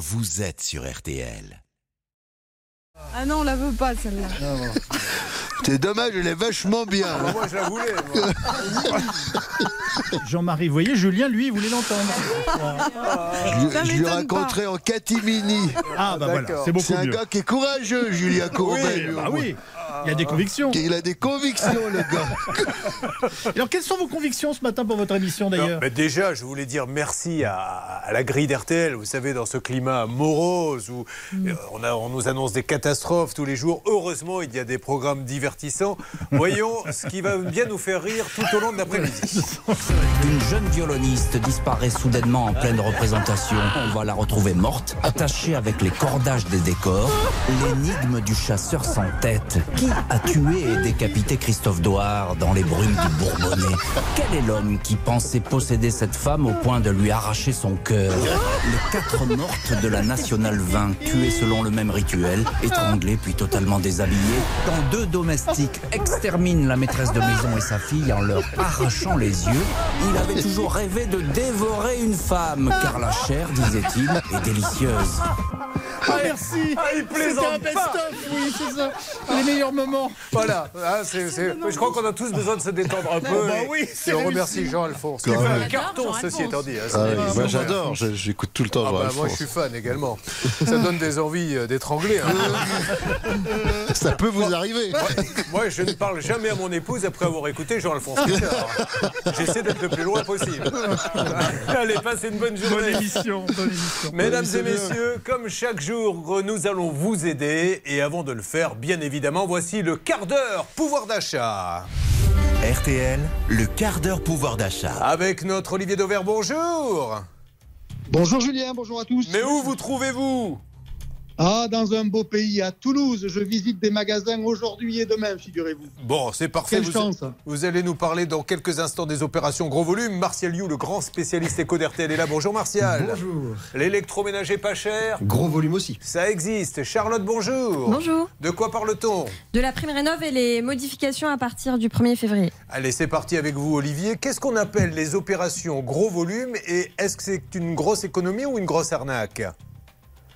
vous êtes sur RTL. Ah non, on la veut pas celle-là. C'est dommage, elle est vachement bien. Ah, Moi, je la voulais. Jean-Marie, vous voyez, Julien, lui, il voulait l'entendre. Je, Ça je lui m'étonne pas. rencontrais en catimini. Ah, bah voilà, D'accord. c'est beaucoup C'est un mieux. gars qui est courageux, Julien Courbet. Oui, lui, au bah moins. oui, il y a des convictions. Il a des convictions, le gars. Alors, quelles sont vos convictions ce matin pour votre émission, Non, d'ailleurs mais déjà, je voulais dire merci à, à la grille d'RTL. Vous savez, dans ce climat morose où euh, on, a- on nous annonce des catastrophes tous les jours, heureusement, il y a des programmes divertissants. Voyons ce qui va bien nous faire rire tout au long de l'après-midi. Une jeune violoniste disparaît soudainement en pleine représentation. On va la retrouver morte, attachée avec les cordages des décors. L'énigme du chasseur sans tête. Qui a tué et décapité Christophe Douard dans les brumes du Bourbonnais? Quel est l'homme qui pensait posséder cette femme au point de lui arracher son cœur? Les quatre mortes de la Nationale 20, tuées selon le même rituel, étranglées puis totalement déshabillées. Quand deux domestiques exterminent la maîtresse de maison et sa fille en leur arrachant les yeux, il avait toujours rêvé de dévorer une femme, car la chair, disait-il, est délicieuse. Ah, merci Ah, il C'était plaisante un best-of, oui, c'est ça. Les meilleurs moments. Voilà, Ah, c'est- c'est- je crois qu'on a tous besoin de se détendre un peu. bah et- oui, et c'est on remercie. Jean-Alphonse. Même. un carton, ceci étant dit. hein, Ah c'est oui, moi j'adore, j'écoute tout le temps Ah bah, moi je suis fan également. Ça donne des envies euh, d'étrangler. hein. Ça peut vous arriver. Moi je ne parle jamais à mon épouse après avoir écouté Jean-Alphonse Richard. J'essaie d'être le plus loin possible. Allez, passez une bonne Bonne journée. émission, bonne émission. Mesdames et bien. messieurs, comme chaque jour, nous allons vous aider. Et avant de le faire, bien évidemment, voici le quart d'heure pouvoir d'achat. RTL, le quart d'heure pouvoir d'achat. Avec notre Olivier Dauvert, bonjour. Bonjour Julien, bonjour à tous. Mais où vous trouvez-vous? Ah, dans un beau pays, à Toulouse. Je visite des magasins aujourd'hui et demain, figurez-vous. Bon, c'est parfait. Quelle Vous, chance. vous allez nous parler dans quelques instants des opérations gros volume. Martial You, le grand spécialiste éco d'RTL est là. Bonjour Martial. Bonjour. L'électroménager pas cher, Gros volume aussi. ça existe. Charlotte, bonjour. Bonjour. De quoi parle-t-on? De la prime rénov et les modifications à partir du 1er février. Allez, c'est parti avec vous, Olivier. Qu'est-ce qu'on appelle les opérations gros volume et est-ce que c'est une grosse économie ou une grosse arnaque?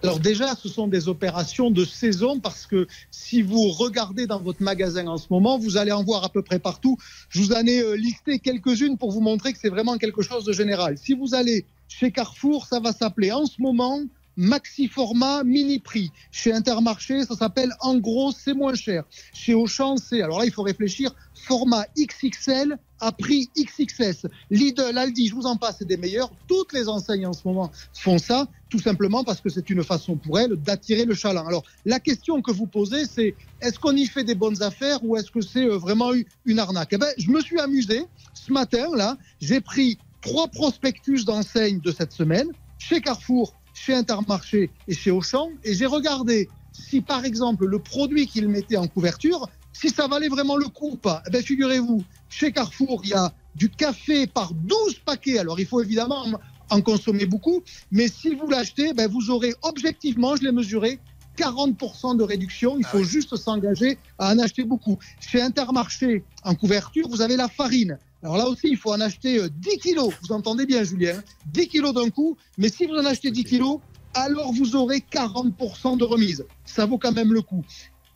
Alors déjà, ce sont des opérations de saison parce que si vous regardez dans votre magasin en ce moment, vous allez en voir à peu près partout. Je vous en ai euh, listé quelques-unes pour vous montrer que c'est vraiment quelque chose de général. Si vous allez chez Carrefour, ça va s'appeler en ce moment maxi format mini prix. Chez Intermarché, ça s'appelle en gros c'est moins cher. Chez Auchan, c'est alors là il faut réfléchir format XXL à prix XXS. Lidl, Aldi, je vous en passe, c'est des meilleurs. Toutes les enseignes en ce moment font ça, tout simplement parce que c'est une façon pour elles d'attirer le chaland. Alors la question que vous posez, c'est est-ce qu'on y fait des bonnes affaires ou est-ce que c'est euh, vraiment une arnaque? Eh ben, je me suis amusé ce matin là. J'ai pris trois prospectus d'enseignes de cette semaine chez Carrefour, chez Intermarché et chez Auchan, et j'ai regardé si par exemple le produit qu'ils mettaient en couverture, si ça valait vraiment le coup ou pas. Eh ben, figurez-vous, chez Carrefour, il y a du café par 12 paquets. Alors il faut évidemment en- consommer beaucoup, mais si vous l'achetez, ben, vous aurez objectivement, je l'ai mesuré, 40% de réduction. Il faut juste s'engager à en acheter beaucoup. Chez Intermarché, en couverture, vous avez la farine. Alors là aussi, il faut en acheter euh, 10 kilos. Vous entendez bien, Julien hein 10 kilos d'un coup. Mais si vous en achetez 10 kilos, alors vous aurez 40% de remise. Ça vaut quand même le coup.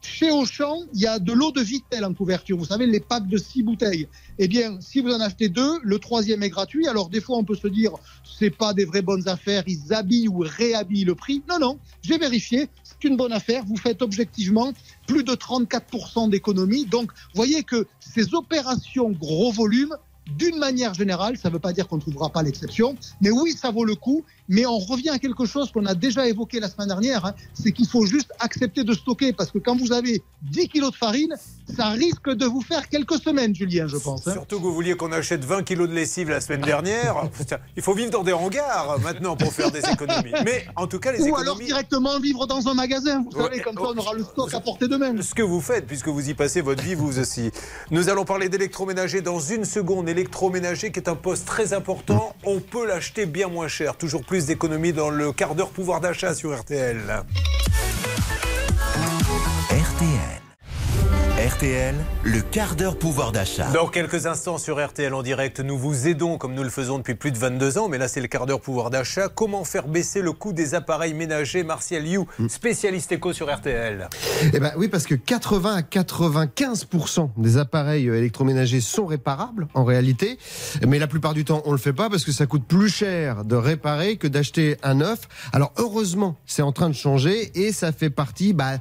Chez Auchan, il y a de l'eau de Vitel en couverture. Vous savez, les packs de 6 bouteilles. Eh bien, si vous en achetez deux, le troisième est gratuit. Alors, des fois, on peut se dire, c'est pas des vraies bonnes affaires, ils habillent ou réhabillent le prix. Non, non, j'ai vérifié, c'est une bonne affaire. Vous faites objectivement plus de 34% d'économie. Donc, voyez que ces opérations gros volume, d'une manière générale, ça ne veut pas dire qu'on ne trouvera pas l'exception, mais oui, ça vaut le coup. Mais on revient à quelque chose qu'on a déjà évoqué la semaine dernière, hein, c'est qu'il faut juste accepter de stocker, parce que quand vous avez 10 kilos de farine, ça risque de vous faire quelques semaines, Julien, je pense. hein. Surtout que vous vouliez qu'on achète 20 kilos de lessive la semaine dernière. Il faut vivre dans des hangars maintenant pour faire des économies. Mais en tout cas, les Ou économies. alors directement vivre dans un magasin, vous savez, comme ça on aura le stock à portée de main. Ce que vous faites, puisque vous y passez votre vie, vous aussi. Nous allons parler d'électroménager dans une seconde. Électroménager qui est un poste très important. On peut l'acheter bien moins cher. Toujours plus d'économies dans le quart d'heure pouvoir d'achat sur RTL. RTL. Le quart d'heure pouvoir d'achat. Dans quelques instants sur RTL en direct, nous vous aidons comme nous le faisons depuis plus de 22 ans, mais là c'est le quart d'heure pouvoir d'achat. Comment faire baisser le coût des appareils ménagers? Martial You, spécialiste éco sur RTL. Eh ben oui, parce que 80 à 95% des appareils euh, électroménagers sont réparables en réalité, mais la plupart du temps on le fait pas parce que ça coûte plus cher de réparer que d'acheter un neuf. Alors heureusement, c'est en train de changer et ça fait partie bah,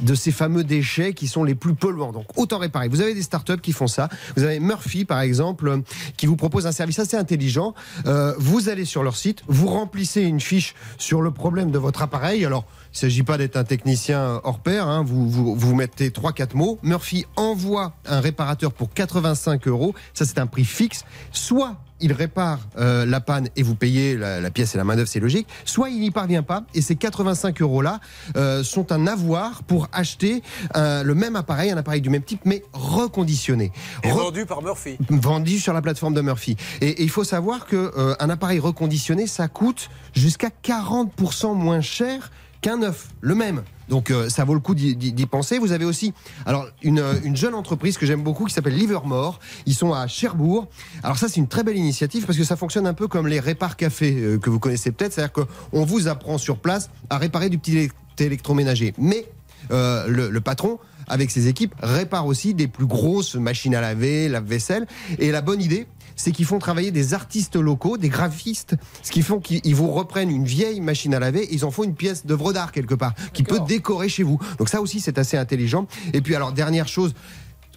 de ces fameux déchets qui sont les plus polluants. Donc autant réparer. Vous avez des startups qui font ça. Vous avez Murphy par exemple qui vous propose un service assez intelligent. Euh, vous allez sur leur site, vous remplissez une fiche sur le problème de votre appareil. Alors il ne s'agit pas d'être un technicien hors pair. Hein. Vous, vous, vous mettez trois quatre mots. Murphy envoie un réparateur pour 85 euros. Ça c'est un prix fixe. Soit il répare euh, la panne et vous payez la, la pièce et la main d'œuvre, c'est logique. Soit il n'y parvient pas et ces 85 euros là euh, sont un avoir pour acheter euh, le même appareil, un appareil du même type mais reconditionné. Et Re- vendu par Murphy. vendu sur la plateforme de Murphy. Et, et il faut savoir que euh, un appareil reconditionné, ça coûte jusqu'à 40% moins cher qu'un neuf, le même. Donc euh, ça vaut le coup d'y- penser. Vous avez aussi alors une, euh, une jeune entreprise que j'aime beaucoup qui s'appelle Livermore. Ils sont à Cherbourg. Alors ça c'est une très belle initiative parce que ça fonctionne un peu comme les répar café euh, que vous connaissez peut-être. C'est-à-dire qu'on vous apprend sur place à réparer du petit élect- électroménager. Mais le, le patron, avec ses équipes, répare aussi des plus grosses machines à laver, lave-vaisselle. Et la bonne idée, c'est qu'ils font travailler des artistes locaux, des graphistes, ce qui font qu'ils vous reprennent une vieille machine à laver, et ils en font une pièce d'œuvre d'art quelque part, qui peut décorer chez vous. Donc ça aussi, c'est assez intelligent. Et puis alors, dernière chose,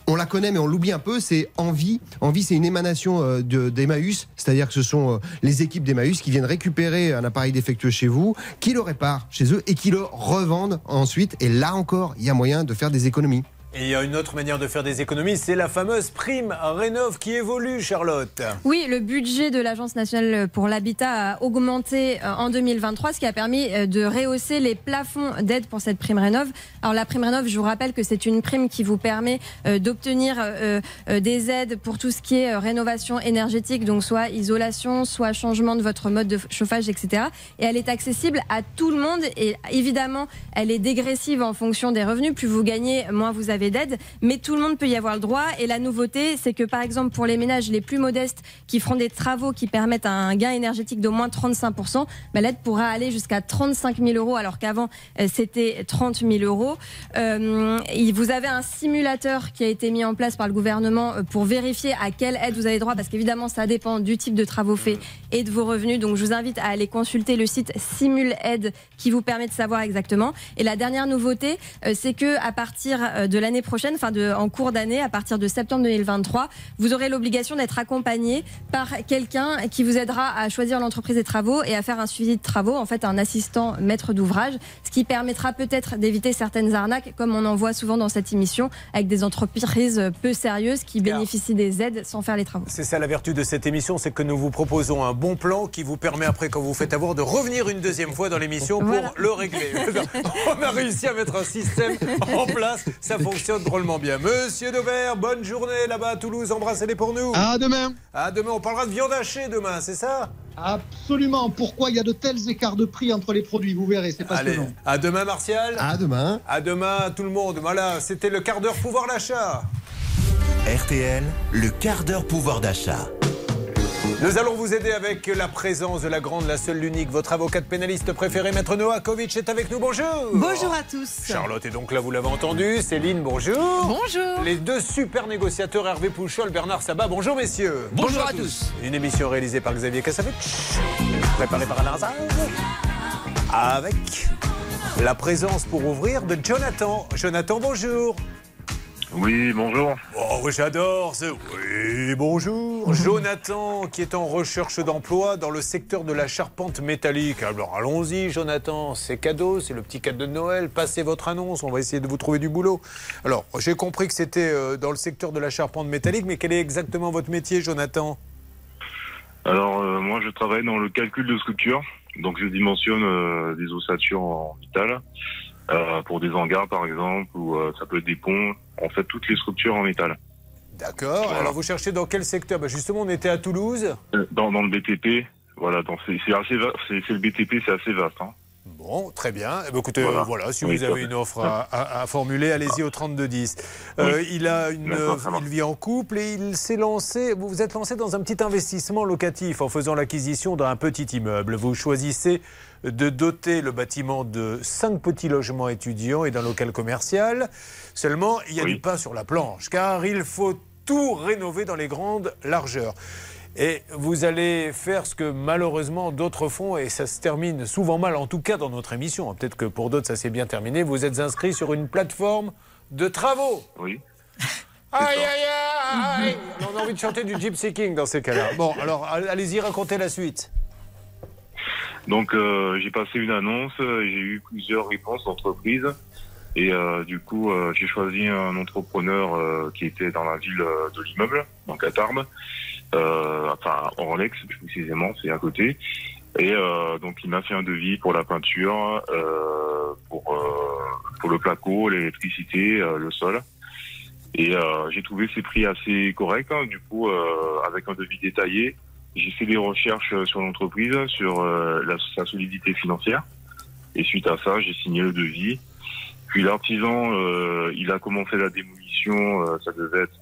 on la connaît mais on l'oublie un peu, c'est Envie. Envie, c'est une émanation euh, de- d'Emmaüs, c'est-à-dire que ce sont euh, les équipes d'Emmaüs qui viennent récupérer un appareil défectueux chez vous, qui le réparent chez eux et qui le revendent ensuite. Et là encore, il y a moyen de faire des économies. Et il y a une autre manière de faire des économies, c'est la fameuse prime Rénov qui évolue, Charlotte. Oui, le budget de l'Agence nationale pour l'habitat a augmenté euh, en 2023, ce qui a permis euh, de rehausser les plafonds d'aide pour cette prime rénov. Alors la prime rénov, je vous rappelle que c'est une prime qui vous permet euh, d'obtenir des aides pour tout ce qui est rénovation énergétique, donc soit isolation, soit changement de votre mode de chauffage, etc. Et elle est accessible à tout le monde et évidemment, elle est dégressive en fonction des revenus. Plus vous gagnez, moins vous avez d'aide, mais tout le monde peut y avoir le droit. Et la nouveauté, c'est que par exemple pour les ménages les plus modestes qui feront des travaux qui permettent un gain énergétique d'au moins 35%, bah, l'aide pourra aller jusqu'à 35 000 euros, alors qu'avant euh, c'était 30 000 euros. Euh, vous avez un simulateur qui a été mis en place par le gouvernement euh, pour vérifier à quelle aide vous avez droit, parce qu'évidemment ça dépend du type de travaux faits et de vos revenus. Donc je vous invite à aller consulter le site Simul Aide qui vous permet de savoir exactement. Et la dernière nouveauté, c'est que à partir de l'année prochaine, enfin de, en cours d'année, à partir de septembre 2023, vous aurez l'obligation d'être accompagné par quelqu'un qui vous aidera à choisir l'entreprise des travaux et à faire un suivi de travaux, en fait un assistant maître d'ouvrage, ce qui permettra peut-être d'éviter certaines arnaques, comme on en voit souvent dans cette émission, avec des entreprises peu sérieuses qui bénéficient des aides sans faire les travaux. C'est ça la vertu de cette émission, c'est que nous vous proposons un bon plan qui vous permet après, quand vous faites avoir, de revenir une deuxième fois dans l'émission pour Voilà. le régler. On a réussi à mettre un système en place, ça fonctionne drôlement bien. Monsieur Daubert, bonne journée là-bas à Toulouse, embrassez-les pour nous. À demain. À demain, on parlera de viande hachée demain, c'est ça? Absolument. Pourquoi il y a de tels écarts de prix entre les produits? Vous verrez, c'est Allez, passionnant. à demain Martial. À demain. À demain tout le monde. Voilà, c'était le quart d'heure pouvoir d'achat. RTL, le quart d'heure pouvoir d'achat. Nous allons vous aider avec la présence de la grande, la seule, l'unique. Votre avocate pénaliste préférée, Maître Noakovic, est avec nous. Bonjour. Bonjour à tous. Charlotte est donc là, vous l'avez entendu. Céline, bonjour. Bonjour. Les deux super négociateurs, Hervé Pouchol, Bernard Sabat. Bonjour, messieurs. Bonjour à tous. Une émission réalisée par Xavier Kassavitch, préparée par Alain avec la présence pour ouvrir de Jonathan. Jonathan, bonjour. Oui, bonjour. Oh, oui, j'adore ce oui, bonjour. Jonathan, qui est en recherche d'emploi dans le secteur de la charpente métallique. Alors allons-y, Jonathan, c'est cadeau, c'est le petit cadeau de Noël. Passez votre annonce, on va essayer de vous trouver du boulot. Alors, j'ai compris que c'était euh, dans le secteur de la charpente métallique, mais quel est exactement votre métier, Jonathan? Alors, euh, moi, je travaille dans le calcul de structure. Donc, je dimensionne euh, des ossatures en métal. Euh, pour des hangars, par exemple, ou euh, ça peut être des ponts. En fait, toutes les structures en métal. D'accord. Voilà. Alors, vous cherchez dans quel secteur? Bah, Justement, on était à Toulouse. Euh, Dans, dans le BTP, voilà, c'est assez va- c'est c'est le BTP, c'est assez vaste. Hein. Bon, très bien. Eh ben, écoutez, Voilà. euh, voilà, si Oui, vous avez une offre à, à- à formuler, allez-y au 3210. Euh, il a une, il vit en couple et il s'est lancé. Vous vous êtes lancé dans un petit investissement locatif en faisant l'acquisition d'un petit immeuble. Vous choisissez de doter le bâtiment de cinq petits logements étudiants et d'un local commercial. Seulement, il y a Oui. du pain sur la planche, car il faut tout rénover dans les grandes largeurs. Et vous allez faire ce que malheureusement d'autres font, et ça se termine souvent mal, en tout cas dans notre émission. Peut-être que pour d'autres ça s'est bien terminé. Vous êtes inscrit sur une plateforme de travaux. Oui. Aïe, aïe, aïe On a envie de chanter du Gypsy King dans ces cas-là. Bon, alors allez-y, racontez la suite. Donc euh, j'ai passé une annonce, euh, j'ai eu plusieurs réponses d'entreprises et euh, du coup euh, j'ai choisi un entrepreneur euh, qui était dans la ville euh, de l'immeuble, donc à Tarbes, enfin Orlex plus précisément, c'est à côté. Et donc il m'a fait un devis pour la peinture, pour pour le placo, l'électricité, le sol. Et j'ai trouvé ces prix assez corrects. hein. Du coup, avec un devis détaillé, j'ai fait des recherches euh, sur l'entreprise, sur euh, sa solidité financière. Et suite à ça, j'ai signé le devis. Puis l'artisan, euh, il a commencé la démolition, euh, ça devait être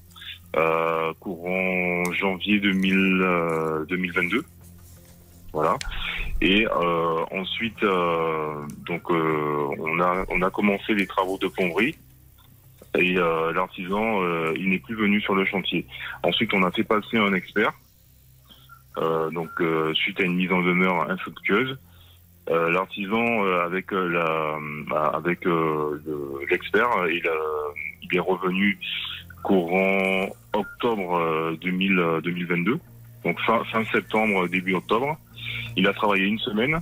euh, courant janvier 2000, euh, 2022. Voilà. Et euh, ensuite, euh, donc euh, on a on a commencé les travaux de plomberie. Et euh, l'artisan, euh, il n'est plus venu sur le chantier. Ensuite, on a fait passer un expert. Euh, donc euh, suite à une mise en demeure infructueuse, euh, l'artisan avec la avec le- l'expert, il, il est revenu courant octobre euh, 2000, euh, 2022, donc fin, fin septembre début octobre. Il a travaillé une semaine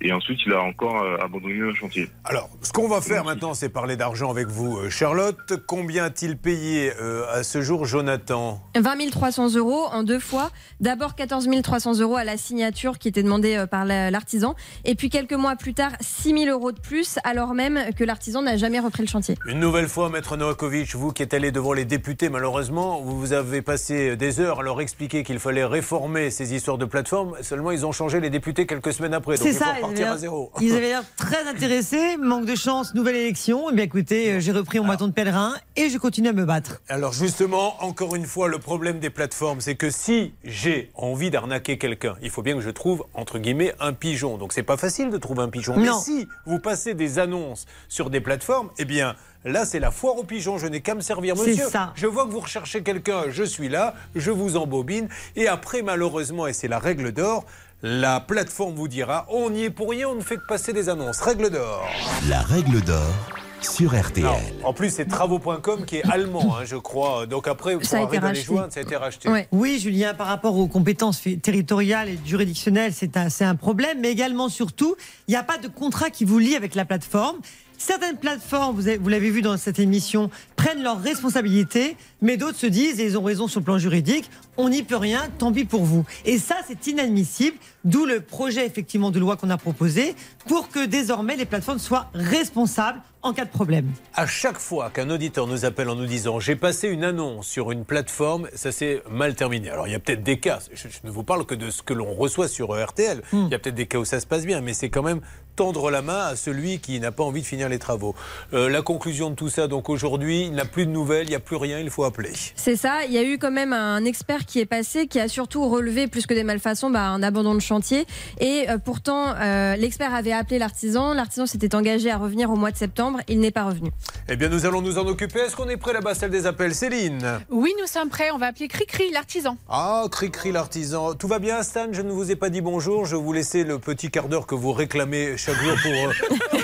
et ensuite il a encore euh, abandonné le chantier. Alors, ce qu'on va faire maintenant, c'est parler d'argent avec vous, euh, Charlotte. Combien a-t-il payé euh, à ce jour, Jonathan 20 300 euros en deux fois. D'abord 14 300 euros à la signature qui était demandée par la- l'artisan. Et puis quelques mois plus tard, 6 000 euros de plus, alors même que l'artisan n'a jamais repris le chantier. Une nouvelle fois, Maître Novakovic, vous qui êtes allé devant les députés, malheureusement, vous vous avez passé des heures à leur expliquer qu'il fallait réformer ces histoires de plateforme. Seulement, ils ont changé les députés quelques semaines après. C'est ça, repartir à l'air- zéro. Ils avaient l'air très intéressés. Manque de chance, nouvelle élection. Eh bien écoutez, euh, j'ai repris mon bâton de pèlerin et je continue à me battre. Alors justement, encore une fois, le problème des plateformes, c'est que si j'ai envie d'arnaquer quelqu'un, il faut bien que je trouve, entre guillemets, un pigeon. Donc c'est pas facile de trouver un pigeon. Mais si vous passez des annonces sur des plateformes, eh bien... Là, c'est la foire aux pigeons. Je n'ai qu'à me servir, C'est monsieur. ça. Je vois que vous recherchez quelqu'un. Je suis là. Je vous embobine. Et après, malheureusement, et c'est la règle d'or, la plateforme vous dira on n'y est pour rien, on ne fait que passer des annonces. Règle d'or. La règle d'or sur RTL. Non. En plus, c'est travaux.com qui est allemand, hein, je crois. Donc après, Ça a été arriver à les racheté. joindre, ça a été racheté. Ouais. Oui, Julien, par rapport aux compétences territoriales et juridictionnelles, c'est un, c'est un problème. Mais également, surtout, il n'y a pas de contrat qui vous lie avec la plateforme. Certaines plateformes, vous avez- vous l'avez vu dans cette émission, prennent leurs responsabilités, mais d'autres se disent, et ils ont raison sur le plan juridique, on n'y peut rien, tant pis pour vous. Et ça, c'est inadmissible, d'où le projet effectivement de loi qu'on a proposé pour que désormais les plateformes soient responsables en cas de problème. À chaque fois qu'un auditeur nous appelle en nous disant j'ai passé une annonce sur une plateforme, ça s'est mal terminé. Alors il y a peut-être des cas, je, je ne vous parle que de ce que l'on reçoit sur euh, RTL. Il y a peut-être des cas où ça se passe bien, mais c'est quand même tendre la main à celui qui n'a pas envie de finir les travaux. Euh, la conclusion de tout ça, donc aujourd'hui, il n'a plus de nouvelles, il n'y a plus rien, il faut appeler. C'est ça, il y a eu quand même un expert qui est passé, qui a surtout relevé plus que des malfaçons, bah, un abandon de chantier. Et euh, pourtant, euh, l'expert avait appelé l'artisan, l'artisan s'était engagé à revenir au mois de septembre, il n'est pas revenu. Eh bien, nous allons nous en occuper. Est-ce qu'on est prêt là-bas, celle des appels Céline? Oui, nous sommes prêts. On va appeler Cricri, l'artisan. Ah, Cricri l'artisan. Tout va bien, Stan? Je ne vous ai pas dit bonjour. Je vous laissais le petit quart d'heure que vous réclamez chaque jour pour. euh,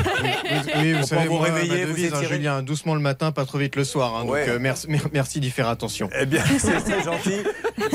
Oui, vous Pour savez, vous moi, réveiller, ma vous devise, hein. Julien, doucement le matin, pas trop vite le soir. hein, Ouais. Donc, euh, merci, mer- merci d'y faire attention. Eh bien, c'est très gentil.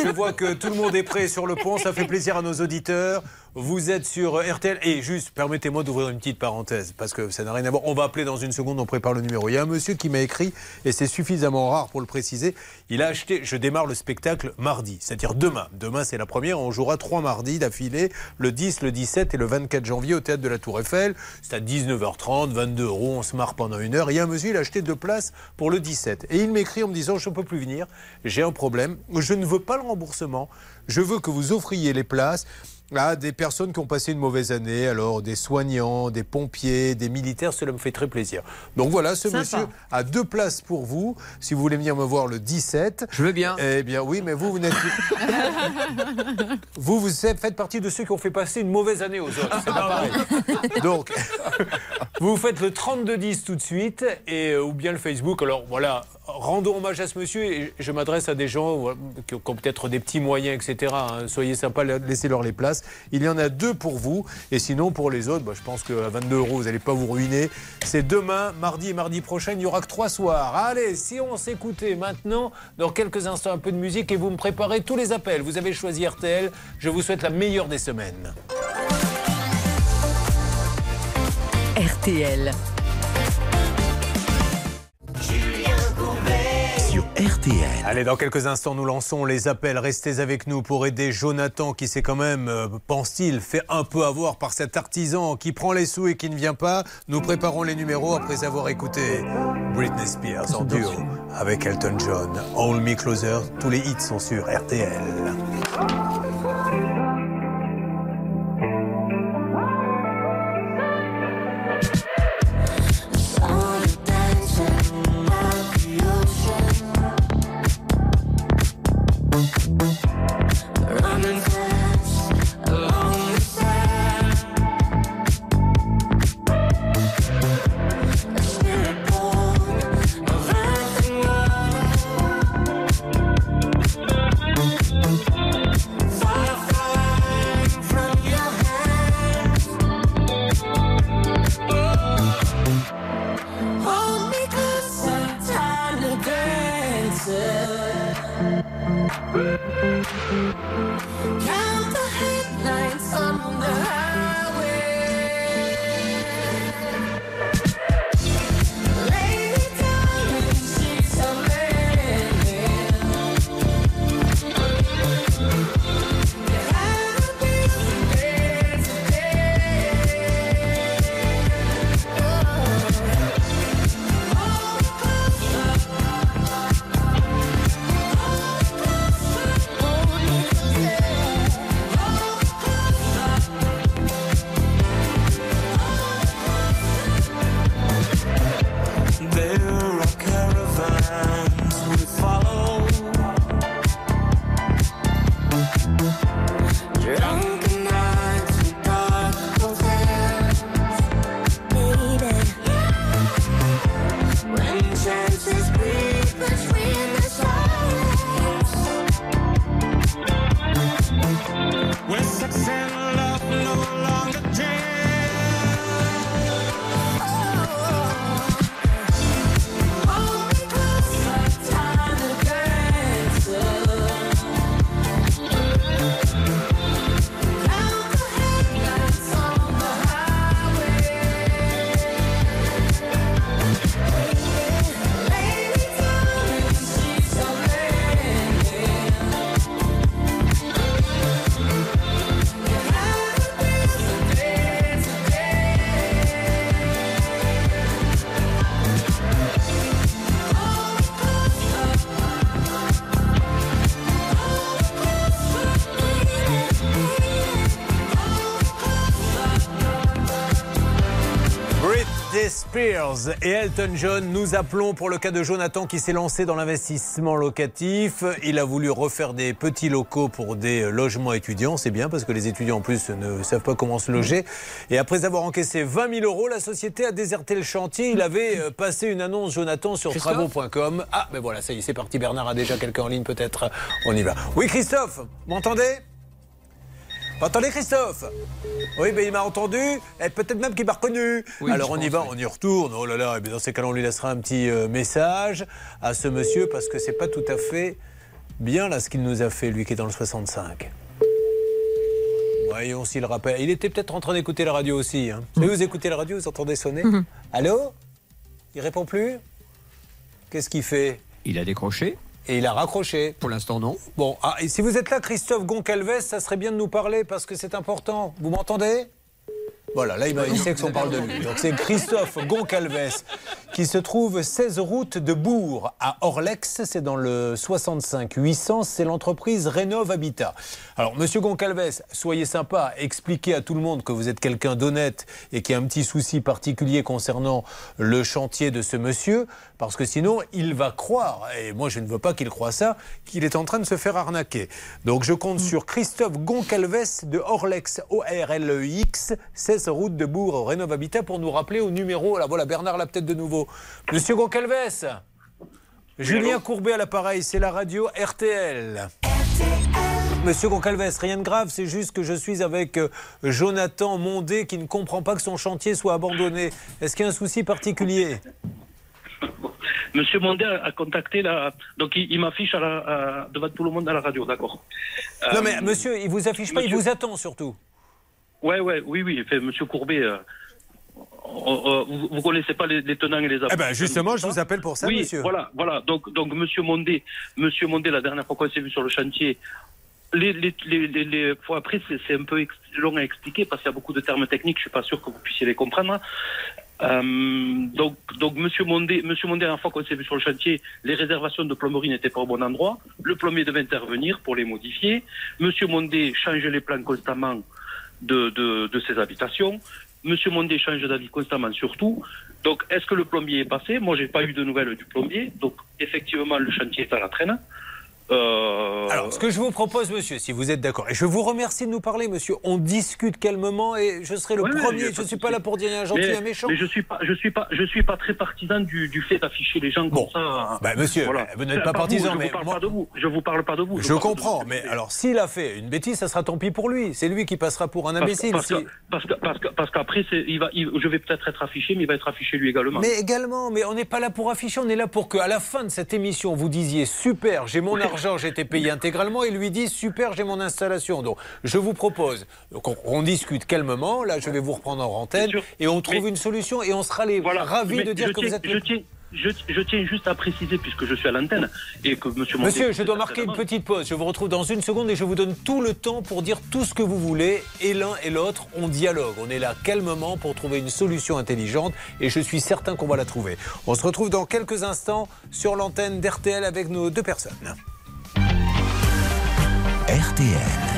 Je vois que tout le monde est prêt sur le pont. Ça fait plaisir à nos auditeurs. Vous êtes sur RTL. Et juste, permettez-moi d'ouvrir une petite parenthèse, parce que ça n'a rien à voir. On va appeler dans une seconde, on prépare le numéro. Il y a un monsieur qui m'a écrit, et c'est suffisamment rare pour le préciser. Il a acheté, je démarre le spectacle mardi, c'est-à-dire demain. Demain, c'est la première. On jouera trois mardis d'affilée, le 10, le 17 et le 24 janvier au théâtre de la Tour Eiffel. C'est à 19h30, 22 euros. On se marre pendant une heure. Il y a un monsieur, il a acheté deux places pour le 17. Et il m'écrit en me disant Je ne peux plus venir, j'ai un problème, je ne veux pas le remboursement, je veux que vous offriez les places. Ah, des personnes qui ont passé une mauvaise année, alors des soignants, des pompiers, des militaires, cela me fait très plaisir. Donc voilà, ce Sympa. monsieur a deux places pour vous, si vous voulez venir me voir le 17. Je veux bien. Eh bien oui, mais vous, vous n'êtes Vous, vous faites partie de ceux qui ont fait passer une mauvaise année aux autres. C'est pas pareil. Donc, vous faites le 3210 tout de suite, et, euh, ou bien le Facebook. Alors voilà, rendons hommage à ce monsieur, et je m'adresse à des gens voilà, qui ont qui ont peut-être des petits moyens, etc. hein. Soyez sympas, laissez-leur les places. Il y en a deux pour vous, et sinon pour les autres, bah, je pense qu'à 22 euros, vous n'allez pas vous ruiner. C'est demain, mardi et mardi prochain, il n'y aura que trois soirs. Allez, si on s'écoutait maintenant, dans quelques instants, un peu de musique, et vous me préparez tous les appels. Vous avez choisi RTL, je vous souhaite la meilleure des semaines. RTL. RTL. Allez, dans quelques instants, nous lançons les appels. Restez avec nous pour aider Jonathan qui s'est quand même, euh, pense-t-il, fait un peu avoir par cet artisan qui prend les sous et qui ne vient pas. Nous préparons les numéros après avoir écouté Britney Spears en duo avec Elton John. Hold Me Closer, tous les hits sont sur RTL. Count the headlights on the highway. Et Elton John, nous appelons pour le cas de Jonathan qui s'est lancé dans l'investissement locatif. Il a voulu refaire des petits locaux pour des logements étudiants. C'est bien parce que les étudiants en plus ne savent pas comment se loger. Et après avoir encaissé 20 000 euros, la société a déserté le chantier. Il avait euh, passé une annonce Jonathan sur travaux.com. Ah, ben voilà, ça y est, c'est parti. Bernard a déjà quelqu'un en ligne peut-être. On y va. Oui, Christophe, m'entendez? Entendez Christophe Oui, ben il m'a entendu, et peut-être même qu'il m'a reconnu. Oui, Alors on y va, oui. on y retourne. Oh là là, et bien dans ces cas-là, on lui laissera un petit euh, message à ce monsieur parce que c'est pas tout à fait bien là ce qu'il nous a fait, lui qui est dans le 65. Voyons s'il rappelle. Il était peut-être en train d'écouter la radio aussi. Hein. Vous savez, vous écoutez la radio, vous entendez sonner Allô? Il répond plus? Qu'est-ce qu'il fait? Il a décroché. Et il a raccroché. Pour l'instant, non. Bon, ah, et si vous êtes là, Christophe Goncalves, ça serait bien de nous parler parce que c'est important. Vous m'entendez? Voilà, là, il, sait qu'on parle de lui. Donc, c'est Christophe Goncalves qui se trouve 16 route de Bourg à Orlex. C'est dans le 65 800. C'est l'entreprise Rénov Habitat. Alors, monsieur Goncalves, soyez sympa. Expliquez à tout le monde que vous êtes quelqu'un d'honnête et qu'il y a un petit souci particulier concernant le chantier de ce monsieur. Parce que sinon, il va croire, et moi je ne veux pas qu'il croie ça, qu'il est en train de se faire arnaquer. Donc je compte sur Christophe Goncalves de Orlex, O-R-L-E-X, 16 route de Bourg, Rénov Habitat, pour nous rappeler au numéro. Là, voilà, Bernard l'a peut-être de nouveau. Monsieur Goncalves Julien Courbet à l'appareil, c'est la radio RTL. Monsieur Goncalves, rien de grave, c'est juste que je suis avec euh, Jonathan Mondé qui ne comprend pas que son chantier soit abandonné. Est-ce qu'il y a un souci particulier? Monsieur Mondé a, contacté la. Donc il, il m'affiche à la- à- devant tout le monde à la radio, d'accord. Non Euh, mais monsieur, il vous affiche pas, il vous attend surtout. Ouais, ouais, oui, oui. Fait, monsieur Courbet, euh, vous, vous connaissez pas les, les tenants et les aboutissants. Eh ben justement, je vous appelle pour ça, oui, monsieur. Voilà, voilà. Donc, donc Monsieur Mondé, Monsieur Mondé, la dernière fois qu'on s'est vu sur le chantier. Les, les, après, c'est un peu long à expliquer parce qu'il y a beaucoup de termes techniques. Je suis pas sûr que vous puissiez les comprendre. Euh, donc, donc Monsieur Mondé, Monsieur Mondé, la dernière fois qu'on s'est vu sur le chantier, les réservations de plomberie n'étaient pas au bon endroit. Le plombier devait intervenir pour les modifier. Monsieur Mondé change les plans constamment de, de, ses habitations. Monsieur Mondé change d'avis constamment sur tout. Donc, est-ce que le plombier est passé? Moi, j'ai pas eu de nouvelles du plombier. Donc, effectivement, le chantier est à la traîne. Euh, Alors, ce que je vous propose, monsieur, si vous êtes d'accord, et je vous remercie de nous parler, monsieur, on discute calmement et je serai le Ouais, premier. Je ne suis pas là pour dire un gentil, mais, un méchant. mais je suis pas, je suis pas, je suis pas très partisan du, du fait d'afficher les gens comme ça. bah, monsieur, vous n'êtes pas partisan, vous, je mais vous parle moi- pas de vous. Je vous parle pas de vous. Je comprends, mais alors s'il a fait une bêtise, ça sera tant pis pour lui. C'est lui qui passera pour un imbécile. parce, si- que, parce, que, parce, que, parce qu'après, c'est- il va, il- je vais peut-être être affiché, mais il va être affiché lui également. Mais également, mais on n'est pas là pour afficher, on est là pour qu'à la fin de cette émission, vous disiez super, j'ai mon argent, j'ai été payé intégralement, et lui dit super, j'ai mon installation. Donc, je vous propose donc, on, on discute calmement. Là, je vais vous reprendre en antenne et on trouve une solution et on sera les ravis Mais de dire que tiens- vous êtes. Je tiens, je, je tiens juste à préciser, puisque je suis à l'antenne, et que Monsieur Monsieur, je dois marquer une petite pause. Je vous retrouve dans une seconde et je vous donne tout le temps pour dire tout ce que vous voulez. Et l'un et l'autre, on dialogue. On est là calmement pour trouver une solution intelligente et je suis certain qu'on va la trouver. On se retrouve dans quelques instants sur l'antenne d'RTL avec nos deux personnes. RTL.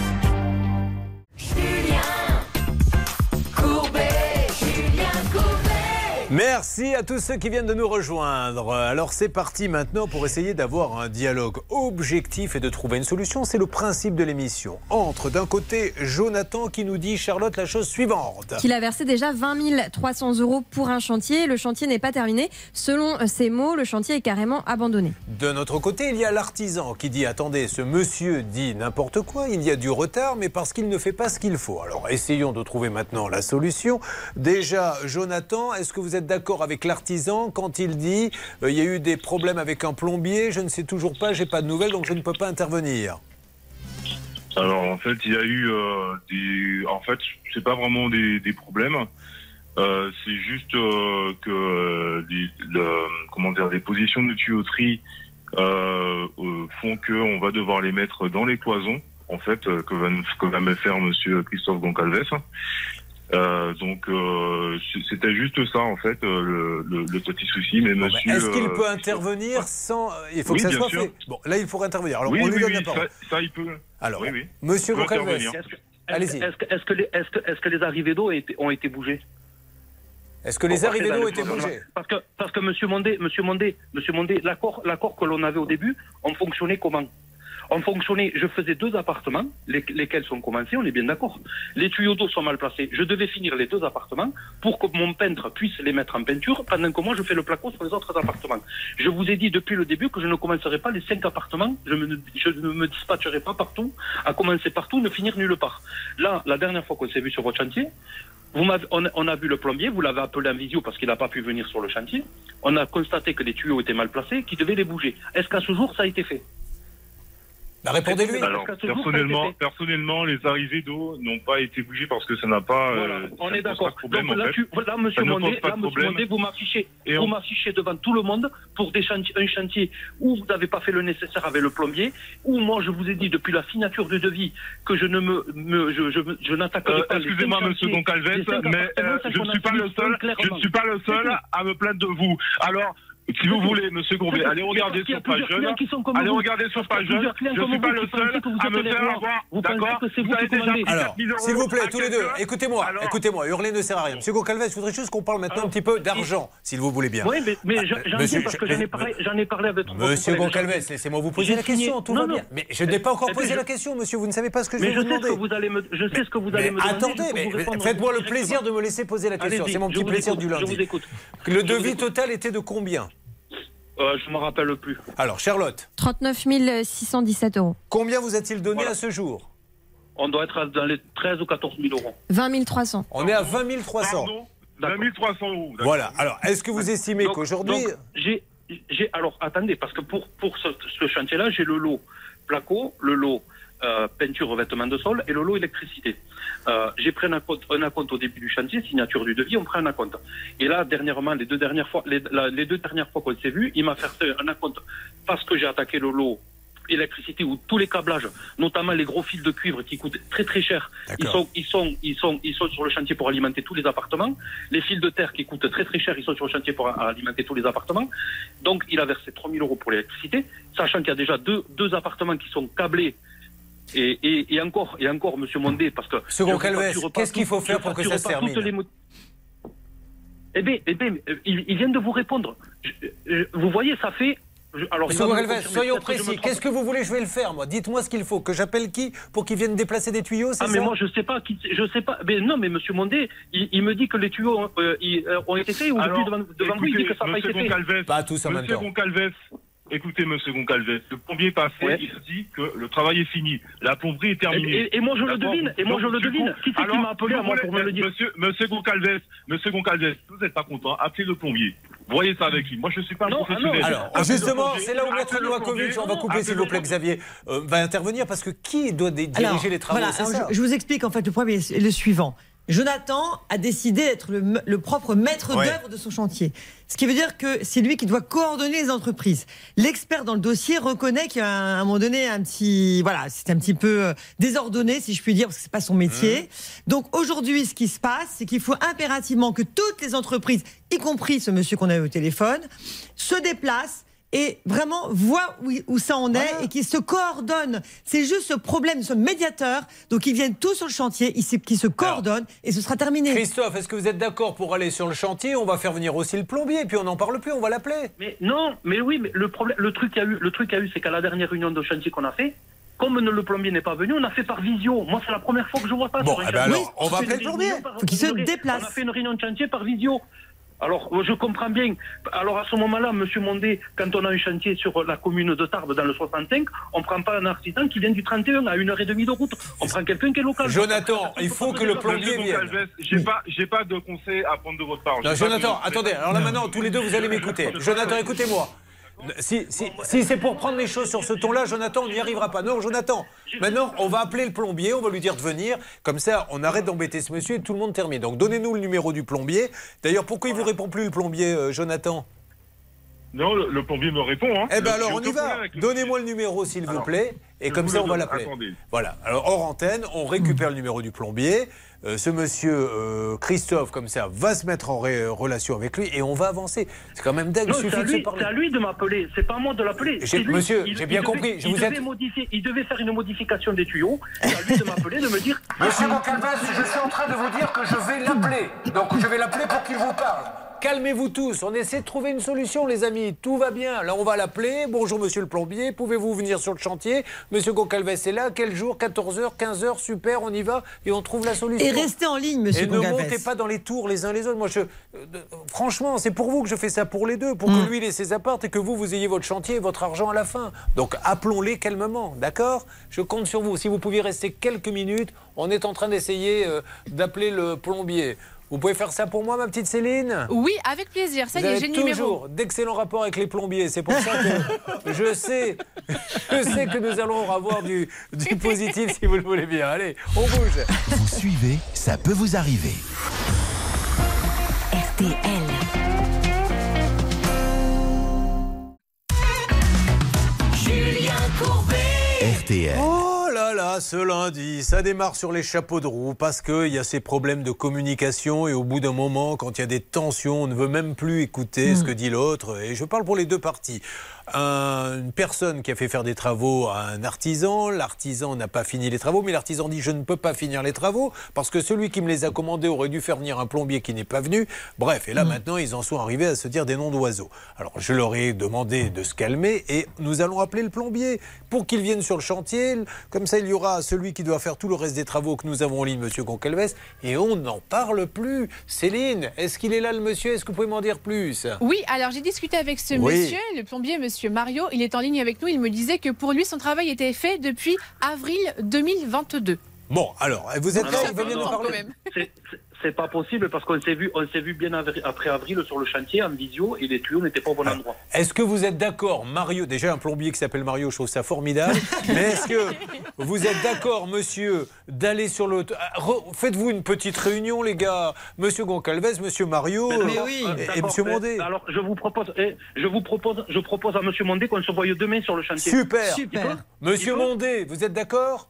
Merci à tous ceux qui viennent de nous rejoindre. Alors c'est parti maintenant pour essayer d'avoir un dialogue objectif et de trouver une solution. C'est le principe de l'émission. Entre d'un côté Jonathan qui nous dit Charlotte la chose suivante. qu'il a versé déjà 20 300 euros pour un chantier. Le chantier n'est pas terminé. Selon ses mots, le chantier est carrément abandonné. De notre côté, il y a l'artisan qui dit attendez, ce monsieur dit n'importe quoi, il y a du retard, mais parce qu'il ne fait pas ce qu'il faut. Alors essayons de trouver maintenant la solution. Déjà, Jonathan, est-ce que vous êtes d'accord avec l'artisan quand il dit euh, il y a eu des problèmes avec un plombier, je ne sais toujours pas, j'ai pas de nouvelles, donc je ne peux pas intervenir Alors en fait, il y a eu euh, des. En fait, c'est pas vraiment des, des problèmes. Euh, c'est juste que les, le- comment dire, positions de tuyauterie font que on va devoir les mettre dans les cloisons. En fait, que va, que va me faire Monsieur Christophe Goncalves. Euh, donc euh, c'était juste ça en fait euh, le, le, le petit souci. Mais Bon, Monsieur. Est-ce qu'il euh, peut intervenir sans. Il faut Oui, que ça bien soit sûr. fait. Bon, là, il faut intervenir. Alors, oui, on lui oui, donne oui, la parole. Ça, ça, il peut. Alors, oui, oui. Monsieur Allez-y. Est-ce que, est-ce que les, est-ce que, est-ce que les arrivées d'eau ont été, ont été bougées? Est-ce que les Pour arrivées d'eau étaient les cloisons bougées Parce que, parce que Monsieur Mondé, Monsieur Mondé, Monsieur Mondé, l'accord, l'accord que l'on avait au début, on fonctionnait comment? On fonctionnait, je faisais deux appartements, les- lesquels sont commencés, on est bien d'accord. Les tuyaux d'eau sont mal placés. Je devais finir les deux appartements pour que mon peintre puisse les mettre en peinture pendant que moi je fais le placo sur les autres appartements. Je vous ai dit depuis le début que je ne commencerai pas les cinq appartements, je, ne me dispatcherai pas partout, à commencer partout, ne finir nulle part. Là, la dernière fois qu'on s'est vu sur votre chantier, on, on a vu le plombier, vous l'avez appelé en visio parce qu'il n'a pas pu venir sur le chantier. On a constaté que les tuyaux étaient mal placés, qu'il devait les bouger. Est-ce qu'à ce jour, ça a été fait? Bah, répondez-lui. Ce jour, personnellement, personnellement, les arrivées d'eau n'ont pas été bougées parce que ça n'a pas. Voilà, euh, on ça est d'accord. Donc là, tu, là, monsieur Mondé, là, monsieur. Mondé, vous m'affichez, Et vous on- m'affichez devant tout le monde pour des chantiers, un chantier où vous n'avez pas fait le nécessaire avec le plombier, où moi je vous ai dit depuis la signature du devis que je ne me, me- je, je, je n'attaquerai Euh, pas. les Excusez-moi, monsieur Goncalves, mais euh, je ne suis pas le seul. Je ne suis pas le seul à me plaindre de vous. Alors. Si vous voulez, monsieur Gourbet, allez regarder sur Page comme Allez regarder sur Page clients Je comme suis vous pas qui le pensez seul à me faire avoir. Vous pensez D'accord que c'est vous avez déjà Alors, 4 000 euros s'il vous plaît, tous les deux, écoutez-moi, écoutez-moi, hurler ne sert à rien. Monsieur Goncalves, je voudrais juste qu'on parle maintenant un petit peu d'argent, s'il vous voulez bien. Oui, mais, mais j'en Ah, j'en viens parce que je- j'en ai parlé, avec Monsieur Goncalves, laissez-moi vous poser la question, tout Non, va non. bien. Mais je n'ai pas encore Eh posé la question, monsieur, vous ne savez pas ce que je Mais vais je vous sais ce demander. que vous allez me, je sais ce que vous Mais allez me demander. attendez, mais faites-moi le plaisir de me laisser poser la question. C'est mon petit plaisir du je lundi. vous écoute. Le devis total était de combien Euh, je me rappelle plus. Alors, Charlotte, 39 617 euros. combien vous a-t-il donné Voilà. à ce jour? On doit être dans les 13 ou 14 000 euros. 20 300. On est à 20 300. Pardon 20 300 euros. Voilà. Alors, est-ce que vous estimez qu'aujourd'hui. donc, j'ai, j'ai, alors attendez, parce que pour, pour ce, ce chantier-là, j'ai le lot placo, le lot euh, peinture, revêtement de sol et le lot électricité. Euh, j'ai pris un acompte, un acompte au début du chantier, signature du devis, on prend un acompte. Et là, dernièrement, les deux dernières fois, les, la- les deux dernières fois qu'on s'est vu, il m'a fait un acompte parce que j'ai attaqué le lot électricité ou tous les câblages, notamment les gros fils de cuivre qui coûtent très très cher. Ils sont, ils sont, ils sont, ils sont sur le chantier pour alimenter tous les appartements. Les fils de terre qui coûtent très très cher, ils sont sur le chantier pour alimenter tous les appartements. Donc, il a versé 3000 euros pour l'électricité, sachant qu'il y a déjà deux, deux appartements qui sont câblés. Et, et, et encore, et encore, Monsieur Mondé, parce que. Je facture pas qu'est-ce qu'il faut faire je pour que ça se termine les Eh bien, eh bien, ils, ils viennent de vous répondre. Je- je- vous voyez, ça fait. je- alors, il Goncalves, confirmer, soyons je précis. Qu'est-ce que vous voulez Je vais le faire, moi? Dites-moi ce qu'il faut. Que j'appelle qui pour qu'il vienne déplacer des tuyaux, Ah ça? mais moi je sais pas qui je sais pas mais non mais monsieur Mondé il, il me dit que les tuyaux ont, euh, ils, euh, ont été faits ou Alors, devant, devant vous il dit que ça n'a pas été fait. Pas tous en même temps. Goncalves, écoutez, monsieur Goncalves, le plombier passé, Ouais. il se dit que le travail est fini. La plomberie est terminée. et- et moi je le devine et moi je le devine coup, qui c'est qui alors, m'a appelé à moi pour me le dire Monsieur, monsieur Goncalves, monsieur Goncalves, vous n'êtes pas content, appelez le plombier. Voyez ça avec lui. Moi, je ne suis pas un Non, ah professionnel. non. Alors, Appelez justement, c'est là où Maître plombier, on va couper s'il vous plaît. Xavier, euh, va intervenir parce que qui doit diriger Alors, les travaux voilà, alors, je vous explique en fait le problème est le suivant. Jonathan a décidé d'être le, propre maître Ouais. d'œuvre de son chantier. Ce qui veut dire que c'est lui qui doit coordonner les entreprises. L'expert dans le dossier reconnaît qu'à un moment donné, un petit, voilà, c'est un petit peu euh, désordonné, si je puis dire, parce que c'est pas son métier. Donc aujourd'hui, ce qui se passe, c'est qu'il faut impérativement que toutes les entreprises, y compris ce monsieur qu'on a eu au téléphone, se déplacent et vraiment voient où, où ça en est et qu'ils se coordonnent. C'est juste ce problème, ce médiateur. Donc ils viennent tous sur le chantier, ils se- qui se coordonnent et ce sera terminé. Christophe, est-ce que vous êtes d'accord pour aller sur le chantier? On va faire venir aussi le plombier, puis on n'en parle plus, on va l'appeler. mais non mais oui mais le problème le truc qu'il y a eu le truc qu'il y a eu c'est qu'à la dernière réunion de chantier qu'on a fait comme le plombier n'est pas venu, on a fait par visio. Moi, c'est la première fois que je vois pas. Bon, eh ben alors, on va appeler le plombier. Faut qu'il se déplace. On a fait une réunion de chantier par visio. Alors, je comprends bien. Alors, à ce moment-là, Monsieur Mondé, quand on a un chantier sur la commune de Tarbes dans le 65, on prend pas un artisan qui vient du 31 à une heure et demie de route. On prend quelqu'un qui est local. Jonathan, il faut que le plombier vienne. Goncalves, j'ai pas, j'ai pas de conseil à prendre de votre part. Non, Jonathan, de- attendez, alors là maintenant, tous les deux, vous allez m'écouter. Jonathan, écoutez-moi. Si, c'est pour prendre les choses sur ce ton-là, Jonathan, on n'y arrivera pas. Non, Jonathan, maintenant, on va appeler le plombier, on va lui dire de venir. Comme ça, on arrête d'embêter ce monsieur et tout le monde termine. Donc, donnez-nous le numéro du plombier. D'ailleurs, pourquoi il vous répond plus, le plombier, euh, Jonathan? Non, le, le plombier me répond. Hein. Eh ben J'ai alors, on y va. Donnez-moi le numéro, s'il vous plaît. Et comme ça, on va l'appeler. Voilà. Alors, hors antenne, on récupère le numéro du plombier. Euh, ce monsieur euh, Christophe, comme ça, va se mettre en ré- relation avec lui et on va avancer. C'est quand même dingue. C'est à, lui, à lui de m'appeler, c'est pas à moi de l'appeler. J'ai- c'est lui. monsieur, Il- j'ai il bien devait- compris, je il vous devait êtes- modifier, il devait faire une modification des tuyaux. C'est à lui de m'appeler, de me dire. Monsieur Moncalvas, je suis en train de vous dire que je vais l'appeler. Donc je vais l'appeler pour qu'il vous parle. Calmez-vous tous, on essaie de trouver une solution, les amis. Tout va bien. Là, on va l'appeler. Bonjour, monsieur le plombier. Pouvez-vous venir sur le chantier? Monsieur Goncalves est là. Quel jour? 14h, 15h. Super, on y va et on trouve la solution. Et restez en ligne, monsieur Et ne montez pas dans les tours les uns les autres. Moi, je, euh, franchement, c'est pour vous que je fais ça pour les deux, pour que lui il ait ses apparts et que vous, vous ayez votre chantier et votre argent à la fin. Donc, appelons-les calmement, d'accord? Je compte sur vous. Si vous pouviez rester quelques minutes, on est en train d'essayer euh, d'appeler le plombier. Vous pouvez faire ça pour moi, ma petite Céline? Oui, avec plaisir. Ça Vous y est, j'ai toujours d'excellents rapports avec les plombiers. C'est pour ça que je sais, je sais que nous allons avoir du, du positif si vous le voulez bien. Allez, on bouge. Vous suivez, ça peut vous arriver. RTL. Julien Courbet. RTL. Oh là là, ce lundi, ça démarre sur les chapeaux de roue parce qu'il y a ces problèmes de communication et au bout d'un moment, quand il y a des tensions, on ne veut même plus écouter ce que dit l'autre. Et je parle pour les deux parties. Un- une personne qui a fait faire des travaux à un artisan, l'artisan n'a pas fini les travaux, mais l'artisan dit je ne peux pas finir les travaux parce que celui qui me les a commandés aurait dû faire venir un plombier qui n'est pas venu. Bref, et là maintenant ils en sont arrivés à se dire des noms d'oiseaux. Alors je leur ai demandé de se calmer et nous allons appeler le plombier pour qu'il vienne sur le chantier. Comme ça il y aura celui qui doit faire tout le reste des travaux que nous avons en ligne, Monsieur Goncalves, et on n'en parle plus. Céline, est-ce qu'il est là le monsieur? Est-ce que vous pouvez m'en dire plus? Oui, alors j'ai discuté avec ce Oui. monsieur, le plombier, monsieur Mario. Il est en ligne avec nous. Il me disait que pour lui, son travail était fait depuis avril 2022. Bon, alors, vous êtes Non, là, il veut bien nous parler. C'est- pas possible parce qu'on s'est vu, on s'est vu bien avri- après avril sur le chantier en visio et les tuyaux n'étaient pas au bon endroit. Est-ce que vous êtes d'accord, Mario Déjà, un plombier qui s'appelle Mario, je trouve ça formidable. Mais est-ce que vous êtes d'accord, monsieur, d'aller sur le. Ah, Faites-vous une petite réunion, les gars. Monsieur Goncalves, monsieur Mario Mais euh, oui. et, monsieur mais- Mondé. Alors je vous propose, eh, je vous propose, je propose à Monsieur Mondé qu'on se voie demain sur le chantier. Super. Peut Monsieur Mondé, vous êtes d'accord?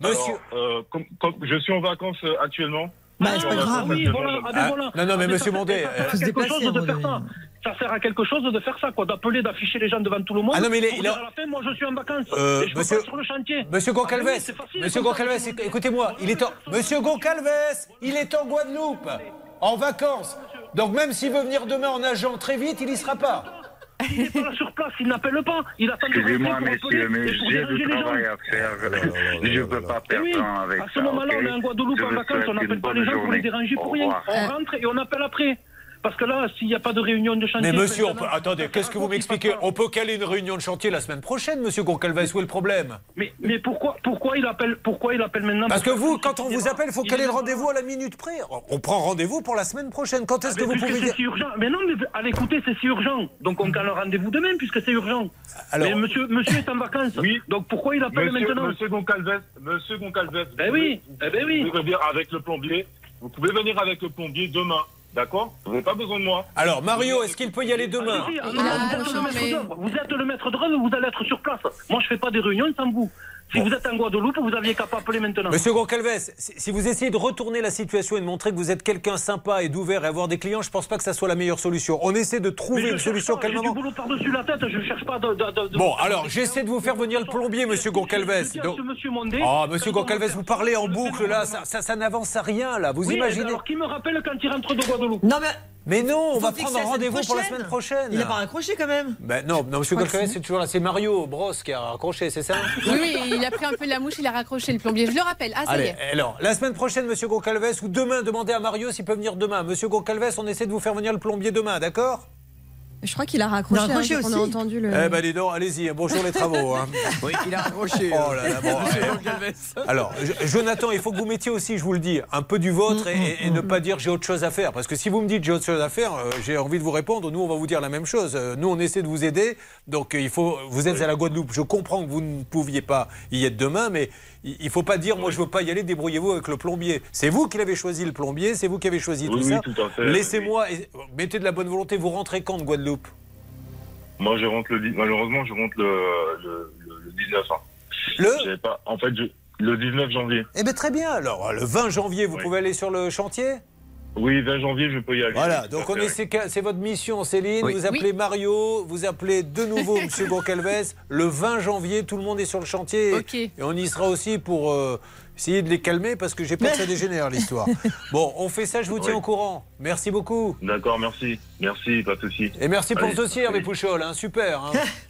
Monsieur. Alors, euh, comme- comme je suis en vacances euh, actuellement. Bah, Je c'est pas grave. Oui, actuellement. voilà. Ah, ben Ah, voilà. non, non, mais Ah, monsieur ça- Mondé, ça euh, sert à quelque chose de faire ça. Ça sert à quelque chose de faire ça, quoi, d'appeler, d'afficher les gens devant tout le monde. Ah non, mais il est- il dire a- à la fin, moi, je suis en vacances. Euh, et je peux monsieur- pas sur le chantier. Monsieur Ah, Goncalves, oui, c'est facile, Monsieur. Goncalves, éc- écoutez-moi, il est en... Monsieur Goncalves, il est en Guadeloupe, en vacances. Donc même s'il veut venir demain en nageant très vite, il y sera pas. Il n'est pas là sur place, il n'appelle pas. Il attend de Excusez-moi, messieurs, mais j'ai du travail à faire. Je ne peux pas Eh perdre oui, temps avec à ce moment-là, on est en Guadeloupe Je en vacances, on n'appelle pas les gens pour les déranger pour rien. On rentre et on appelle après. Parce que là, s'il n'y a pas de réunion de chantier. Mais monsieur, on peut... attendez, qu'est-ce que vous m'expliquez On peut caler une réunion de chantier la semaine prochaine, monsieur Goncalves, où est le problème Mais, mais pourquoi, pourquoi, il appelle, pourquoi il appelle maintenant Parce que vous, quand on vous appelle, il faut caler le rendez-vous à la minute près. On prend rendez-vous pour la semaine prochaine. Quand est-ce Ah, que vous pouvez c'est dire si urgent. Mais non, mais allez, écoutez, c'est si urgent. Donc on cale un rendez-vous demain puisque c'est urgent. Alors- mais monsieur, monsieur est en vacances. Oui. Donc pourquoi il appelle Monsieur, maintenant monsieur Goncalves, monsieur Goncalves, Ben oui, eh ben oui. vous pouvez venir avec le plombier. Vous pouvez venir avec le plombier demain, d'accord Vous n'avez pas besoin de moi. Alors, Mario, est-ce qu'il peut y aller demain Si, si, ah, Il a vous, êtes le maître d'œuvre. vous êtes le maître d'œuvre, vous allez être sur place. Moi, je fais pas des réunions sans vous. Si vous êtes en Guadeloupe, vous aviez qu'à pas appeler maintenant. Monsieur Goncalves, si vous essayez de retourner la situation et de montrer que vous êtes quelqu'un sympa et d'ouvert et avoir des clients, je pense pas que ça soit la meilleure solution. On essaie de trouver une solution pas, du calmement. boulot par-dessus la tête, je cherche pas de. de- de- de- Bon, alors j'essaie de vous faire venir le plombier, monsieur à Donc- ce monsieur Mondé, Oh, monsieur vous parlez en le boucle là, ça, ça, ça n'avance à rien là. Vous Oui, imaginez Alors, qui me rappelle quand il rentre de Guadeloupe? Non, mais. Mais non, on va prendre rendez-vous pour la semaine prochaine. Il a pas raccroché quand même. Ben non, non, monsieur c'est- toujours là. C'est Mario Bros qui a raccroché, c'est ça? Oui, oui, il a pris un peu la mouche, il a raccroché le plombier. Je le rappelle. Ah, ça y Allez, est. alors, la semaine prochaine, monsieur Goncalves, ou demain, demandez à Mario s'il peut venir demain. Monsieur Goncalves, on essaie de vous faire venir le plombier demain, d'accord? Je crois qu'il a raccroché. Il a raccroché hein, on a entendu le. Eh ben dis donc, allez-y, bonjour les travaux. hein. Oui, il a raccroché. Oh là là, bon, eh. Alors, Jonathan, il faut que vous mettiez aussi, je vous le dis, un peu du vôtre et, et- et ne pas dire j'ai autre chose à faire. Parce que si vous me dites j'ai autre chose à faire, euh, j'ai envie de vous répondre. Nous, on va vous dire la même chose. Euh, Nous, on essaie de vous aider. Donc, euh, il faut. Vous êtes à la Guadeloupe. Je comprends que vous ne pouviez pas y être demain, mais il il faut pas dire moi je veux pas y aller. Débrouillez-vous avec le plombier. C'est vous qui l'avez choisi le plombier. C'est vous qui avez choisi Oui, tout oui, ça. tout à fait. Laissez-moi. et- Mettez de la bonne volonté. Vous rentrez quand de Guadeloupe? Moi, je rentre le. Malheureusement, je rentre le, le, le- le 19. hein. Le? Pas. En fait, je- le 19 janvier. Eh bien, très bien. Alors, le 20 janvier, vous pouvez aller sur le chantier? Oui, 20 janvier, je peux y aller. Voilà, donc on est, c'est votre mission, Céline. Oui. Vous appelez Mario, vous appelez de nouveau Monsieur Goncalves. Le 20 janvier, tout le monde est sur le chantier. Et on y sera aussi pour euh, essayer de les calmer parce que j'ai peur que ça dégénère l'histoire. Bon, on fait ça, je vous tiens Oui. au courant. Merci beaucoup. D'accord, merci. Merci, pas de souci. Et merci pour ce dossier, Hervé allez. Pouchol. hein, super. hein.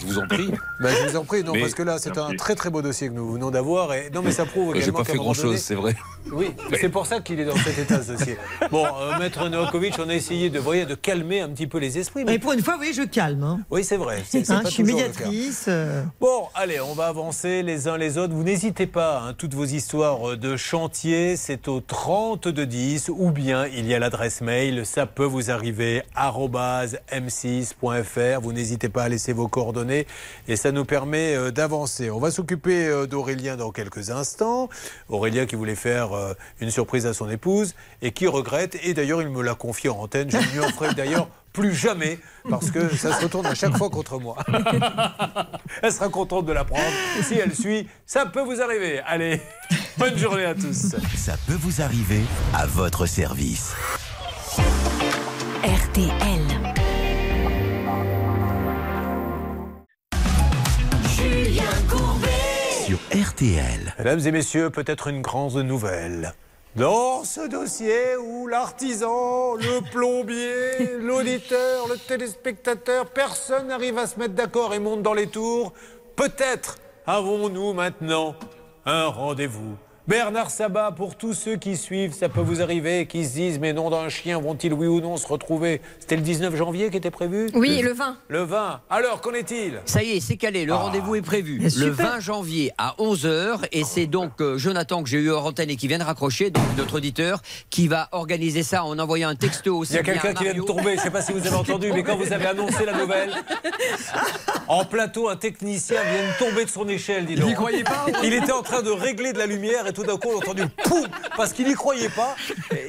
Je vous en prie. Ben, je vous en prie, non, Mais- parce que là, c'est un très très beau dossier que nous venons d'avoir. Et... Non, mais ça prouve J'ai également pas qu'à fait grand-chose, donné- c'est vrai. Oui, c'est pour ça qu'il est dans cet état, ce dossier. Bon, euh, Maître Novakovic, on a essayé de, voyez, de calmer un petit peu les esprits. Mais pour une fois, voyez, je calme. hein. Oui, c'est vrai. C'est, c'est Hein, pas je suis médiatrice. euh, Bon, allez, on va avancer les uns les autres. Vous n'hésitez pas, hein, toutes vos histoires de chantier, c'est au 30 de 10 ou bien il y a l'adresse mail, ça peut vous arriver, arobase m6.fr. Vous n'hésitez pas à laisser vos coordonnées et ça nous permet euh, d'avancer. On va s'occuper euh, d'Aurélien dans quelques instants. Aurélien qui voulait faire euh, une surprise à son épouse et qui regrette. Et d'ailleurs, il me l'a confié en antenne. Je ne lui en ferai d'ailleurs plus jamais parce que ça se retourne à chaque fois contre moi. Elle sera contente de l'apprendre. Si elle suit, ça peut vous arriver. Allez, bonne journée à tous. Ça peut vous arriver à votre service. RTL. Sur RTL. Mesdames et messieurs, peut-être une grande nouvelle. Dans ce dossier où l'artisan, le plombier, l'auditeur, le téléspectateur, personne n'arrive à se mettre d'accord et monte dans les tours, peut-être avons-nous maintenant un rendez-vous. Bernard Sabat, pour tous ceux qui suivent, ça peut vous arriver, qui se disent mais non d'un chien, vont-ils oui ou non se retrouver? C'était le 19 janvier qui était prévu? Oui, le 20. Le 20. Alors, qu'en est-il? Ça y est, c'est calé. Le rendez-vous est prévu Mais le super. 20 janvier à 11h. Et c'est donc euh, Jonathan que j'ai eu hors antenne et qui vient de raccrocher, donc notre auditeur, qui va organiser ça en envoyant un texto aussi. Il y a quelqu'un qui vient de tomber, je ne sais pas si vous avez entendu, mais quand vous avez annoncé la nouvelle, en plateau, un technicien vient de tomber de son échelle, dis donc. Il y croyait pas Il était en train de régler de la lumière et tout d'un coup on a entendu poum parce qu'il n'y croyait pas.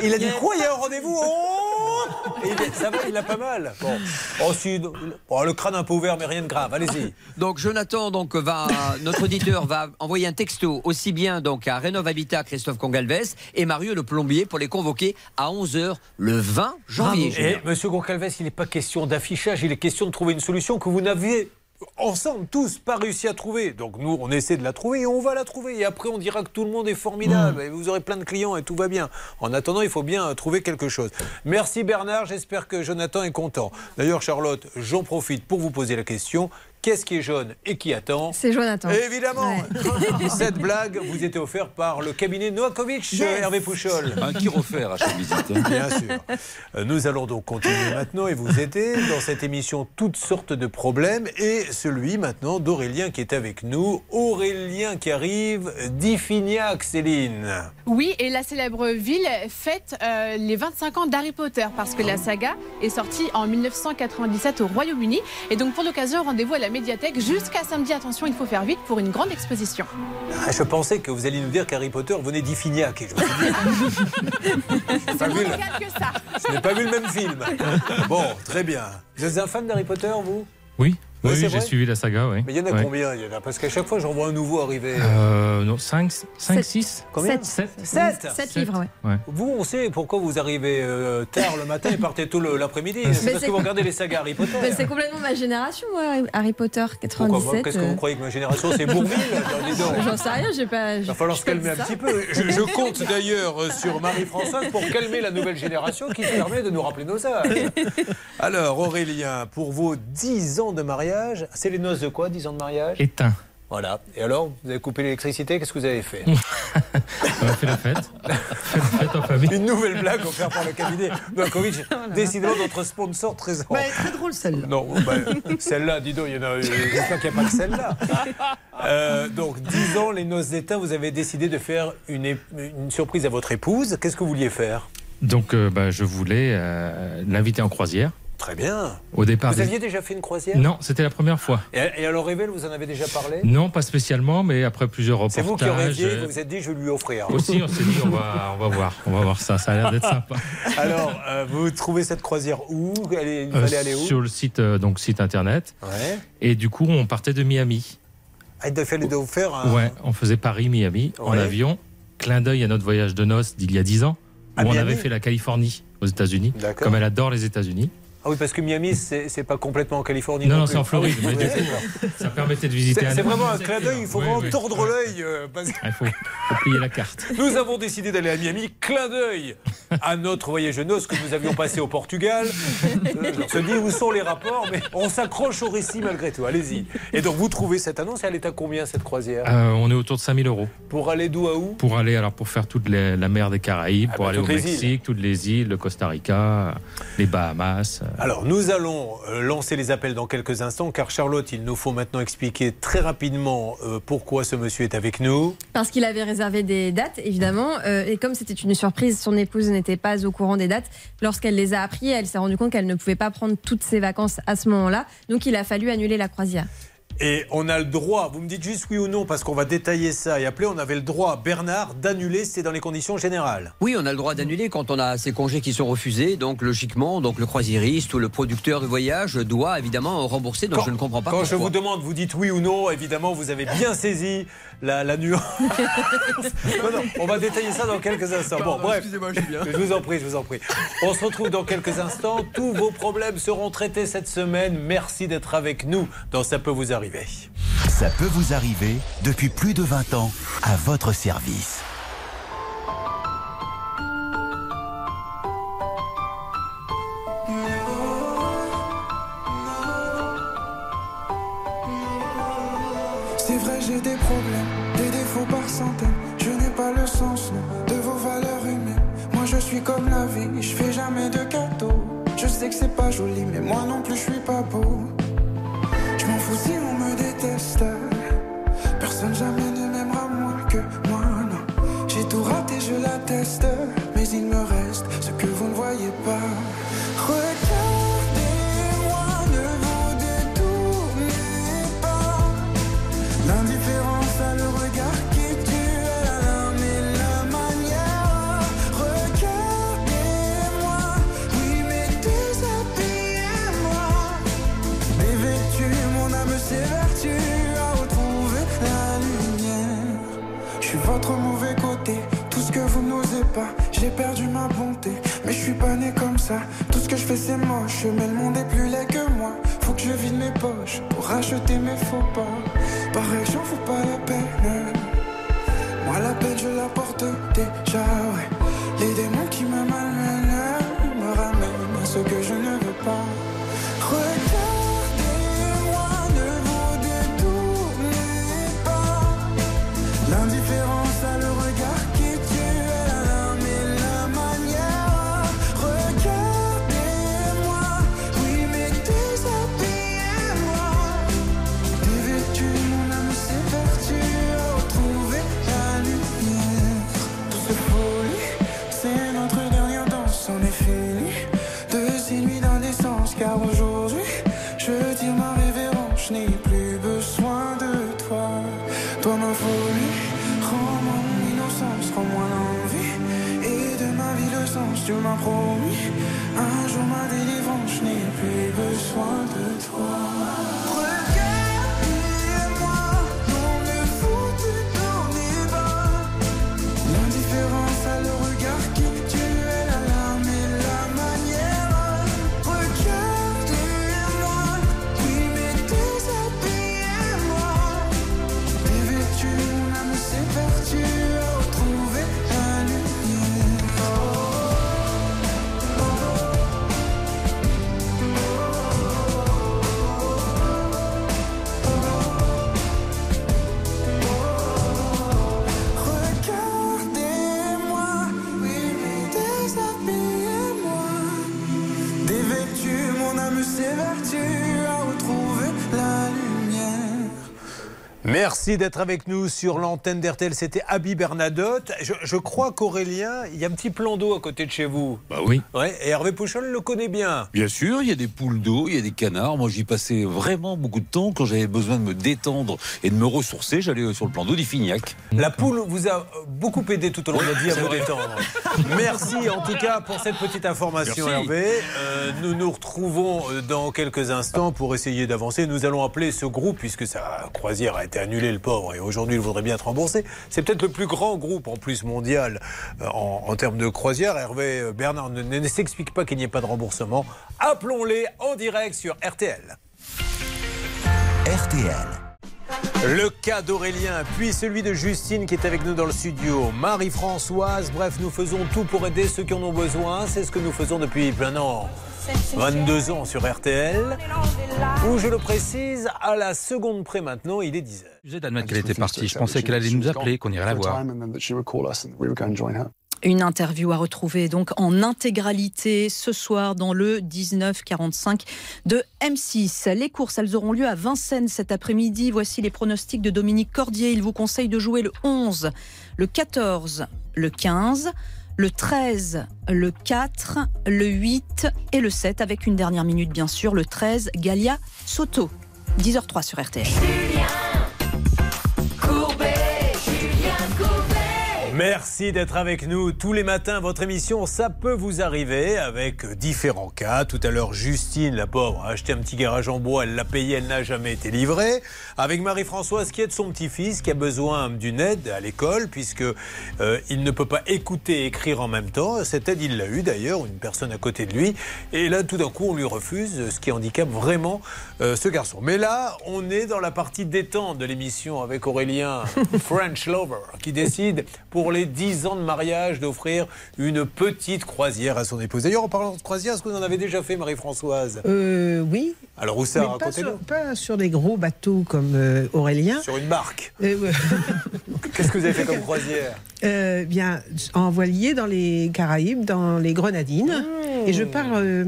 Il a dit quoi, il y a un rendez-vous Oh Et il, ça va, il a pas mal. Bon. Oh, si, oh, le crâne un peu ouvert, mais rien de grave, allez-y. Donc Jonathan, donc va, notre auditeur va envoyer un texto aussi bien donc à Rénov Habitat Christophe Congalves et Mario le plombier pour les convoquer à 11h le 20 janvier. Et Monsieur Goncalves, il n'est pas question d'affichage, il est question de trouver une solution que vous n'avez ensemble tous pas réussi à trouver. Donc nous, on essaie de la trouver et on va la trouver. Et après, on dira que tout le monde est formidable et vous aurez plein de clients et tout va bien. En attendant, il faut bien euh, trouver quelque chose. Merci Bernard, j'espère que Jonathan est content. D'ailleurs, Charlotte, j'en profite pour vous poser la question. Qu'est-ce qui est jaune et qui attend C'est Jonathan. Évidemment Ouais. Cette blague vous était offerte par le cabinet Novakovic, Yes. Hervé Pouchol. Un qui refaire à chaque visite. Bien sûr. Euh, Nous allons donc continuer maintenant et vous aider dans cette émission toutes sortes de problèmes et celui maintenant d'Aurélien qui est avec nous. Aurélien qui arrive d'Iffignac, Céline. Oui, et la célèbre ville fête euh, les 25 ans d'Harry Potter parce que la saga est sortie en 1997 au Royaume-Uni. Et donc pour l'occasion, rendez-vous à la médiathèque jusqu'à samedi. Attention, il faut faire vite pour une grande exposition. Ah, je pensais que vous alliez nous dire qu'Harry Potter venait d'Iffignac. Je j'ai pas vu le- Local que ça. je n'ai pas vu le même film. Bon, très bien. Vous êtes un fan d'Harry Potter, vous? Oui, oui, oui, j'ai suivi la saga, oui. Mais il y en a Ouais. combien Il y en a? Parce qu'à chaque fois, j'en vois un nouveau arriver. euh, Non, 5, 5 Sept. 6 Combien? Sept. Sept Sept livres, ouais. Ouais. Vous, on sait pourquoi vous arrivez euh, tard le matin et partez tôt l'après-midi. C'est parce que vous regardez les sagas Harry Potter. Mais c'est complètement ma génération, ouais, Harry Potter Pourquoi 97. Qu'est-ce que vous euh, croyez que ma génération, c'est Bourville? J'en sais rien, j'ai pas. Il va falloir se calmer un petit peu. Je, je compte d'ailleurs euh, sur Marie-Françoise pour calmer la nouvelle génération qui permet de nous rappeler nos âges. Alors, Aurélien, pour vos 10 ans de mariage, c'est les noces de quoi, 10 ans de mariage Éteint. Voilà. Et alors, vous avez coupé l'électricité, qu'est-ce que vous avez fait On a fait la fête. fait la fête en famille. Une nouvelle blague offerte par le cabinet Novakovic. Oh Décidément, notre sponsor très bah, très drôle celle-là. Non, bah, celle-là, dis donc, il y en a. J'espère qu'il n'y a pas que celle-là. Euh, donc, 10 ans, les noces d'état, vous avez décidé de faire une, é- une surprise à votre épouse. Qu'est-ce que vous vouliez faire? Donc, euh, bah, je voulais euh, l'inviter en croisière. Très bien. Au départ. Vous aviez déjà fait une croisière? Non, c'était la première fois. Et, et alors, Révèle, vous en avez déjà parlé? Non, pas spécialement, mais après plusieurs C'est reportages. vous qui en rêviez, euh, vous vous êtes dit, je vais lui offrir. Aussi, on s'est dit, on va, on va voir. On va voir ça. Ça a l'air d'être sympa. Alors, euh, vous trouvez cette croisière où? Allez, Il Euh, aller où? sur le site, euh, donc site internet. Ouais. Et du coup, on partait de Miami. Ah, il fallait vous faire un. Ouais, on faisait Paris-Miami en avion. Clin d'œil à notre voyage de noces d'il y a 10 ans, où À on Miami avait fait la Californie aux États-Unis, comme elle adore les États-Unis. Ah oui, parce que Miami, c'est pas complètement en Californie. Non, non, c'est en Floride, Ah mais du coup, ça permettait de visiter C'est vraiment un clin d'œil, il faut Oui, vraiment oui. tordre l'œil. euh, parce- Ah, Il faut, faut plier la carte. Nous avons décidé d'aller à Miami. Clin d'œil à notre voyage de noces que nous avions passé au Portugal. Euh, On se dit où sont les rapports, mais on s'accroche au récit malgré tout. Allez-y. Et donc vous trouvez cette annonce, elle est à combien cette croisière Euh, on est autour de 5000 euros. Pour aller d'où à où Pour aller, alors pour faire toute les- la mer des Caraïbes, pour bah, aller au Mexique, toutes les îles, le Costa Rica, les Bahamas. Alors, nous allons euh, lancer les appels dans quelques instants, car Charlotte, il nous faut maintenant expliquer très rapidement euh, pourquoi ce monsieur est avec nous. Parce qu'il avait réservé des dates, évidemment. euh, et comme c'était une surprise, son épouse n'était pas au courant des dates. Lorsqu'elle les a appris, elle s'est rendue compte qu'elle ne pouvait pas prendre toutes ses vacances à ce moment-là. Donc il a fallu annuler la croisière. Et on a le droit, vous me dites juste oui ou non, parce qu'on va détailler ça et appeler, on avait le droit, Bernard, d'annuler, c'est dans les conditions générales. Oui, on a le droit d'annuler quand on a ces congés qui sont refusés. Donc, logiquement, donc le croisiériste ou le producteur de voyage doit évidemment rembourser. Donc, je ne comprends pas Quand je vous demande, vous dites oui ou non, évidemment, vous avez bien saisi la, la nuance. Non, non, on va détailler ça dans quelques instants. bon, bref. Je vous en prie, je vous en prie. On se retrouve dans quelques instants. Tous vos problèmes seront traités cette semaine. Merci d'être avec nous dans Ça peut vous arriver. Ça peut vous arriver depuis plus de 20 ans à votre service. C'est vrai, j'ai des problèmes, comme la vie, je fais jamais de cadeaux. Je sais que c'est pas joli, mais moi non plus, je suis pas beau. Je m'en fous si on me déteste. Personne jamais ne m'aimera moins que moi, non. J'ai tout raté, je l'atteste. Mais il me reste ce que vous ne voyez pas. Tout ce que je fais c'est moche, mais le monde est plus laid que moi. Faut que je vide mes poches pour racheter mes faux pas. Pareil, j'en fous pas la peine. Moi la peine je la porte déjà, ouais. Les démons qui me Merci d'être avec nous sur l'antenne d'RTL. C'était Abby Bernadotte. Je, je crois qu'Aurélien, il y a un petit plan d'eau à côté de chez vous. Bah oui. Ouais, et Hervé Pouchol le connaît bien. Bien sûr, il y a des poules d'eau, il y a des canards. Moi, j'y passais vraiment beaucoup de temps. Quand j'avais besoin de me détendre et de me ressourcer, j'allais sur le plan d'eau d'Iffignac. La poule vous a beaucoup aidé tout au long de la vie à vous vrai. détendre. Merci en tout cas pour cette petite information, Merci. Hervé. Euh, nous nous retrouvons euh, dans quelques instants pour essayer d'avancer. Nous allons appeler ce groupe, puisque sa croisière a été été annulé le pauvre et aujourd'hui il voudrait bien être remboursé. C'est peut-être le plus grand groupe en plus mondial euh, en, en termes de croisière. Hervé euh, Bernard ne, ne s'explique pas qu'il n'y ait pas de remboursement. Appelons-les en direct sur RTL. RTL. Le cas d'Aurélien, puis celui de Justine qui est avec nous dans le studio, Marie-Françoise, bref, nous faisons tout pour aider ceux qui en ont besoin. C'est ce que nous faisons depuis maintenant 22 ans sur RTL, où je le précise, à la seconde près maintenant, il est 10h. J'ai d'admettre qu'elle était partie. Je pensais qu'elle allait nous appeler, qu'on irait la voir. Une interview à retrouver donc en intégralité ce soir dans le 1945 de M6. Les courses, elles auront lieu à Vincennes cet après-midi. Voici les pronostics de Dominique Cordier. Il vous conseille de jouer le 11, le 14, le 15, le 13, le 4, le 8 et le 7 avec une dernière minute bien sûr, le 13, Galia Soto. 10h03 sur RTL. Merci d'être avec nous tous les matins. Votre émission, ça peut vous arriver avec différents cas. Tout à l'heure, Justine, la pauvre, a acheté un petit garage en bois. Elle l'a payé, elle n'a jamais été livrée. Avec Marie-Françoise qui aide son petit-fils qui a besoin d'une aide à l'école puisque euh, il ne peut pas écouter et écrire en même temps. Cette aide, il l'a eu d'ailleurs, une personne à côté de lui. Et là, tout d'un coup, on lui refuse, ce qui handicape vraiment euh, ce garçon. Mais là, on est dans la partie détente de l'émission avec Aurélien French Lover qui décide pour les 10 ans de mariage d'offrir une petite croisière à son épouse. D'ailleurs, en parlant de croisière, est-ce que vous en avez déjà fait, Marie-Françoise? Euh, oui. Alors où ça pas sur, pas sur des gros bateaux comme euh, Aurélien. Sur une barque. Euh. Qu'est-ce que vous avez fait comme croisière? Euh, bien, en voilier dans les Caraïbes, dans les Grenadines. Et je pars euh,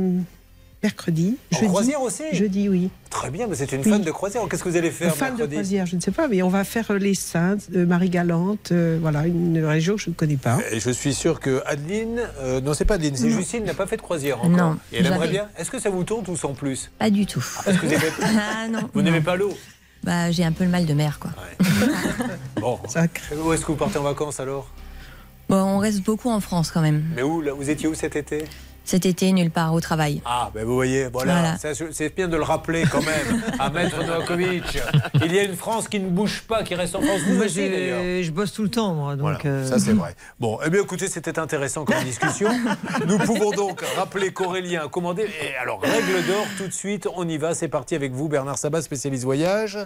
mercredi. En jeudi. croisière aussi Jeudi, oui. Très bien, mais c'est une Oui. fan de croisière. Qu'est-ce que vous allez faire Fan de mercredi croisière, je ne sais pas, mais on va faire les Saintes, euh, Marie-Galante, euh, voilà, une région que je ne connais pas. Et je suis sûr que Adeline, euh, non c'est pas Adeline, c'est. Justine, n'a pas fait de croisière encore. Non, Et elle aimerait bien. Est-ce que ça vous tente ou sans plus? Pas du tout. Parce que vous n'aimez Ah non. vous n'aimez pas l'eau? Bah, j'ai un peu le mal de mer, quoi. Bon. Où est-ce que vous partez en vacances alors? Bon, on reste beaucoup en France quand même. Mais où là Vous étiez où cet été? Cet été, nulle part au travail. Ah, ben vous voyez, voilà, c'est bien de le rappeler quand même à Maître Novakovic. Il y a une France qui ne bouge pas, qui reste en France. Vous Moi, aussi je bosse tout le temps, moi. Donc, Voilà, euh, ça c'est vrai. Bon, eh bien écoutez, c'était intéressant comme discussion. Nous pouvons donc rappeler qu'Aurélien a commandé. Et alors, règle d'or, tout de suite, on y va. C'est parti avec vous, Bernard Sabat, spécialiste voyage.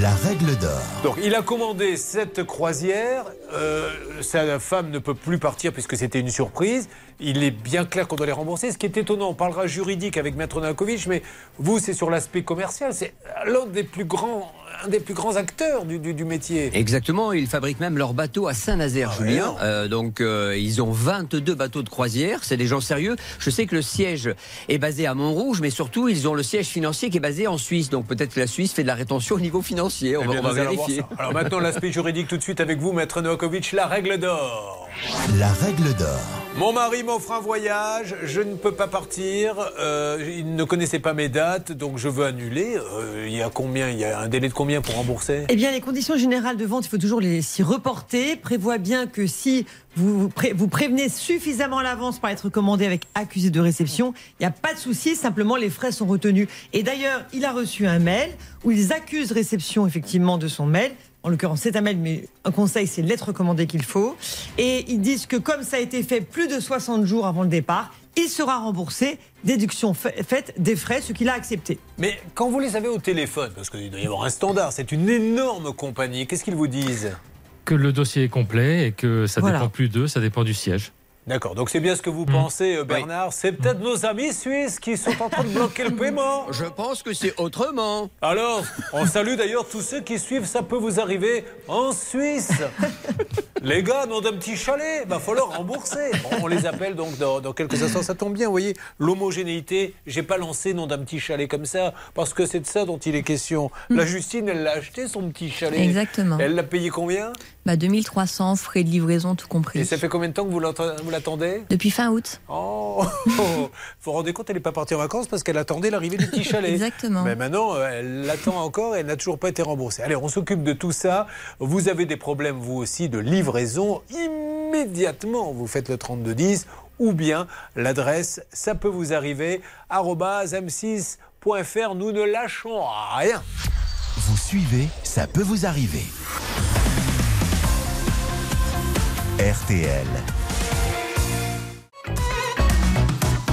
La règle d'or. Donc, il a commandé cette croisière. Euh, sa femme ne peut plus partir puisque c'était une surprise. Il est bien clair qu'on doit les rembourser. Ce qui est étonnant, on parlera juridique avec Maître Novakovic, mais vous, c'est sur l'aspect commercial. C'est l'un des plus grands, un des plus grands acteurs du, du- du métier. Exactement, ils fabriquent même leurs bateaux à Saint-Nazaire, Julien. Euh, donc, euh, ils ont 22 bateaux de croisière. C'est des gens sérieux. Je sais que le siège est basé à Montrouge, mais surtout, ils ont le siège financier qui est basé en Suisse. Donc, peut-être que la Suisse fait de la rétention au niveau financier. On Eh va, on va vérifier. Alors maintenant, l'aspect juridique tout de suite avec vous, Maître Novakovic, la règle d'or. La règle d'or. Mon mari m'offre un voyage, je ne peux pas partir, euh, il ne connaissait pas mes dates, donc je veux annuler. Euh, il y a combien Il y a un délai de combien pour rembourser? Eh bien, les conditions générales de vente, il faut toujours les s'y reporter. Prévoit bien que si vous vous, pré- vous prévenez suffisamment à l'avance par être commandé avec accusé de réception, il n'y a pas de souci, simplement les frais sont retenus. Et d'ailleurs, il a reçu un mail où ils accusent réception effectivement de son mail. En l'occurrence, c'est un mail, mais un conseil, c'est l'être recommandé qu'il faut. Et ils disent que comme ça a été fait plus de 60 jours avant le départ, il sera remboursé, déduction fa- faite des frais, ce qu'il a accepté. Mais quand vous les avez au téléphone, parce qu'il doit y avoir un standard, c'est une énorme compagnie, qu'est-ce qu'ils vous disent? Que le dossier est complet et que ça Voilà. dépend plus d'eux, ça dépend du siège. D'accord, donc c'est bien ce que vous Hmm. pensez, euh, Bernard. C'est peut-être nos amis suisses qui sont en train de bloquer le paiement. Je pense que c'est autrement. Alors, on salue d'ailleurs tous ceux qui suivent Ça peut vous arriver en Suisse. Les gars, nom d'un petit chalet, va falloir rembourser. Bon, on les appelle donc dans, dans quelques instants. Ça tombe bien, vous voyez, l'homogénéité. J'ai pas lancé nom d'un petit chalet comme ça, parce que c'est de ça dont il est question. La Justine, elle l'a acheté, son petit chalet. Exactement. Elle l'a payé combien? Bah, 2300, frais de livraison, tout compris. Et ça fait combien de temps que vous l'attend- vous l'attendez? Depuis fin août. Oh Vous vous rendez compte, elle n'est pas partie en vacances parce qu'elle attendait l'arrivée du petit chalet. Exactement. Mais maintenant, euh, elle l'attend encore et elle n'a toujours pas été remboursée. Allez, on s'occupe de tout ça. Vous avez des problèmes, vous aussi, de livraison. Immédiatement, vous faites le 3210 ou bien l'adresse, ça peut vous arriver, arobase m6.fr. Nous ne lâchons rien. Vous suivez, ça peut vous arriver. RTL.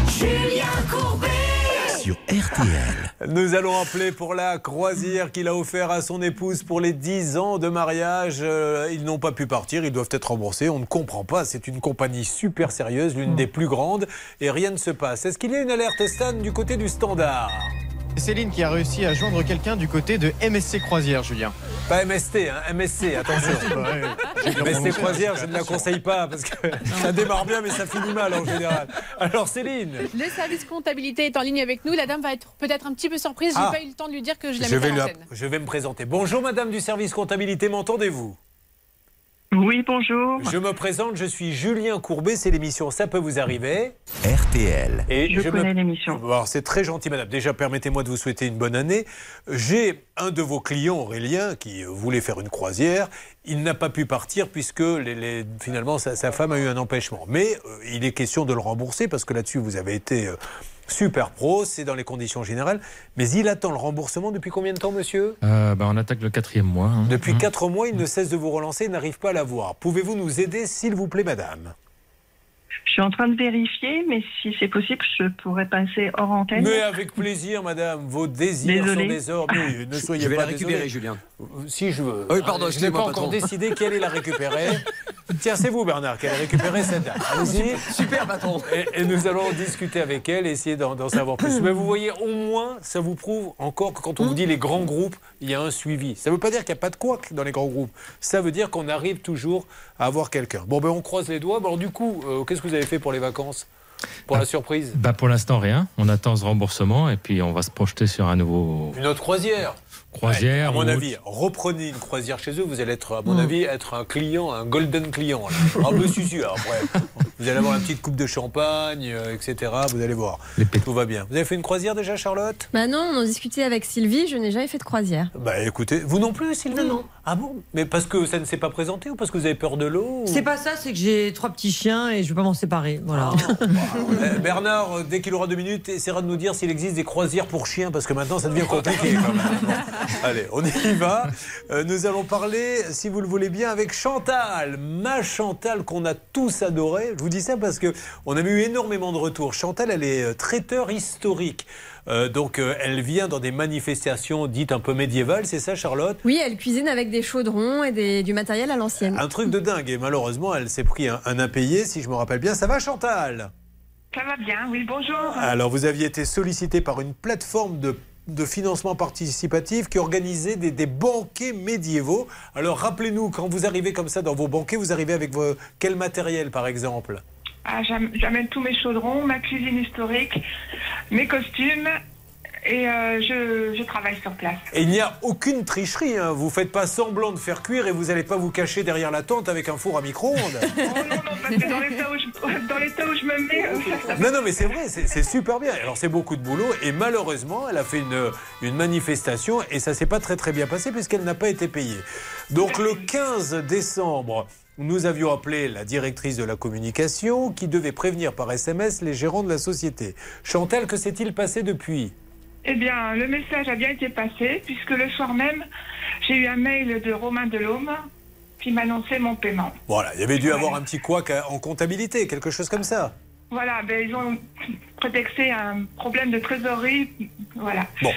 Julien Courbet Sur RTL. Nous allons appeler pour la croisière qu'il a offert à son épouse pour les 10 ans de mariage. Euh, ils n'ont pas pu partir, ils doivent être remboursés. On ne comprend pas. C'est une compagnie super sérieuse, l'une des plus grandes, et rien ne se passe. Est-ce qu'il y a une alerte Stan du côté du standard? Céline qui a réussi à joindre quelqu'un du côté de MSC Croisière, Julien. Pas MST, hein, MSC, attention. MSC Croisière, je ne la conseille pas parce que ça démarre bien, mais ça finit mal en général. Alors Céline, Le service comptabilité est en ligne avec nous. La dame va être peut-être un petit peu surprise. J'ai Ah. pas eu le temps de lui dire que je la je mettais vais, à lui- l'antenne. je vais me présenter. Bonjour Madame du service comptabilité, m'entendez-vous? Oui, bonjour. Je me présente, je suis Julien Courbet, c'est l'émission Ça peut vous arriver. RTL. Et Je connais me- l'émission. Alors, c'est très gentil, madame. Déjà, permettez-moi de vous souhaiter une bonne année. J'ai un de vos clients, Aurélien, qui voulait faire une croisière. Il n'a pas pu partir puisque les- les- finalement sa, sa femme a eu un empêchement. Mais euh, il est question de le rembourser parce que là-dessus, vous avez été euh, super pro, c'est dans les conditions générales. Mais il attend le remboursement depuis combien de temps, monsieur Euh, bah, on attaque le quatrième mois. hein. Depuis Mmh. quatre mois, il ne cesse de vous relancer, il n'arrive pas à l'avoir. Pouvez-vous nous aider, s'il vous plaît, madame Je suis en train de vérifier, mais si c'est possible, je pourrais passer hors antenne. Mais avec plaisir, madame. Vos désirs Désolé. sont des ordres. Mais ne soyez Je vais pas la récupérer, désolé. Julien. Si je veux. Oui, pardon, Je n'ai pas encore décidé qui allait la récupérer. Tiens, c'est vous, Bernard, qui allez récupérer cette dame. Allez-y. Super, patron. Et, et nous allons discuter avec elle, essayer d'en savoir plus. Mais vous voyez, au moins, ça vous prouve encore que quand on vous dit les grands groupes, il y a un suivi. Ça ne veut pas dire qu'il n'y a pas de couac dans les grands groupes. Ça veut dire qu'on arrive toujours à avoir quelqu'un. Bon, ben on croise les doigts. Bon, alors, du coup, euh, qu'est-ce que vous avez fait pour les vacances Pour la surprise Bah, pour l'instant, rien. On attend ce remboursement et puis on va se projeter sur un nouveau Une autre croisière croisière. À mon ou avis, reprenez une croisière chez eux, vous allez être, à mon Mm. avis, être un client, un golden client. là. Ah, si, si, après, vous allez avoir une petite coupe de champagne, euh, etc. Vous allez voir. Tout va bien. Vous avez fait une croisière déjà, Charlotte? Bah non, on en discutait avec Sylvie, je n'ai jamais fait de croisière. Bah écoutez, vous non plus, Sylvie? Non. Ah bon? Mais parce que ça ne s'est pas présenté ou parce que vous avez peur de l'eau ou- C'est pas ça, c'est que j'ai trois petits chiens et je veux pas m'en séparer. Voilà. Euh, Bernard, euh, dès qu'il aura deux minutes, essaiera de nous dire s'il existe des croisières pour chiens, parce que maintenant ça devient compliqué quand même. Allez, on y va. Euh, nous allons parler, si vous le voulez bien, avec Chantal. Ma Chantal qu'on a tous adorée. Je vous dis ça parce que on a eu énormément de retours. Chantal, elle est euh, traiteur historique. Euh, donc euh, elle vient dans des manifestations dites un peu médiévales, c'est ça Charlotte? Oui, elle cuisine avec des chaudrons et des- du matériel à l'ancienne. Un truc de dingue et malheureusement elle s'est pris un, un impayé si je me rappelle bien. Ça va Chantal? Ça va bien, oui, bonjour. Alors, vous aviez été sollicité par une plateforme de, de financement participatif qui organisait des, banquets médiévaux. Alors, rappelez-nous, quand vous arrivez comme ça dans vos banquets, vous arrivez avec vos, quel matériel, par exemple? Ah, j'am- J'amène tous mes chaudrons, ma cuisine historique, mes costumes, et euh, je, je travaille sur place. Et il n'y a aucune tricherie. Hein. Vous faites pas semblant de faire cuire et vous n'allez pas vous cacher derrière la tente avec un four à micro-ondes. Parce que dans l'état où, où je me mets, euh, Non, non, mais c'est vrai, c'est c'est super bien. Alors, c'est beaucoup de boulot. Et malheureusement, elle a fait une, une manifestation et ça s'est pas très, très bien passé puisqu'elle n'a pas été payée. Donc, le 15 décembre, nous avions appelé la directrice de la communication qui devait prévenir par SMS les gérants de la société. Chantal, que s'est-il passé depuis? Eh bien, le message a bien été passé, puisque le soir même, j'ai eu un mail de Romain Delhomme qui m'annonçait mon paiement. Voilà, il y avait dû avoir un petit couac en comptabilité, quelque chose comme ça. Voilà, ben, ils ont prétexté un problème de trésorerie. Voilà. Bon.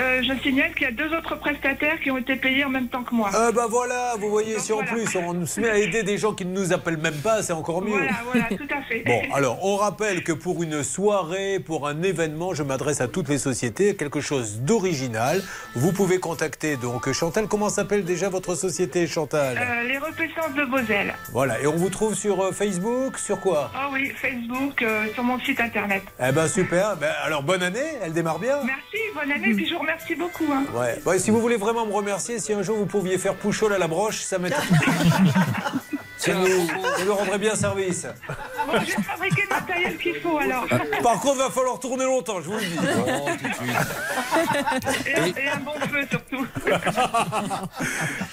Euh, je signale qu'il y a deux autres prestataires qui ont été payés en même temps que moi. Ah bah voilà, vous voyez, si en plus on se met à aider des gens qui ne nous appellent même pas, c'est encore mieux. Voilà, voilà, tout à fait. Bon, alors on rappelle que pour une soirée, pour un événement, je m'adresse à toutes les sociétés, quelque chose d'original. Vous pouvez contacter donc Chantal. Comment s'appelle déjà votre société, Chantal? Euh, les repaissances de Bosel. Voilà, et on vous trouve sur euh, Facebook, sur quoi? Ah oui, Facebook, euh, sur mon site internet. Eh ben super. Ben, alors bonne année, elle démarre bien. Merci, bonne année, puis je vous remercie beaucoup. hein. Ouais. Ouais, si vous voulez vraiment me remercier, si un jour vous pouviez faire pouchol à la broche, ça m'aiderait. ça, nous, ça nous rendrait bien service. Bon, je vais fabriquer le matériel qu'il faut alors. Par contre, va falloir tourner longtemps, je vous le dis. Et, et un bon feu surtout.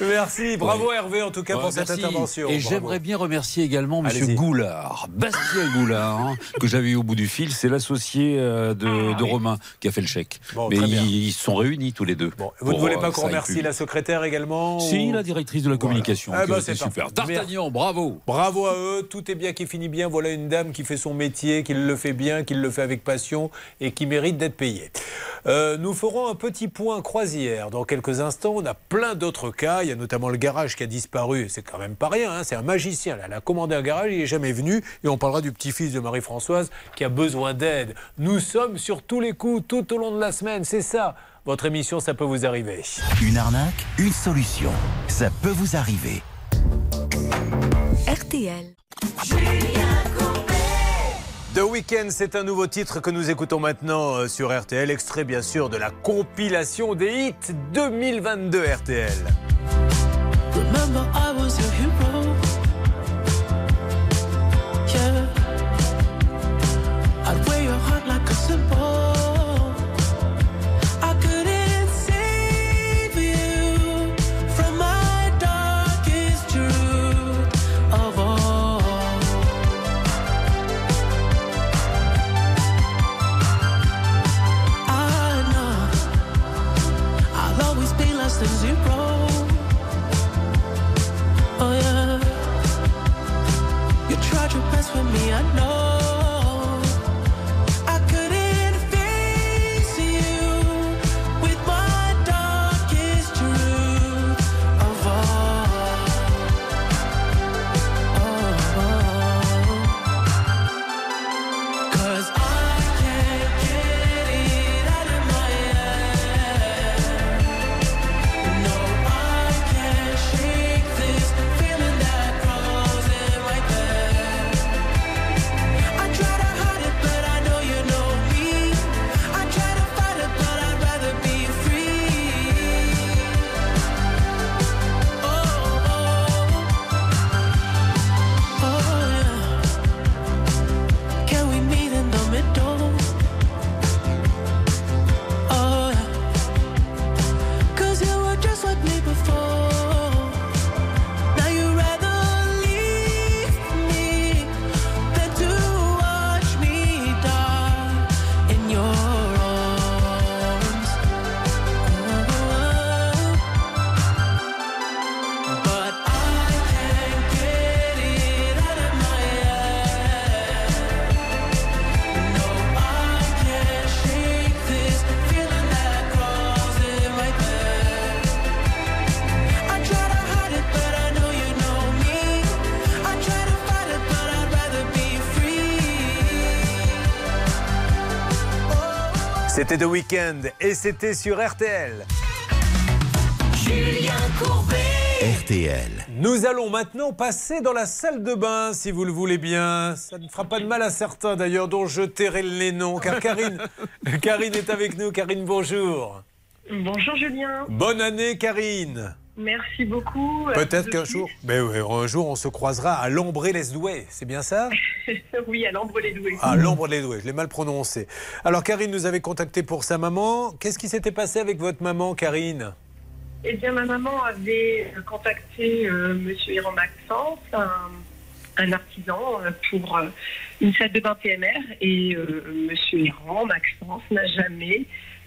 Merci, bravo Ouais. Hervé en tout cas Ouais, pour cette intervention. Et j'aimerais bien remercier également Monsieur. Goulard, Bastien Goulard, hein, que j'avais eu au bout du fil. C'est l'associé euh, de, de Romain qui a fait le chèque. Ah Bon, Mais ils, ils se sont réunis tous les deux. Vous ne voulez euh, pas qu'on remercie la secrétaire également Si, ou- la directrice de la communication. Ah bah, c'est super. parfait. Bravo. Bravo à eux, tout est bien qui finit bien. Voilà une dame qui fait son métier, qui le fait bien, qui le fait avec passion et qui mérite d'être payée. Euh, nous ferons un petit point croisière dans quelques instants. On a plein d'autres cas. Il y a notamment le garage qui a disparu. C'est quand même pas rien. hein. C'est un magicien. Là. Il a commandé un garage, il n'est jamais venu. Et on parlera du petit-fils de Marie-Françoise qui a besoin d'aide. Nous sommes sur tous les coups tout au long de la semaine. C'est ça. Votre émission, ça peut vous arriver. Une arnaque, une solution. Ça peut vous arriver. RTL. The Weeknd, c'est un nouveau titre que nous écoutons maintenant euh, sur RTL, extrait bien sûr de la compilation des hits 2022 RTL. Remember, C'était The Weeknd et c'était sur RTL. Julien Courbet. RTL. Nous allons maintenant passer dans la salle de bain, si vous le voulez bien. Ça ne fera pas de mal à certains d'ailleurs, dont je tairai les noms, car Karine, Karine est avec nous. Karine, bonjour. Bonjour Julien. Bonne année, Karine. Merci beaucoup. Peut-être qu'un jour, mais oui, un jour, on se croisera à Lambré-les-Doués. C'est bien ça? Oui, à l'ambre les doués. Ah, Lambre-les-Doués, je l'ai mal prononcé. Alors, Karine nous avait contacté pour sa maman. Qu'est-ce qui s'était passé avec votre maman, Karine? Eh bien, ma maman avait contacté euh, Monsieur Héron Maxence, un, un artisan, euh, pour euh, une salle de bain PMR. Et euh, Monsieur Héron Maxence n'a jamais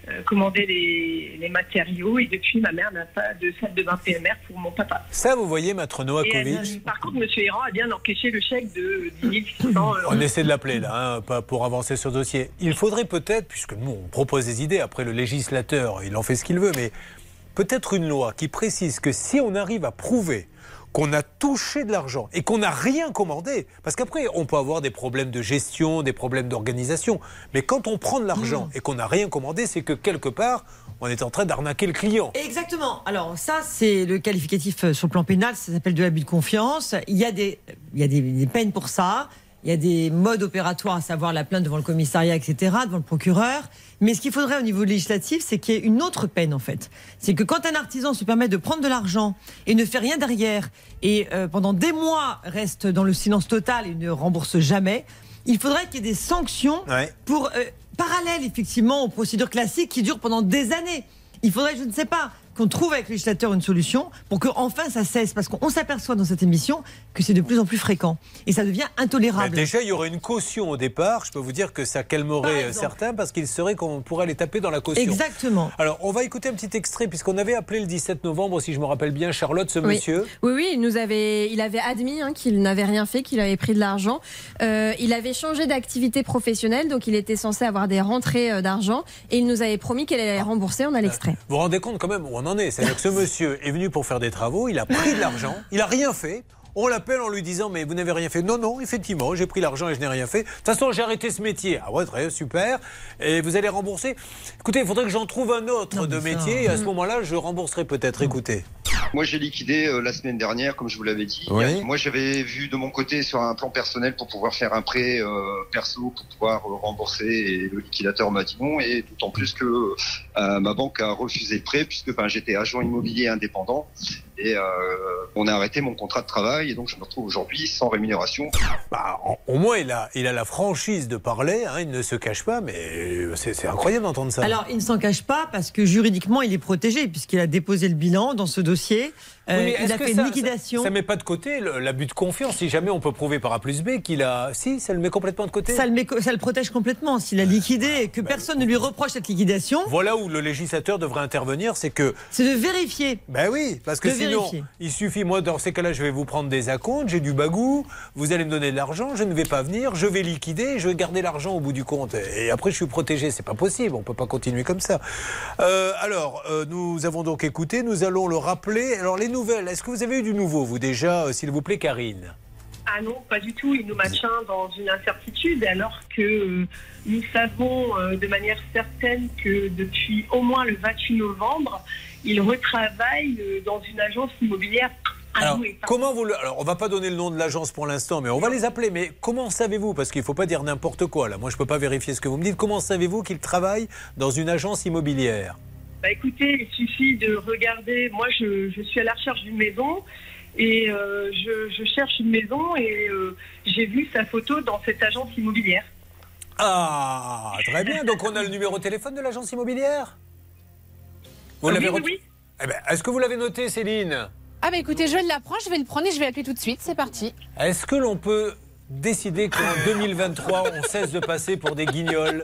euh, commandé les, les matériaux. Et depuis, ma mère n'a pas de salle de bain PMR pour mon papa. Ça, vous voyez, Maître Novakovic par contre, Monsieur Héron a bien encaissé le chèque de 10 600 euros. On essaie de l'appeler là, hein, pour avancer sur le dossier. Il faudrait peut-être, puisque nous on propose des idées, après le législateur, il en fait ce qu'il veut, mais peut-être une loi qui précise que si on arrive à prouver qu'on a touché de l'argent et qu'on n'a rien commandé, parce qu'après on peut avoir des problèmes de gestion, des problèmes d'organisation, mais quand on prend de l'argent et qu'on n'a rien commandé, c'est que quelque part on est en train d'arnaquer le client. Exactement. Alors ça, c'est le qualificatif euh, sur le plan pénal, ça s'appelle de l'abus de confiance. Il y a des, il y a des, des peines pour ça. Il y a des modes opératoires, à savoir la plainte devant le commissariat, etc., devant le procureur. Mais ce qu'il faudrait au niveau législatif, c'est qu'il y ait une autre peine, en fait. C'est que quand un artisan se permet de prendre de l'argent et ne fait rien derrière, et euh, pendant des mois reste dans le silence total et ne rembourse jamais, il faudrait qu'il y ait des sanctions Ouais. pour euh, parallèle effectivement aux procédures classiques qui durent pendant des années. Il faudrait, je ne sais pas, qu'on trouve avec le législateur une solution pour que enfin ça cesse, parce qu'on s'aperçoit dans cette émission que c'est de plus en plus fréquent et ça devient intolérable. déjà, il y aurait une caution au départ. Je peux vous dire que ça calmerait euh, certains parce qu'il serait qu'on pourrait les taper dans la caution. Exactement. Alors, on va écouter un petit extrait puisqu'on avait appelé le 17 novembre, si je me rappelle bien, Charlotte, ce Oui. monsieur. Oui, oui, il nous avait, il avait admis hein, qu'il n'avait rien fait, qu'il avait pris de l'argent. Euh, il avait changé d'activité professionnelle, donc il était censé avoir des rentrées euh, d'argent et il nous avait promis qu'elle allait rembourser. On a l'extrait. Vous vous rendez compte quand même on C'est-à-dire que ce monsieur est venu pour faire des travaux, il a pris de l'argent, il a rien fait. On l'appelle en lui disant mais vous n'avez rien fait. Non non, effectivement, j'ai pris l'argent et je n'ai rien fait. De toute façon, j'ai arrêté ce métier. Ah ouais, très super. Et vous allez rembourser. Écoutez, il faudrait que j'en trouve un autre de métier et à ce moment-là, je rembourserai peut-être. Écoutez. Moi, j'ai liquidé euh, la semaine dernière, comme je vous l'avais dit. Oui. Moi, j'avais vu de mon côté sur un plan personnel pour pouvoir faire un prêt euh, perso pour pouvoir euh, rembourser. Et le liquidateur m'a dit non. Et d'autant plus que euh, ma banque a refusé le prêt puisque j'étais agent immobilier indépendant et euh, on a arrêté mon contrat de travail et donc je me retrouve aujourd'hui sans rémunération. Bah, Au moins, il a, il a la franchise de parler. hein, il ne se cache pas, mais c'est c'est incroyable d'entendre ça. Alors, il ne s'en cache pas parce que juridiquement, il est protégé puisqu'il a déposé le bilan dans ce dossier. Euh, Oui, mais il a fait ça- une liquidation. Ça, ne met pas de côté l'abus de confiance. Si jamais on peut prouver par A plus B qu'il a. Si, ça le met complètement de côté. Ça le, met- ça le protège complètement. S'il a liquidé et que personne ne lui reproche cette liquidation, Voilà où le législateur devrait intervenir, c'est que. c'est de vérifier. Ben oui, parce que De sinon, vérifier. il suffit, moi, dans ces cas-là, je vais vous prendre des acomptes, j'ai du bagou, vous allez me donner de l'argent, je ne vais pas venir, je vais liquider, je vais garder l'argent au bout du compte. Et après, je suis protégé. C'est pas possible, on peut pas continuer comme ça. Euh, alors, euh, nous avons donc écouté, nous allons le rappeler. Alors, les nouvelles, est-ce que vous avez eu du nouveau, vous déjà, euh, s'il vous plaît, Karine? Ah non, pas du tout. Il nous maintient dans une incertitude alors que euh, nous savons euh, de manière certaine que depuis au moins le 28 novembre, il retravaille euh, dans une agence immobilière à Alors, comment vous le... Alors, on va pas donner le nom de l'agence pour l'instant, mais on va les appeler. Mais comment savez-vous Parce qu'il faut pas dire n'importe quoi. Là, moi, je peux pas vérifier ce que vous me dites. Comment savez-vous qu'il travaille dans une agence immobilière? Bah, écoutez, il suffit de regarder. Moi, je, je suis à la recherche d'une maison et euh, je, je cherche une maison et euh, j'ai vu sa photo dans cette agence immobilière. Ah, très bien. Donc, on a le numéro de téléphone de l'agence immobilière? Vous Ah l'avez oui, oui, ret- oui. Eh ben, Est-ce que vous l'avez noté, Céline? Ah bah écoutez, je l'apprends, je vais le prendre et je vais l'appeler tout de suite. C'est parti. Est-ce que l'on peut décider qu'en 2023, on cesse de passer pour des guignols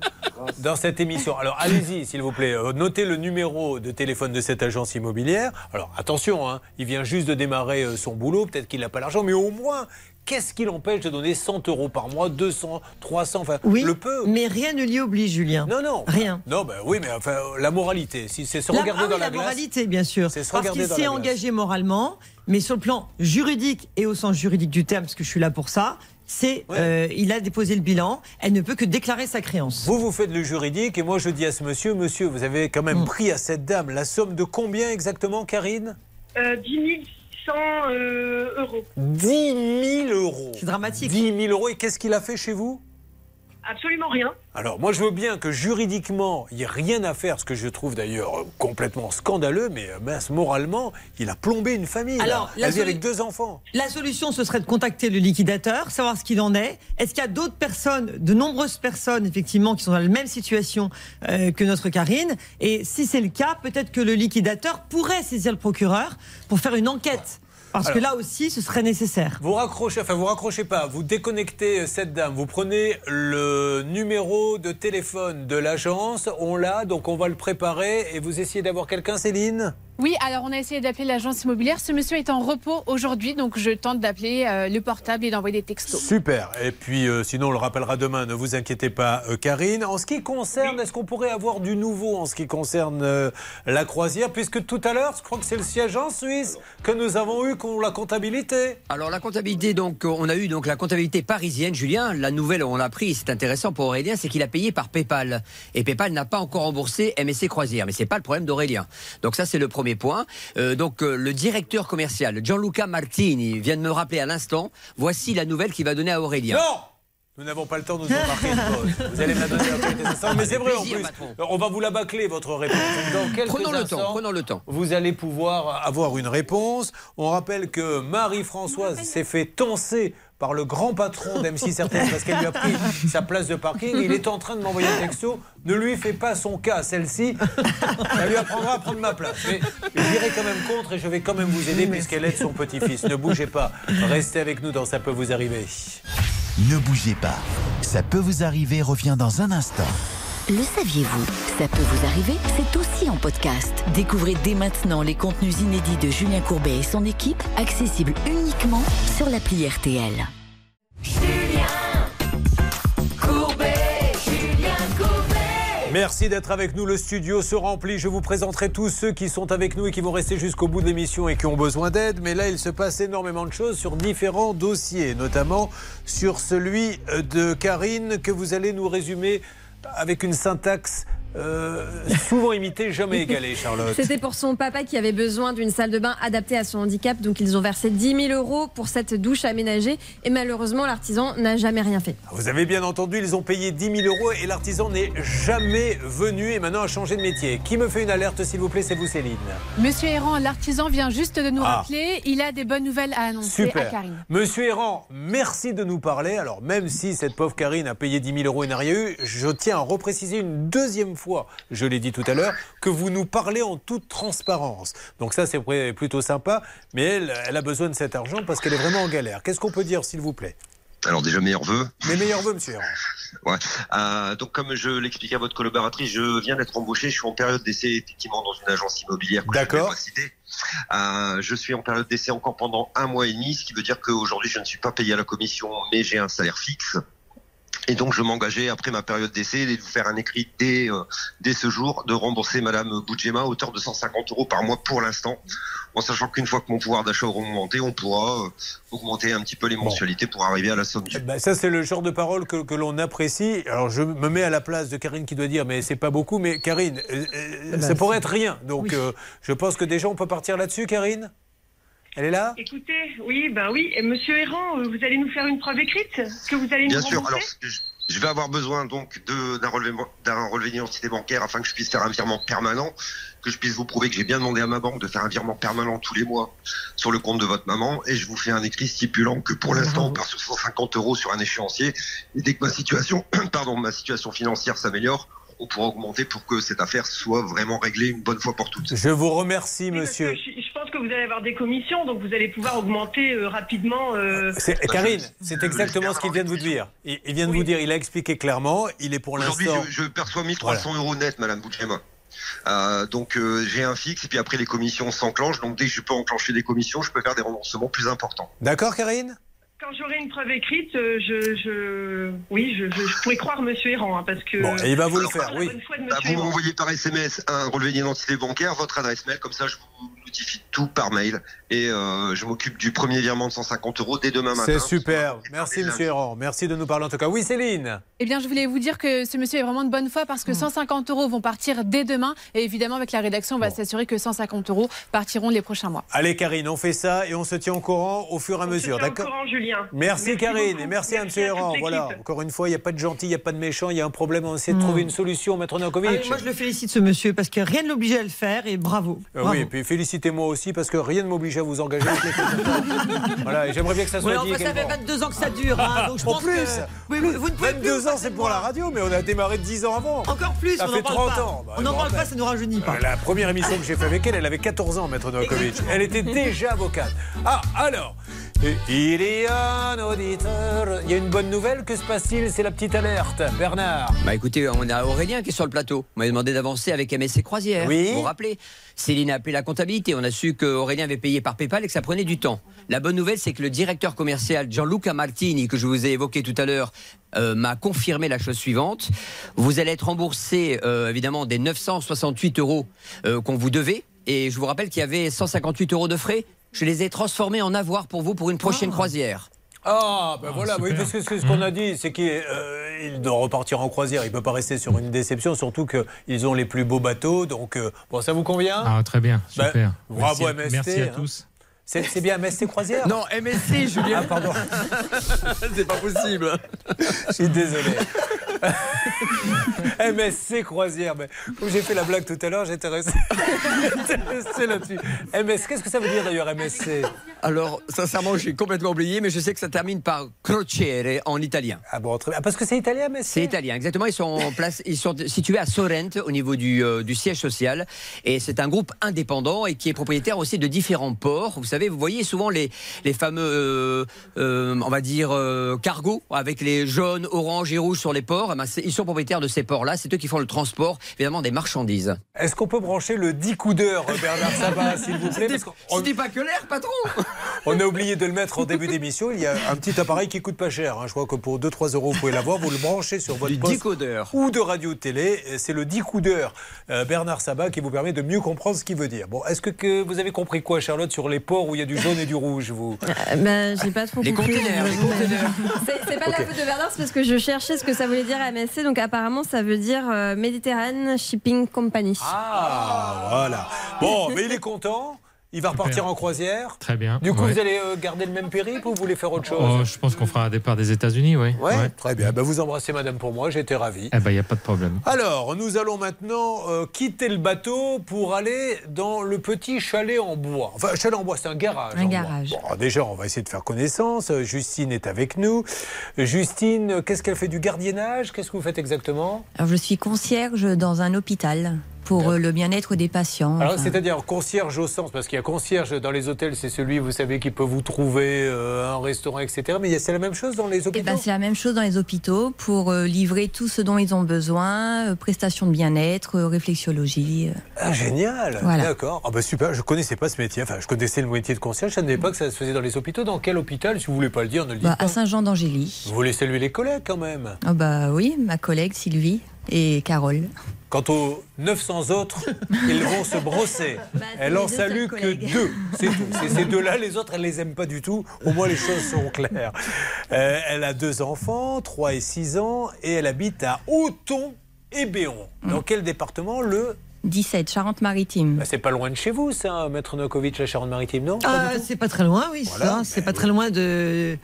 dans cette émission Alors, allez-y, s'il vous plaît. Euh, Notez le numéro de téléphone de cette agence immobilière. Alors, attention, hein, il vient juste de démarrer euh, son boulot. Peut-être qu'il n'a pas l'argent, mais au moins, qu'est-ce qui l'empêche de donner 100 euros par mois, 200, 300 Enfin, Oui, le peu. mais rien ne l'y oblige, Julien. Non, non. Rien. Non, ben oui, mais enfin, la moralité, si c'est se La- regarder ah dans oui, la, la glace. moralité, bien sûr. C'est se Parce qu'il s'est la engagé moralement, mais sur le plan juridique et au sens juridique du terme, parce que je suis là pour ça, c'est euh, il a déposé le bilan. Elle ne peut que déclarer sa créance. Vous, vous faites le juridique et moi, je dis à ce monsieur, monsieur, vous avez quand Mm. même pris à cette dame la somme de combien exactement, Karine Euh, 10 600 euh, euros. 10 000 euros. C'est dramatique. 10 000 euros. Et qu'est-ce qu'il a fait chez vous? Absolument rien. Alors, moi, je veux bien que juridiquement, il n'y ait rien à faire, ce que je trouve d'ailleurs euh, complètement scandaleux, mais euh, mince, moralement, il a plombé une famille. là. Alors, la Elle vit solu- avec deux enfants. La solution, ce serait de contacter le liquidateur, savoir ce qu'il en est. Est-ce qu'il y a d'autres personnes, de nombreuses personnes, effectivement, qui sont dans la même situation euh, que notre Karine? Et si c'est le cas, peut-être que le liquidateur pourrait saisir le procureur pour faire une enquête. Parce que là aussi, ce serait nécessaire. Vous raccrochez, enfin vous raccrochez pas, vous déconnectez euh, cette dame, vous prenez le numéro de téléphone de l'agence, on l'a, donc on va le préparer et vous essayez d'avoir quelqu'un, Céline? Oui, alors on a essayé d'appeler l'agence immobilière. Ce monsieur est en repos aujourd'hui, donc je tente d'appeler euh, le portable et d'envoyer des textos. Super. Et puis, euh, sinon, on le rappellera demain. Ne vous inquiétez pas, euh, Karine. En ce qui concerne, est-ce qu'on pourrait avoir du nouveau en ce qui concerne euh, la croisière? Puisque tout à l'heure, je crois que c'est le siège en Suisse que nous avons eu qu'on la comptabilité. Alors la comptabilité, donc on a eu donc la comptabilité parisienne, Julien. La nouvelle, on l'a pris, c'est intéressant pour Aurélien, c'est qu'il a payé par PayPal et PayPal n'a pas encore remboursé MSC Croisière, mais c'est pas le problème d'Aurélien. Donc ça c'est le premier point. Euh, donc euh, le directeur commercial Gianluca Martini vient de me rappeler à l'instant. Voici la nouvelle qu'il va donner à Aurélien. Non Nous n'avons pas le temps de nous embarquer une pause. Vous allez me la donner dans quelques instants. Mais c'est vrai, en plus, patron. on va vous la bâcler, votre réponse. Dans quelques Prenons le temps, prenons le temps. Vous allez pouvoir avoir une réponse. On rappelle que Marie-Françoise s'est fait tancer par le grand patron d'M6 RTL parce qu'elle lui a pris sa place de parking. Il est en train de m'envoyer un texto. Ne lui fais pas son cas, celle-ci. Ça lui apprendra à prendre ma place. Mais j'irai quand même contre et je vais quand même vous aider puisqu'elle aide son petit-fils. Ne bougez pas. Restez avec nous dans Ça peut vous arriver. Ne bougez pas. Ça peut vous arriver revient dans un instant. Le saviez-vous Ça peut vous arriver, c'est aussi en podcast. Découvrez dès maintenant les contenus inédits de Julien Courbet et son équipe, accessibles uniquement sur l'appli RTL. Merci d'être avec nous. Le studio se remplit. Je vous présenterai tous ceux qui sont avec nous et qui vont rester jusqu'au bout de l'émission et qui ont besoin d'aide. Mais là, il se passe énormément de choses sur différents dossiers, notamment sur celui de Karine que vous allez nous résumer avec une syntaxe euh, souvent imitée, jamais égalée, Charlotte. C'était pour son papa qui avait besoin d'une salle de bain adaptée à son handicap. Donc ils ont versé 10 000 euros pour cette douche aménagée. Et malheureusement, l'artisan n'a jamais rien fait. Vous avez bien entendu, ils ont payé 10 000 euros et l'artisan n'est jamais venu et maintenant a changé de métier. Qui me fait une alerte, s'il vous plaît C'est vous, Céline. Monsieur Errand, l'artisan vient juste de nous Ah. rappeler. Il a des bonnes nouvelles à annoncer à Super. Karine. Monsieur Errand, merci de nous parler. Alors, même si cette pauvre Karine a payé 10 000 euros et n'a rien eu, je tiens à repréciser une deuxième fois, je l'ai dit tout à l'heure, que vous nous parlez en toute transparence. Donc ça, c'est plutôt sympa. Mais elle, elle a besoin de cet argent parce qu'elle est vraiment en galère. Qu'est-ce qu'on peut dire, s'il vous plaît? Alors déjà meilleurs vœux. Mes meilleurs voeux, monsieur. Ouais. Euh, donc comme je l'expliquais à votre collaboratrice, je viens d'être embauché. Je suis en période d'essai effectivement dans une agence immobilière. D'accord. Euh, je suis en période d'essai encore pendant un mois et demi, ce qui veut dire qu'aujourd'hui je ne suis pas payé à la commission, mais j'ai un salaire fixe. Et donc je m'engageais après ma période d'essai de vous faire un écrit dès, euh, dès ce jour de rembourser Madame Boudjema à hauteur de 150 euros par mois pour l'instant, en sachant qu'une fois que mon pouvoir d'achat aura augmenté, on pourra euh, augmenter un petit peu les mensualités pour arriver à la somme due. Ben, ça, c'est le genre de parole que, que l'on apprécie. Alors, je me mets à la place de Karine qui doit dire, mais c'est pas beaucoup. Mais Karine, euh, euh, ben, ça pourrait c'est- être rien. Donc, euh, je pense que déjà, on peut partir là-dessus, Karine? Elle est là Écoutez, oui, ben oui. Et Monsieur Errand, euh, vous allez nous faire une preuve écrite que vous allez nous Bien sûr. Alors, je- je vais avoir besoin donc de- d'un relevé, d'un relevé d'identité bancaire afin que je puisse faire un virement permanent, que je puisse vous prouver que j'ai bien demandé à ma banque de faire un virement permanent tous les mois sur le compte de votre maman, et je vous fais un écrit stipulant que pour l'instant on part sur 150 euros sur un échéancier, et dès que ma situation, pardon, ma situation financière s'améliore, on pourra augmenter pour que cette affaire soit vraiment réglée une bonne fois pour toutes. Je vous remercie, monsieur. Je, je pense que vous allez avoir des commissions, donc vous allez pouvoir augmenter euh, rapidement. euh, C'est- Karine, c'est exactement ce qu'il vient de vous dire. Il, il vient de vous dire, il a expliqué clairement, il est pour Aujourd'hui, l'instant. je, je perçois 1300 euros net, Madame Boutchema. Euh, donc euh, j'ai un fixe et puis après les commissions s'enclenchent. Donc dès que je peux enclencher des commissions, je peux faire des remboursements plus importants. D'accord, Karine? Quand j'aurai une preuve écrite, euh, je, je, oui, je, je, je pourrais croire Monsieur Errand, hein, parce que. Bon, et il va vous le faire, oui. Bah, Monsieur vous m'envoyez par SMS un relevé d'identité bancaire, votre adresse mail, comme ça je vous notifie tout par mail et euh, je m'occupe du premier virement de 150 euros dès demain matin. C'est super. Merci, monsieur Errand. Merci de nous parler en tout cas. Oui, Céline Eh bien, je voulais vous dire que ce monsieur est vraiment de bonne foi parce que 150 euros vont partir dès demain. Et évidemment, avec la rédaction, on va s'assurer que 150 euros partiront les prochains mois. Allez, Karine, on fait ça et on se tient au courant au fur et à mesure, Tiens au d'accord? courant, Julien. Merci, Karine beaucoup. et merci, Merci à Errand. Voilà, encore une fois, il n'y a pas de gentil, il n'y a pas de méchant, il y a un problème, on essaie de Hmm. trouver une solution, Maître Novakovic. Ah, moi, je le félicite, ce monsieur, parce que rien ne l'obligeait à le faire, et bravo. Euh, bravo. oui, et puis félicitez-moi aussi parce que rien ne m'oblige à vous engager. voilà, et j'aimerais bien que ça soit Ouais, dit enfin, ça fait également. 22 ans que ça dure, hein, donc je En pense plus, que... Oui, oui, vous ne pouvez 22 ans, c'est pour la radio, mais on a démarré 10 ans avant. Encore plus, ça on fait n'en parle 30 pas. ans. Bah, on n'en parle pas, ça ne nous rajeunit pas. La première émission que j'ai fait avec elle, elle avait 14 ans, Maître Novakovic. Elle était déjà avocate. Ah, alors, il y a un auditeur. Il y a une bonne nouvelle, que se passe-t-il? C'est la petite alerte. Bernard. Bah écoutez, on a Aurélien qui est sur le plateau. Vous m'avez demandé d'avancer avec MSC Croisière. Oui. Vous vous rappelez? Céline a appelé la comptabilité. On a su qu'Aurélien avait payé par PayPal et que ça prenait du temps. La bonne nouvelle, c'est que le directeur commercial Gianluca Martini, que je vous ai évoqué tout à l'heure, euh, m'a confirmé la chose suivante. Vous allez être remboursé, euh, évidemment, des 968 euros euh, qu'on vous devait. Et je vous rappelle qu'il y avait 158 euros de frais. Je les ai transformés en avoir pour vous pour une prochaine croisière. Ah, ben voilà, oui, parce que c'est ce qu'on a dit, c'est qu'il euh, doit repartir en croisière. Il ne peut pas rester sur une déception, surtout qu'ils ont les plus beaux bateaux. Donc, euh, bon, ça vous convient? Ah, très bien, Ben, super. bravo merci, MST, Merci à hein. tous. C'est c'est bien MSC Croisière? Non, MSC, Julien. Ah, pardon. C'est pas possible. Je suis désolé. MSC Croisière. Mais comme j'ai fait la blague tout à l'heure, j'étais resté, là-dessus. MS, qu'est-ce que ça veut dire d'ailleurs MSC Alors, sincèrement, j'ai complètement oublié, mais je sais que ça termine par crociere en italien. Ah bon, très bien. Parce que c'est italien, MSC C'est italien, exactement. Ils sont, en place, ils sont situés à Sorrente, au niveau du, euh, du siège social. Et c'est un groupe indépendant et qui est propriétaire aussi de différents ports. Vous savez, vous voyez souvent les, les fameux, euh, euh, on va dire, cargos avec les jaunes, oranges et rouges sur les ports. Ben, ils sont propriétaires de ces ports-là. C'est eux qui font le transport, évidemment, des marchandises. Est-ce qu'on peut brancher le 10 coups d'heure, Bernard Sabat, s'il vous plaît Parce qu'on- C'était pas que l'air, patron On a oublié de le mettre en début d'émission. Il y a un petit appareil qui coûte pas cher. hein. Je crois que pour 2-3 euros, vous pouvez l'avoir. Vous le branchez sur votre Du poste ou de radio-télé. C'est le 10 coups d'heure euh, Bernard Sabat qui vous permet de mieux comprendre ce qu'il veut dire. Bon, est-ce que, que vous avez compris quoi, Charlotte, sur les ports où il y a du jaune et du rouge vous Euh, ben, j'ai pas trop Les compris. containers, les containers. C'est pas la faute de Bernard, c'est parce que je cherchais ce que ça voulait dire MSC. Donc apparemment, ça veut dire euh, Mediterranean Shipping Company. Ah, voilà. Bon, mais il est content. Il va repartir en croisière. Très bien. Du coup, Ouais. vous allez euh, garder le même périple ou vous voulez faire autre chose? Oh, je pense qu'on fera un départ des États-Unis, oui. Ouais, très bien. Ben, vous embrassez madame pour moi, j'étais ravi. Eh ben, il n'y a pas de problème. Alors, nous allons maintenant euh, quitter le bateau pour aller dans le petit chalet en bois. Enfin, chalet en bois, c'est un garage. Un garage. Bon, déjà, on va essayer de faire connaissance. Euh, Justine est avec nous. Justine, qu'est-ce qu'elle fait du gardiennage? Qu'est-ce que vous faites exactement? Alors, je suis concierge dans un hôpital pour euh, le bien-être des patients. Alors, Enfin, c'est-à-dire concierge au sens, parce qu'il y a concierge dans les hôtels, c'est celui, vous savez, qui peut vous trouver euh, un restaurant, etc. Mais c'est la même chose dans les eh hôpitaux? ben, c'est la même chose dans les hôpitaux pour euh, livrer tout ce dont ils ont besoin, euh, prestations de bien-être, réflexologie. euh. Ah, génial Voilà. D'accord. Ah bah super, je connaissais pas ce métier. Enfin, je connaissais le métier de concierge, je ne savais pas que ça se faisait dans les hôpitaux. Dans quel hôpital Si vous voulez pas le dire, ne le dites Bah, pas. à Saint-Jean-d'Angély. Vous voulez saluer les collègues quand même. Ah bah oui, ma collègue Sylvie et Carole. Quant aux 900 autres, ils vont se brosser. elle les en salue que deux. C'est tout. C'est ces deux-là. Les autres, elle les aime pas du tout. Au moins, les choses seront claires. Euh, elle a deux enfants, 3 et 6 ans, et elle habite à Auton et Béon. Dans quel département Le 17, Charente-Maritime. Bah, C'est pas loin de chez vous, ça, Maître Nokovic, la Charente-Maritime, non? Ah, tout c'est pas très loin, oui. Voilà. ça. C'est pas très loin de,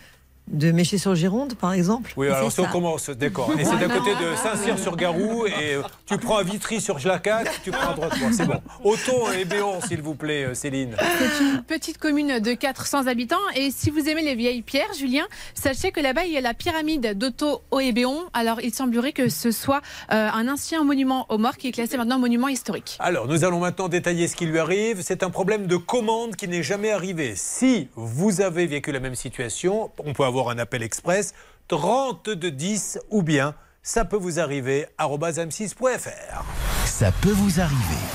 de Méché-sur-Gironde, par exemple. Oui, alors si on commence, d'accord. Et c'est d'à côté de Saint-Cyr-sur-Garou, et euh, tu prends à Vitry-sur-Jlacac, tu prends à droite. C'est bon. Auton et Béon, s'il vous plaît, euh, Céline. C'est une petite commune de 400 habitants. Et si vous aimez les vieilles pierres, Julien, sachez que là-bas, il y a la pyramide d'Otto Oébéon. Alors, il semblerait que ce soit euh, un ancien monument aux morts qui est classé maintenant monument historique. Alors, nous allons maintenant détailler ce qui lui arrive. C'est un problème de commande qui n'est jamais arrivé. Si vous avez vécu la même situation, on peut avoir un appel express 30 de 10 ou bien ça peut vous arriver arobase m6.fr. Ça peut vous arriver.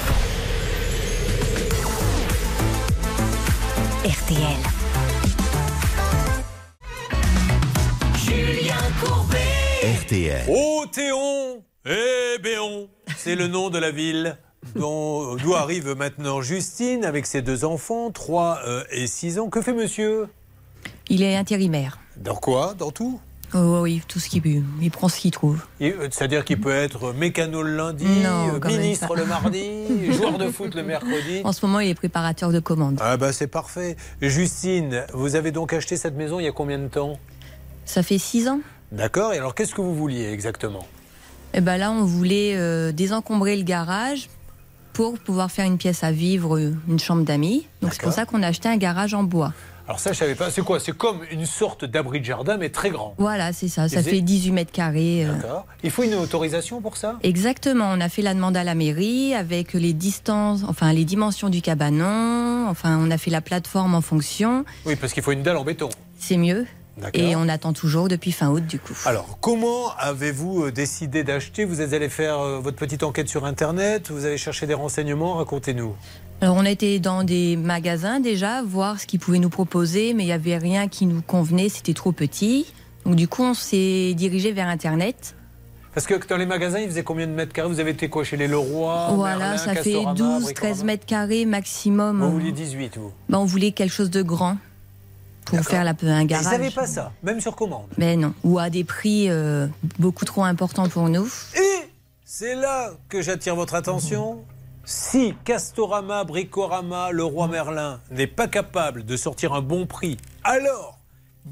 RTL. Julien Courbet. RTL. Ô Théon et Béon, c'est le nom de la ville dont- d'où arrive maintenant Justine avec ses deux enfants, 3 et 6 ans. Que fait monsieur? Il est intérimaire. Dans quoi? Dans tout? Oh oui, tout ce qu'il il prend ce qu'il trouve. Euh, C'est-à-dire qu'il peut être mécano le lundi, Non, euh, ministre le mardi, joueur de foot le mercredi. En ce moment, il est préparateur de commandes. Ah bah c'est parfait. Justine, vous avez donc acheté cette maison il y a combien de temps? Ça fait six ans. D'accord, et alors qu'est-ce que vous vouliez exactement? Et ben là, on voulait euh, désencombrer le garage pour pouvoir faire une pièce à vivre, euh, une chambre d'amis. Donc c'est pour ça qu'on a acheté un garage en bois. Alors ça je savais pas, c'est quoi? C'est comme une sorte d'abri de jardin mais très grand. Voilà, c'est ça. Ça fait c'est- 18 mètres carrés. euh. D'accord. Il faut une autorisation pour ça? Exactement, on a fait la demande à la mairie avec les distances, enfin les dimensions du cabanon, enfin on a fait la plateforme en fonction, Oui, parce qu'il faut une dalle en béton. c'est mieux. D'accord. Et on attend toujours depuis fin août du coup. Alors, comment avez-vous euh, décidé d'acheter? Vous êtes allé faire euh, votre petite enquête sur Internet? Vous avez cherché des renseignements? Racontez-nous. Alors on a été dans des magasins déjà, voir ce qu'ils pouvaient nous proposer, mais il n'y avait rien qui nous convenait, c'était trop petit. Donc du coup on s'est dirigé vers Internet. Parce que dans les magasins, ils faisaient combien de mètres carrés? Vous avez été quoi chez les Leroy voilà, Merlin, ça fait Castorama, 12, Bricorama? 13 mètres carrés maximum. Vous vouliez 18, vous? Ben, on voulait quelque chose de grand pour faire la, un Ils garage. n'avaient pas ça, même sur commande? Mais non, ou à des prix euh, beaucoup trop importants pour nous. Et c'est là que j'attire votre attention. Si Castorama, Bricorama, le roi Merlin n'est pas capable de sortir un bon prix, alors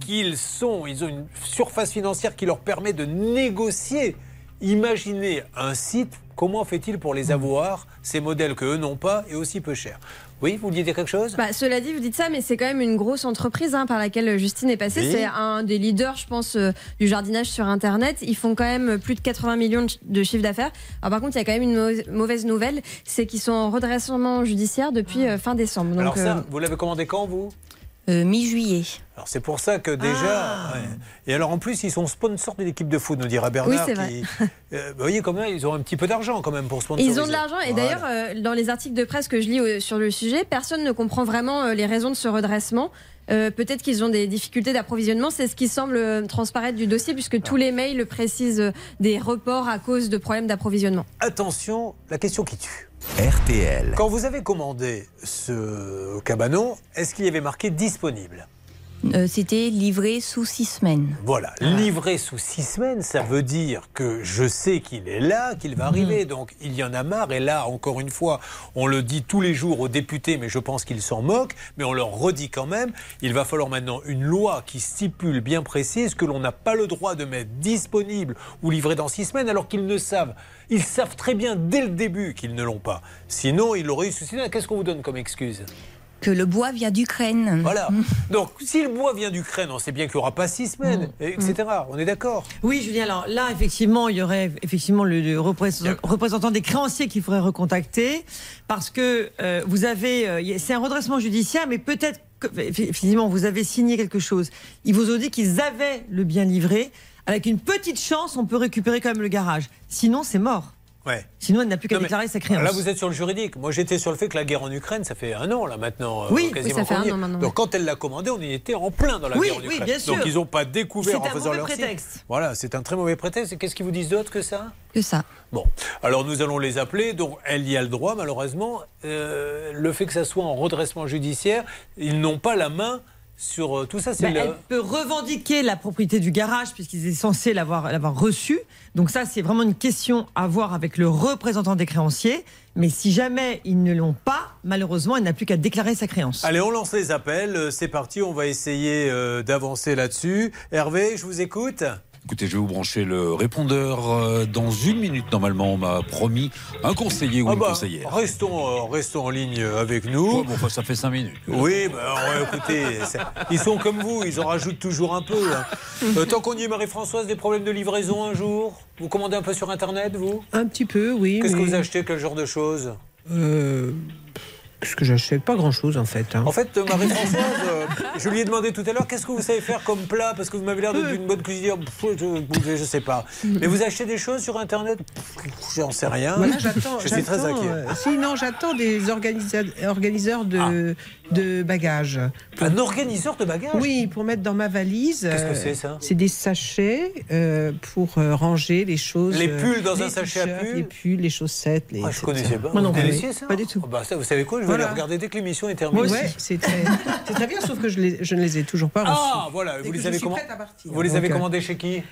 qu'ils sont, ils ont une surface financière qui leur permet de négocier. Imaginez un site, comment fait-il pour les avoir, ces modèles que eux n'ont pas et aussi peu chers Oui, vous vouliez dire quelque chose? Bah, cela dit, vous dites ça, mais c'est quand même une grosse entreprise hein, par laquelle Justine est passée. Oui. C'est un des leaders, je pense, euh, du jardinage sur Internet. Ils font quand même plus de 80 millions de ch- de chiffre d'affaires. Alors, par contre, il y a quand même une mau- mauvaise nouvelle, c'est qu'ils sont en redressement judiciaire depuis euh, fin décembre. Donc, Alors ça, euh, vous l'avez commandé quand, vous? Euh, Mi-juillet. Alors c'est pour ça que déjà. Ah. ouais. Et alors en plus, ils sont sponsors de l'équipe de foot, nous dira Bernard. Oui, c'est qui- Euh, vous voyez quand même, ils ont un petit peu d'argent quand même pour sponsoriser. Ils ont de l'argent et Voilà. d'ailleurs, euh, dans les articles de presse que je lis sur le sujet, personne ne comprend vraiment les raisons de ce redressement. Peut-être qu'ils ont des difficultés d'approvisionnement, c'est ce qui semble transparaître du dossier, puisque tous les mails précisent des reports à cause de problèmes d'approvisionnement. Attention, la question qui tue. RTL. Quand vous avez commandé ce cabanon, est-ce qu'il y avait marqué disponible? Euh, C'était livré sous six semaines. Voilà, livré sous six semaines, ça veut dire que je sais qu'il est là, qu'il va arriver. Donc il y en a marre. Et là, encore une fois, on le dit tous les jours aux députés, mais je pense qu'ils s'en moquent. Mais on leur redit quand même, il va falloir maintenant une loi qui stipule bien précise que l'on n'a pas le droit de mettre disponible ou livré dans six semaines, alors qu'ils ne savent. Ils savent très bien dès le début qu'ils ne l'ont pas. Sinon, ils l'auraient eu sous six mois. Qu'est-ce qu'on vous donne comme excuse? Que le bois vient d'Ukraine. Voilà. Donc, si le bois vient d'Ukraine, on sait bien qu'il n'y aura pas six semaines, etc. On est d'accord Oui, Julien, alors là, effectivement, il y aurait effectivement le, le représent- représentant des créanciers qu'il faudrait recontacter parce que euh, vous avez. euh, c'est un redressement judiciaire, mais peut-être que, effectivement, vous avez signé quelque chose. Ils vous ont dit qu'ils avaient le bien livré. Avec une petite chance, on peut récupérer quand même le garage. Sinon, c'est mort. Ouais. Sinon, elle n'a plus qu'à déclarer sa créance. Là, vous êtes sur le juridique. Moi, j'étais sur le fait que la guerre en Ukraine, ça fait un an, là, maintenant. euh, Oui, oui, ça fait un an maintenant, Donc, quand elle l'a commandé, on y était en plein dans la Oui, guerre en oui, Ukraine. bien sûr. Donc, ils n'ont pas découvert en un faisant mauvais leur site. prétexte. Voilà, c'est un très mauvais prétexte. Et qu'est-ce qu'ils vous disent d'autre que ça? Que ça. Bon, alors nous allons les appeler. Donc, elle y a le droit, malheureusement. Euh, le fait que ça soit en redressement judiciaire, ils n'ont pas la main sur euh, tout ça. C'est Bah, le- Elle peut revendiquer la propriété du garage puisqu'ils étaient censés l'avoir l'avoir reçu. Donc ça, c'est vraiment une question à voir avec le représentant des créanciers. Mais si jamais ils ne l'ont pas, malheureusement, elle n'a plus qu'à déclarer sa créance. Allez, on lance les appels. Euh, C'est parti, on va essayer euh, d'avancer là-dessus. Hervé, je vous écoute. Écoutez, je vais vous brancher le répondeur euh, dans une minute. Normalement, on m'a promis un conseiller ou Ah une bah, conseillère. restons, euh, restons en ligne avec nous. Ouais, bon, enfin, ça fait cinq minutes. Oui, bah, ouais, écoutez, ils sont comme vous, ils en rajoutent toujours un peu. hein. Euh, tant qu'on y est, Marie-Françoise, des problèmes de livraison un jour? Vous commandez un peu sur Internet, vous? Un petit peu, oui. Qu'est-ce que vous achetez? Quel genre de choses? Euh, Qu'est-ce que j'achète Pas grand-chose en fait. hein. En fait, euh, Marie-Françoise, euh, je lui ai demandé tout à l'heure qu'est-ce que vous savez faire comme plat? Parce que vous m'avez l'air d'être d'une bonne cuisinière. Je, je sais pas. Mais vous achetez des choses sur Internet? J'en sais rien. Voilà, j'attends. je suis très inquiet. euh, si, non, j'attends des organisa- organiseurs de, de bagages. Un organiseur de bagages? Oui, pour mettre dans ma valise. Qu'est-ce que euh, c'est, ça? C'est des sachets euh, pour euh, ranger les choses. Les pulls dans un sachet à pulls Les pulls, les chaussettes. Les, Ah, je connaissais pas. Moi non Vous connaissiez ça? Pas du tout. Ah bah ça, vous savez quoi? Je vais Voilà. aller regarder dès que l'émission est terminée. Ouais, c'est très, bien, sauf que je, les- je ne les ai toujours pas reçus. Ah, voilà, vous les avez command- partir. Vous les avez commandés chez qui?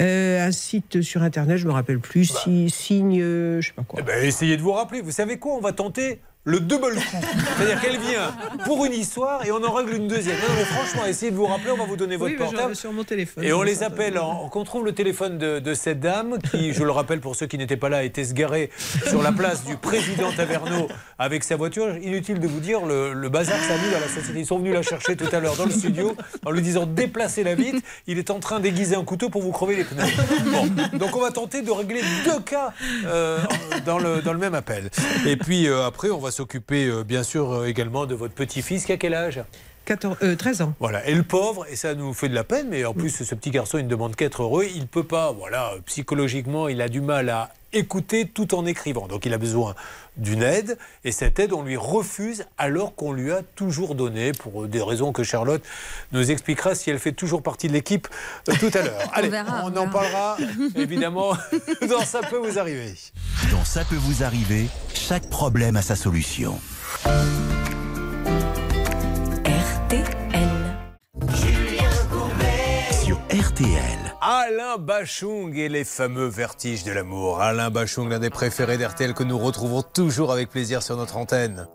Euh, un site sur internet, je me rappelle plus, Bah. si, signe, euh, je sais pas quoi. Eh ben, essayez de vous rappeler. Vous savez quoi? On va tenter le double coup. C'est-à-dire qu'elle vient pour une histoire et on en règle une deuxième. Non, mais franchement, essayez de vous rappeler. On va vous donner votre Oui, portable. sur mon téléphone. Et on les appelle, en, qu'on trouve le téléphone de, de cette dame qui, je le rappelle pour ceux qui n'étaient pas là, était se garer sur la place du président Taverneau avec sa voiture. Inutile de vous dire le, le bazar que ça a mis dans la société. Ils sont venus la chercher tout à l'heure dans le studio en lui disant déplacez-la vite. Il est en train d'aiguiser un couteau pour vous crever les pneus. Bon, donc on va tenter de régler deux cas euh, dans, le, dans le même appel. Et puis euh, après, on va s'occuper euh, bien sûr euh, également de votre petit-fils. Qui a quel âge? 14, euh, 13 ans. voilà, et le pauvre, et ça nous fait de la peine, mais en plus ce petit garçon, il ne demande qu'être heureux, il ne peut pas, voilà, psychologiquement, il a du mal à écouter tout en écrivant. Donc il a besoin d'une aide, et cette aide, on lui refuse alors qu'on lui a toujours donné, pour des raisons que Charlotte nous expliquera si elle fait toujours partie de l'équipe euh, tout à l'heure. Allez, verra, on on en parlera évidemment dans Ça peut vous arriver. Dans Ça peut vous arriver, chaque problème a sa solution. RTL. Alain Bachung et les fameux vertiges de l'amour. Alain Bachung, l'un des préférés d'RTL que nous retrouvons toujours avec plaisir sur notre antenne.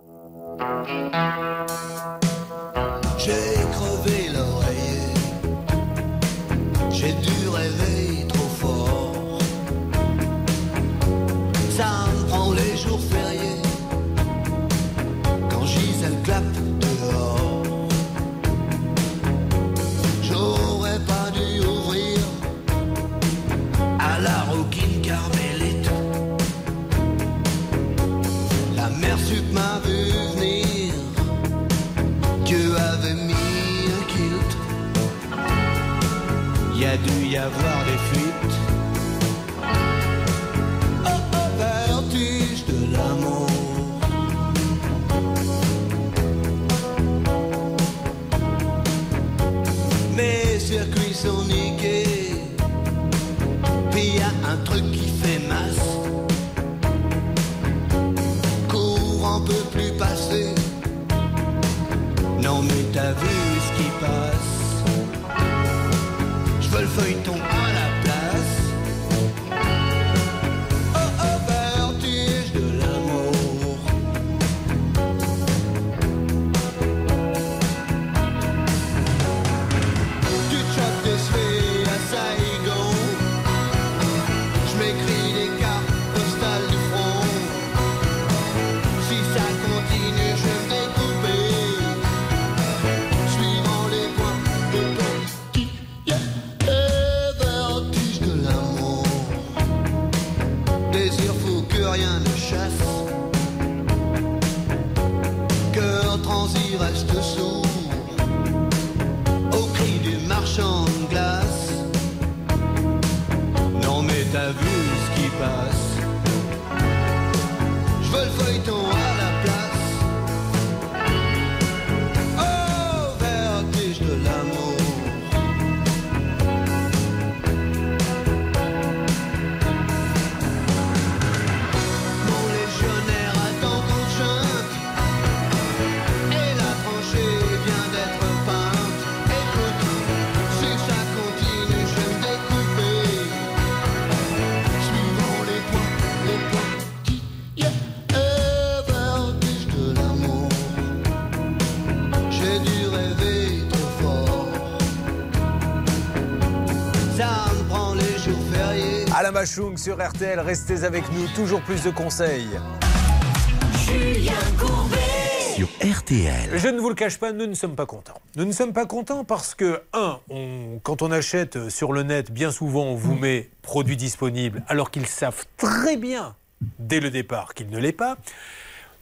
Sont. Puis y a un truc qui fait masse. Courant peut plus passer. Non mais t'as vu ce qui passe Je veux le feuilleton Bachung sur RTL, restez avec nous, toujours plus de conseils. Julien Courbet. Sur RTL. Je ne vous le cache pas, nous ne sommes pas contents. Nous ne sommes pas contents parce que, un, on- quand on achète sur le net, bien souvent on vous met produit disponible alors qu'ils savent très bien dès le départ qu'il ne l'est pas.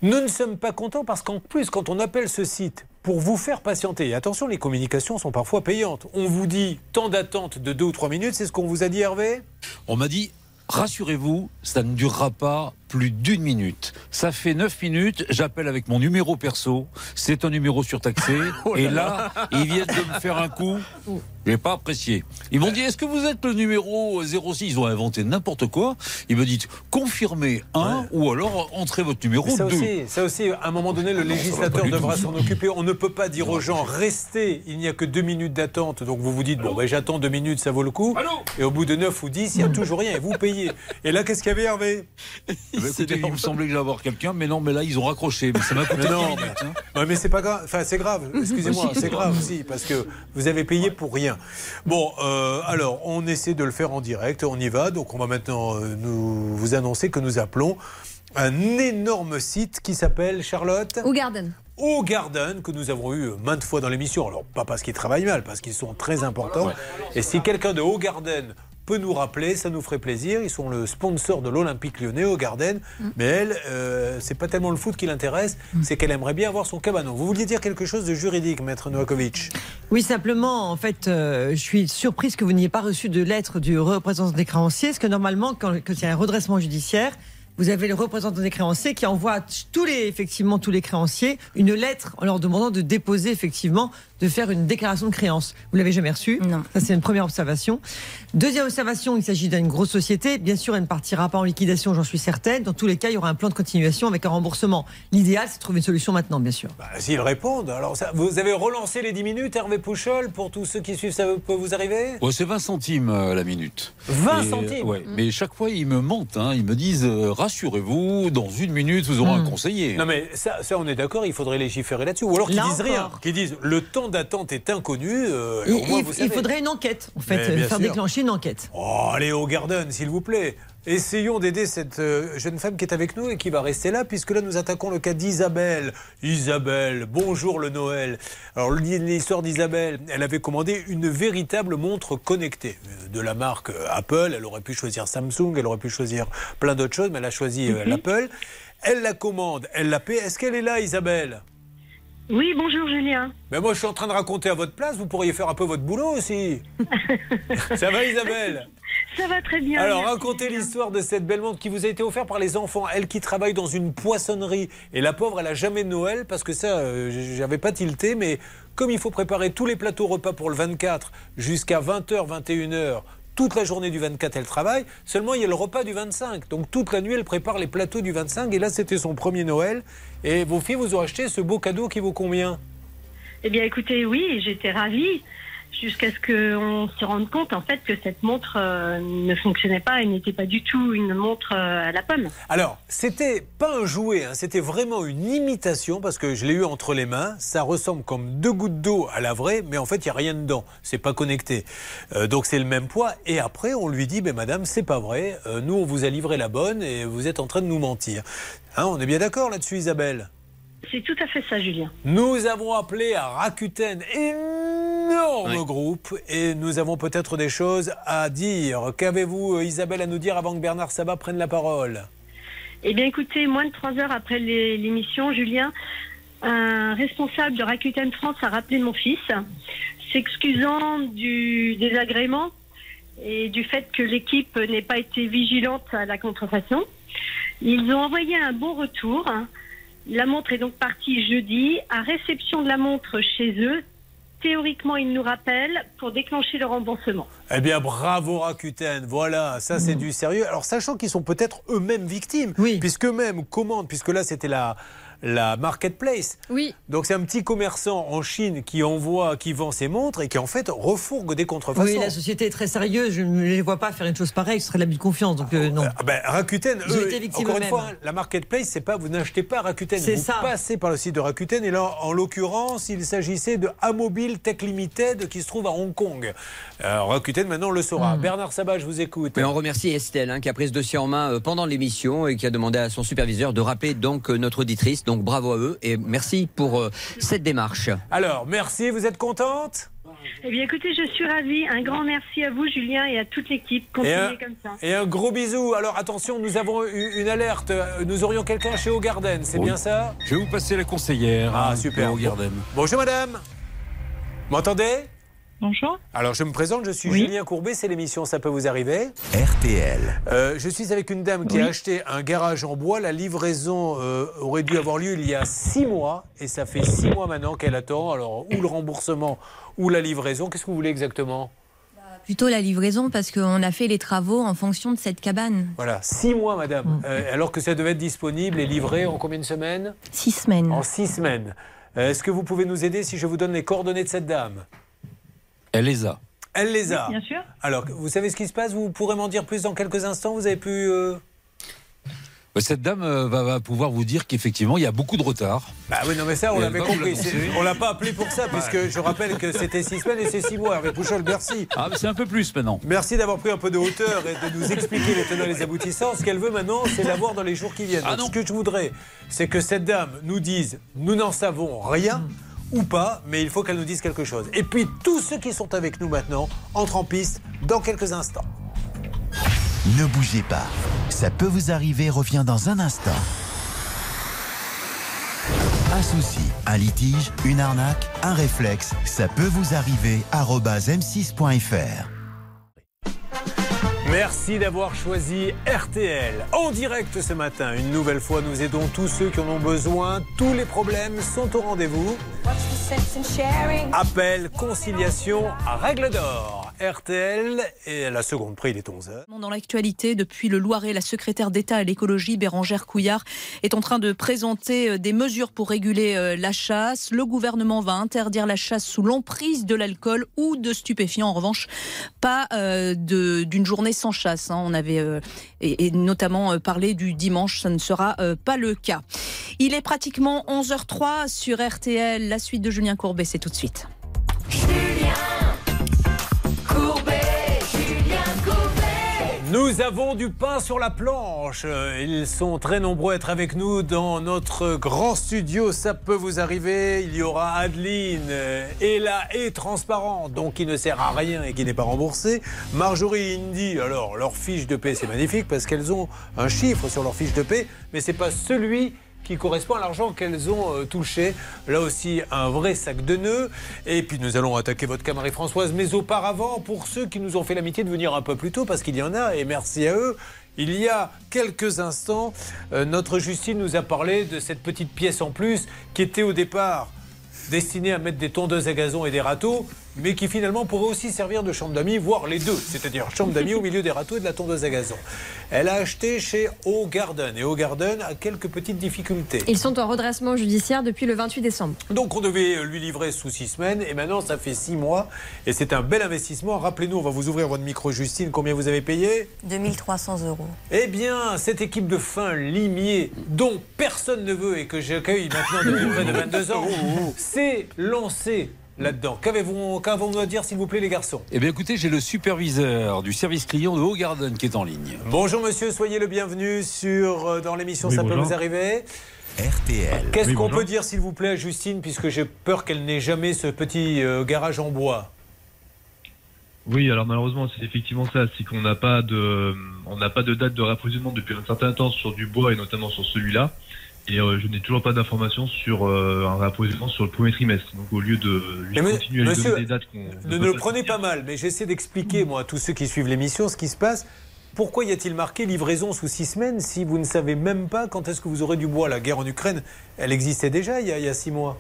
Nous ne sommes pas contents parce qu'en plus, quand on appelle ce site pour vous faire patienter, et attention, les communications sont parfois payantes. On vous dit temps d'attente de deux ou trois minutes, c'est ce qu'on vous a dit Hervé? On m'a dit, rassurez-vous, ça ne durera pas plus d'une minute. Ça fait 9 minutes, j'appelle avec mon numéro perso, c'est un numéro surtaxé, Oh là et là, ils viennent de me faire un coup, j'ai pas apprécié. Ils m'ont dit, est-ce que vous êtes le numéro 06 Ils ont inventé n'importe quoi. Ils me disent, confirmez un, ou alors entrez votre numéro ça 2. aussi, ça aussi, à un moment donné, le non, va législateur devra s'en occuper. On ne peut pas dire aux gens restez, il n'y a que deux minutes d'attente. Donc vous vous dites bon, ben, j'attends deux minutes, ça vaut le coup. Et au bout de 9 ou 10, il n'y a toujours rien et vous payez. Et là, qu'est-ce qu'il y avait, Hervé? Bah, écoutez, il me semblait que j'allais avoir quelqu'un, mais non, mais là, ils ont raccroché. Mais ça m'a coûté Mais 10 non, minutes, hein. Mais c'est pas grave. Enfin, c'est grave. Excusez-moi, c'est grave aussi parce que vous avez payé pour rien. Bon, euh, alors on essaie de le faire en direct. On y va. Donc on va maintenant euh, nous vous annoncer que nous appelons un énorme site qui s'appelle Charlotte. Ou Garden. Au Garden, que nous avons eu maintes fois dans l'émission. Alors, pas parce qu'ils travaillent mal, parce qu'ils sont très importants. Et si quelqu'un de Au Garden peut nous rappeler, ça nous ferait plaisir. Ils sont le sponsor de l'Olympique lyonnais au Garden. Mais elle, euh, c'est pas tellement le foot qui l'intéresse, c'est qu'elle aimerait bien avoir son cabanon. Vous vouliez dire quelque chose de juridique, maître Novakovic? Oui, simplement, en fait, euh, je suis surprise que vous n'ayez pas reçu de lettre du représentant des créanciers, parce que normalement, quand, quand il y a un redressement judiciaire, vous avez le représentant des créanciers qui envoie tous les, effectivement, tous les créanciers une lettre en leur demandant de déposer effectivement, de faire une déclaration de créance. Vous l'avez jamais reçue Non. Ça, c'est une première observation. Deuxième observation, il s'agit d'une grosse société. Bien sûr, elle ne partira pas en liquidation, j'en suis certaine. Dans tous les cas, il y aura un plan de continuation avec un remboursement. L'idéal, c'est de trouver une solution maintenant, bien sûr. Bah, S'ils répondent. Alors, ça- vous avez relancé les 10 minutes, Hervé Pouchol, pour tous ceux qui suivent, ça peut vous arriver? Ouais, c'est 20 centimes euh, la minute. 20 Et, centimes ouais. Mais chaque fois, ils me mentent. hein. Ils me disent euh, rassurez-vous, dans une minute, vous aurez un conseiller. Non mais ça, ça on est d'accord, il faudrait légiférer là-dessus. Ou alors qu'ils disent rien, qu'ils disent le temps d'attente est inconnu. euh, Il, moins, faudrait une enquête, en fait, euh, faire sûr. déclencher une enquête. Oh, allez au Garden, s'il vous plaît. Essayons d'aider cette euh, jeune femme qui est avec nous et qui va rester là, puisque là nous attaquons le cas d'Isabelle. Isabelle, bonjour le Noël. Alors l'histoire d'Isabelle, elle avait commandé une véritable montre connectée euh, de la marque Apple. Elle aurait pu choisir Samsung, elle aurait pu choisir plein d'autres choses, mais elle a choisi euh, l'Apple. Elle la commande, elle la paie. Est-ce qu'elle est là, Isabelle? Oui, bonjour Julien. mais moi, je suis en train de raconter à votre place. Vous pourriez faire un peu votre boulot aussi. Ça va, Isabelle? Ça va très bien. Alors, merci. racontez l'histoire de cette belle montre qui vous a été offerte par les enfants. Elle qui travaille dans une poissonnerie. Et la pauvre, elle a jamais de Noël parce que ça, euh, j'avais pas tilté. Mais comme il faut préparer tous les plateaux repas pour le 24 jusqu'à 20h, 21h, toute la journée du 24, elle travaille. Seulement, il y a le repas du 25. Donc, toute la nuit, elle prépare les plateaux du 25. Et là, c'était son premier Noël. Et vos filles vous ont acheté ce beau cadeau qui vaut combien Eh bien, écoutez, oui, j'étais ravie jusqu'à ce qu'on se rende compte en fait que cette montre euh, ne fonctionnait pas et n'était pas du tout une montre euh, à la pomme. Alors, c'était pas un jouet, hein, c'était vraiment une imitation parce que je l'ai eu entre les mains. Ça ressemble comme deux gouttes d'eau à la vraie, mais en fait, il n'y a rien dedans. C'est pas connecté. Euh, donc, c'est le même poids. Et après, on lui dit, ben, madame, c'est pas vrai. Nous, on vous a livré la bonne et vous êtes en train de nous mentir. Hein, on est bien d'accord là-dessus, Isabelle? C'est tout à fait ça, Julien. Nous avons appelé à Rakuten, énorme groupe, et nous avons peut-être des choses à dire. Qu'avez-vous, euh, Isabelle, à nous dire avant que Bernard Sabat prenne la parole? Eh bien, écoutez, moins de trois heures après l'émission, Julien, un responsable de Rakuten France a rappelé mon fils, s'excusant du désagrément et du fait que l'équipe n'ait pas été vigilante à la contrefaçon. Ils ont envoyé un bon retour. La montre est donc partie jeudi. À réception de la montre chez eux, théoriquement, ils nous rappellent pour déclencher le remboursement. Eh bien, bravo Rakuten. Voilà, ça c'est du sérieux. Alors, sachant qu'ils sont peut-être eux-mêmes victimes, puisque eux-mêmes commandent, puisque là c'était la, la marketplace. Oui. Donc c'est un petit commerçant en Chine qui envoie, qui vend ses montres et qui en fait refourgue des contrefaçons. Oui, la société est très sérieuse. Je ne les vois pas faire une chose pareille. Ce serait l'abus de confiance. Donc, euh, non. Ah ben, Rakuten, eux, été victimes encore une fois, la marketplace, c'est pas vous n'achetez pas Rakuten, C'est vous ça. passez par le site de Rakuten. Et là, en l'occurrence, il s'agissait de Amobile Tech Limited qui se trouve à Hong Kong. Euh, Rakuten maintenant le Hmm. saura. Bernard Sabat, je vous écoute. Mais on remercie Estelle hein, qui a pris ce dossier en main euh, pendant l'émission et qui a demandé à son superviseur de rappeler donc euh, notre auditrice. Donc bravo à eux et merci pour euh, cette démarche. Alors, merci, vous êtes contente? Eh bien, écoutez, je suis ravie. Un grand merci à vous, Julien, et à toute l'équipe. et un, Continuez comme ça. et un gros bisou. Alors attention, nous avons eu une alerte. Nous aurions quelqu'un chez Ogarden, c'est Oui. bien ça? Je vais vous passer la conseillère. Ah, hein, super. au Garden. Bonjour madame. M'entendez? Bonjour. Alors je me présente, je suis Oui. Julien Courbet, c'est l'émission Ça peut vous arriver. RTL. Euh, je suis avec une dame qui Oui. a acheté un garage en bois. La livraison euh, aurait dû avoir lieu il y a six mois et ça fait six mois maintenant qu'elle attend. Alors ou le remboursement ou la livraison. Qu'est-ce que vous voulez exactement? Plutôt la livraison parce qu'on a fait les travaux en fonction de cette cabane. Voilà, six mois madame. Euh, alors que ça devait être disponible et livré en combien de semaines? Six semaines. En six semaines. Euh, Est-ce que vous pouvez nous aider si je vous donne les coordonnées de cette dame? Elle les a. Elle les a. Bien sûr. Alors, vous savez ce qui se passe? Vous pourrez m'en dire plus dans quelques instants? Vous avez pu... euh, Bah, Cette dame euh, va, va pouvoir vous dire qu'effectivement, il y a beaucoup de retard. Bah oui, non mais ça, on l'avait compris. On l'a pas appelé pour ça, puisque je rappelle que c'était six semaines et c'est six mois. Hervé Pouchol, merci. Ah, mais c'est un peu plus maintenant. Merci d'avoir pris un peu de hauteur et de nous expliquer les tenants et les aboutissants. Ce qu'elle veut maintenant, c'est l'avoir dans les jours qui viennent. Ah Donc, ce que je voudrais, c'est que cette dame nous dise nous n'en savons rien ou pas, mais il faut qu'elle nous dise quelque chose. Et puis, tous ceux qui sont avec nous maintenant entrent en piste dans quelques instants. Ne bougez pas. Ça peut vous arriver revient dans un instant. Un souci, un litige, une arnaque, un réflexe, ça peut vous arriver. arobase m6.fr. Merci d'avoir choisi RTL. En direct ce matin, une nouvelle fois, nous aidons tous ceux qui en ont besoin. Tous les problèmes sont au rendez-vous. Appel, conciliation, à règle d'or. RTL et la seconde prix, il est 11h. Dans l'actualité, depuis le Loiret, la secrétaire d'État à l'écologie, Bérangère Couillard, est en train de présenter euh, des mesures pour réguler euh, la chasse. Le gouvernement va interdire la chasse sous l'emprise de l'alcool ou de stupéfiants. En revanche, pas euh, de- d'une journée sans chasse. hein. On avait euh, et, notamment euh, parlé du dimanche. Ça ne sera euh, pas le cas. Il est pratiquement 11h03 sur RTL. La suite de Julien Courbet, c'est tout de suite. Nous avons du pain sur la planche. Ils sont très nombreux à être avec nous dans notre grand studio. Ça peut vous arriver. Il y aura Adeline, euh, Ella et Transparent, donc qui ne sert à rien et qui n'est pas remboursé. Marjorie Indy, alors leur fiche de paie, c'est magnifique parce qu'elles ont un chiffre sur leur fiche de paie, mais c'est pas celui qui correspond à l'argent qu'elles ont euh, touché. Là aussi, un vrai sac de nœuds. Et puis nous allons attaquer votre cas Marie-Françoise. Mais auparavant, pour ceux qui nous ont fait l'amitié de venir un peu plus tôt, parce qu'il y en a, et merci à eux, il y a quelques instants, euh, notre Justine nous a parlé de cette petite pièce en plus qui était au départ destinée à mettre des tondeuses à gazon et des râteaux, mais qui finalement pourrait aussi servir de chambre d'amis, voire les deux, c'est-à-dire chambre d'amis au milieu des râteaux et de la tondeuse à gazon. Elle a acheté chez O Garden, et O Garden a quelques petites difficultés. Ils sont en redressement judiciaire depuis le 28 décembre. Donc on devait lui livrer sous six semaines et maintenant ça fait six mois et c'est un bel investissement. Rappelez-nous, on va vous ouvrir votre micro Justine, combien vous avez payé? 2300 euros. Eh bien, cette équipe de fin limier dont personne ne veut et que j'accueille maintenant depuis près de 22 ans s'est lancée là-dedans. Qu'avez-vous qu'avons-nous à dire s'il vous plaît les garçons? Eh bien écoutez, j'ai le superviseur du service client de Haut Garden qui est en ligne. Bonjour monsieur, soyez le bienvenu sur, euh, dans l'émission Oui, Ça peut vous arriver. RTL. Qu'est-ce Oui, qu'on bonjour. peut dire s'il vous plaît à Justine puisque j'ai peur qu'elle n'ait jamais ce petit euh, garage en bois? Oui, alors malheureusement, c'est effectivement ça, c'est qu'on n'a pas de, on n'a pas de date de rapprovisionnement depuis un certain temps sur du bois et notamment sur celui-là. Et euh, je n'ai toujours pas d'informations sur euh, un rapprovisionnement sur le premier trimestre. Donc au lieu de lui Mais continuer à lui donner des dates qu'on Ne, ne le prenez pas mal, mais j'essaie d'expliquer, moi, à tous ceux qui suivent l'émission, ce qui se passe. Pourquoi y a-t-il marqué livraison sous six semaines si vous ne savez même pas quand est-ce que vous aurez du bois? La guerre en Ukraine, elle existait déjà il y a, il y a six mois.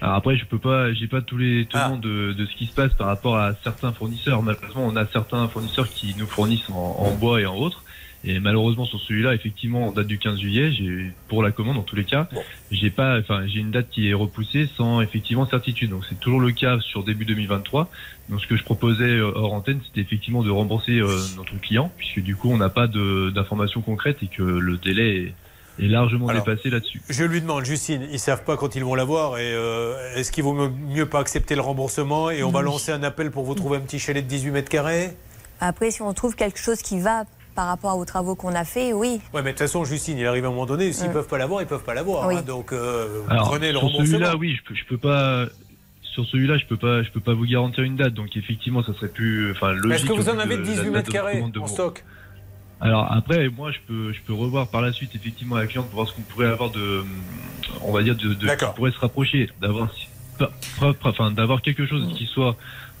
Alors après, je peux pas, j'ai pas tous les Ah. tenants de, de ce qui se passe par rapport à certains fournisseurs. Malheureusement, on a certains fournisseurs qui nous fournissent en, en bois et en autres. Et malheureusement, sur celui-là, effectivement, en date du 15 juillet, j'ai, pour la commande, en tous les cas, j'ai pas, enfin, j'ai une date qui est repoussée sans effectivement certitude. Donc, c'est toujours le cas sur début 2023. Donc, ce que je proposais euh, hors antenne, c'était effectivement de rembourser euh, notre client, puisque du coup, on n'a pas d'informations concrètes et que le délai est, est largement Alors, dépassé là-dessus. Je lui demande, Justine, ils savent pas quand ils vont l'avoir et euh, est-ce qu'il vaut mieux pas accepter le remboursement et on va lancer un appel pour vous trouver un petit chalet de 18 mètres carrés? Après, si on trouve quelque chose qui va par rapport aux travaux qu'on a fait, oui. Ouais, mais de toute façon, Justine, il arrive à un moment donné, s'ils Mm. peuvent pas l'avoir, ils peuvent pas l'avoir. Oui. hein. donc, euh, Alors, prenez le sur remboursement. celui-là, oui, je peux, je peux pas. Sur celui-là, je peux pas, je peux pas vous garantir une date. Donc effectivement, ça serait plus, enfin logique. Est-ce que vous en avez de de la 18 date mètres carrés en stock Alors après, moi, je peux, je peux revoir par la suite effectivement la cliente pour voir ce qu'on pourrait avoir de, on va dire de, de qui pourrait se rapprocher, d'avoir, enfin, d'avoir quelque chose qui soit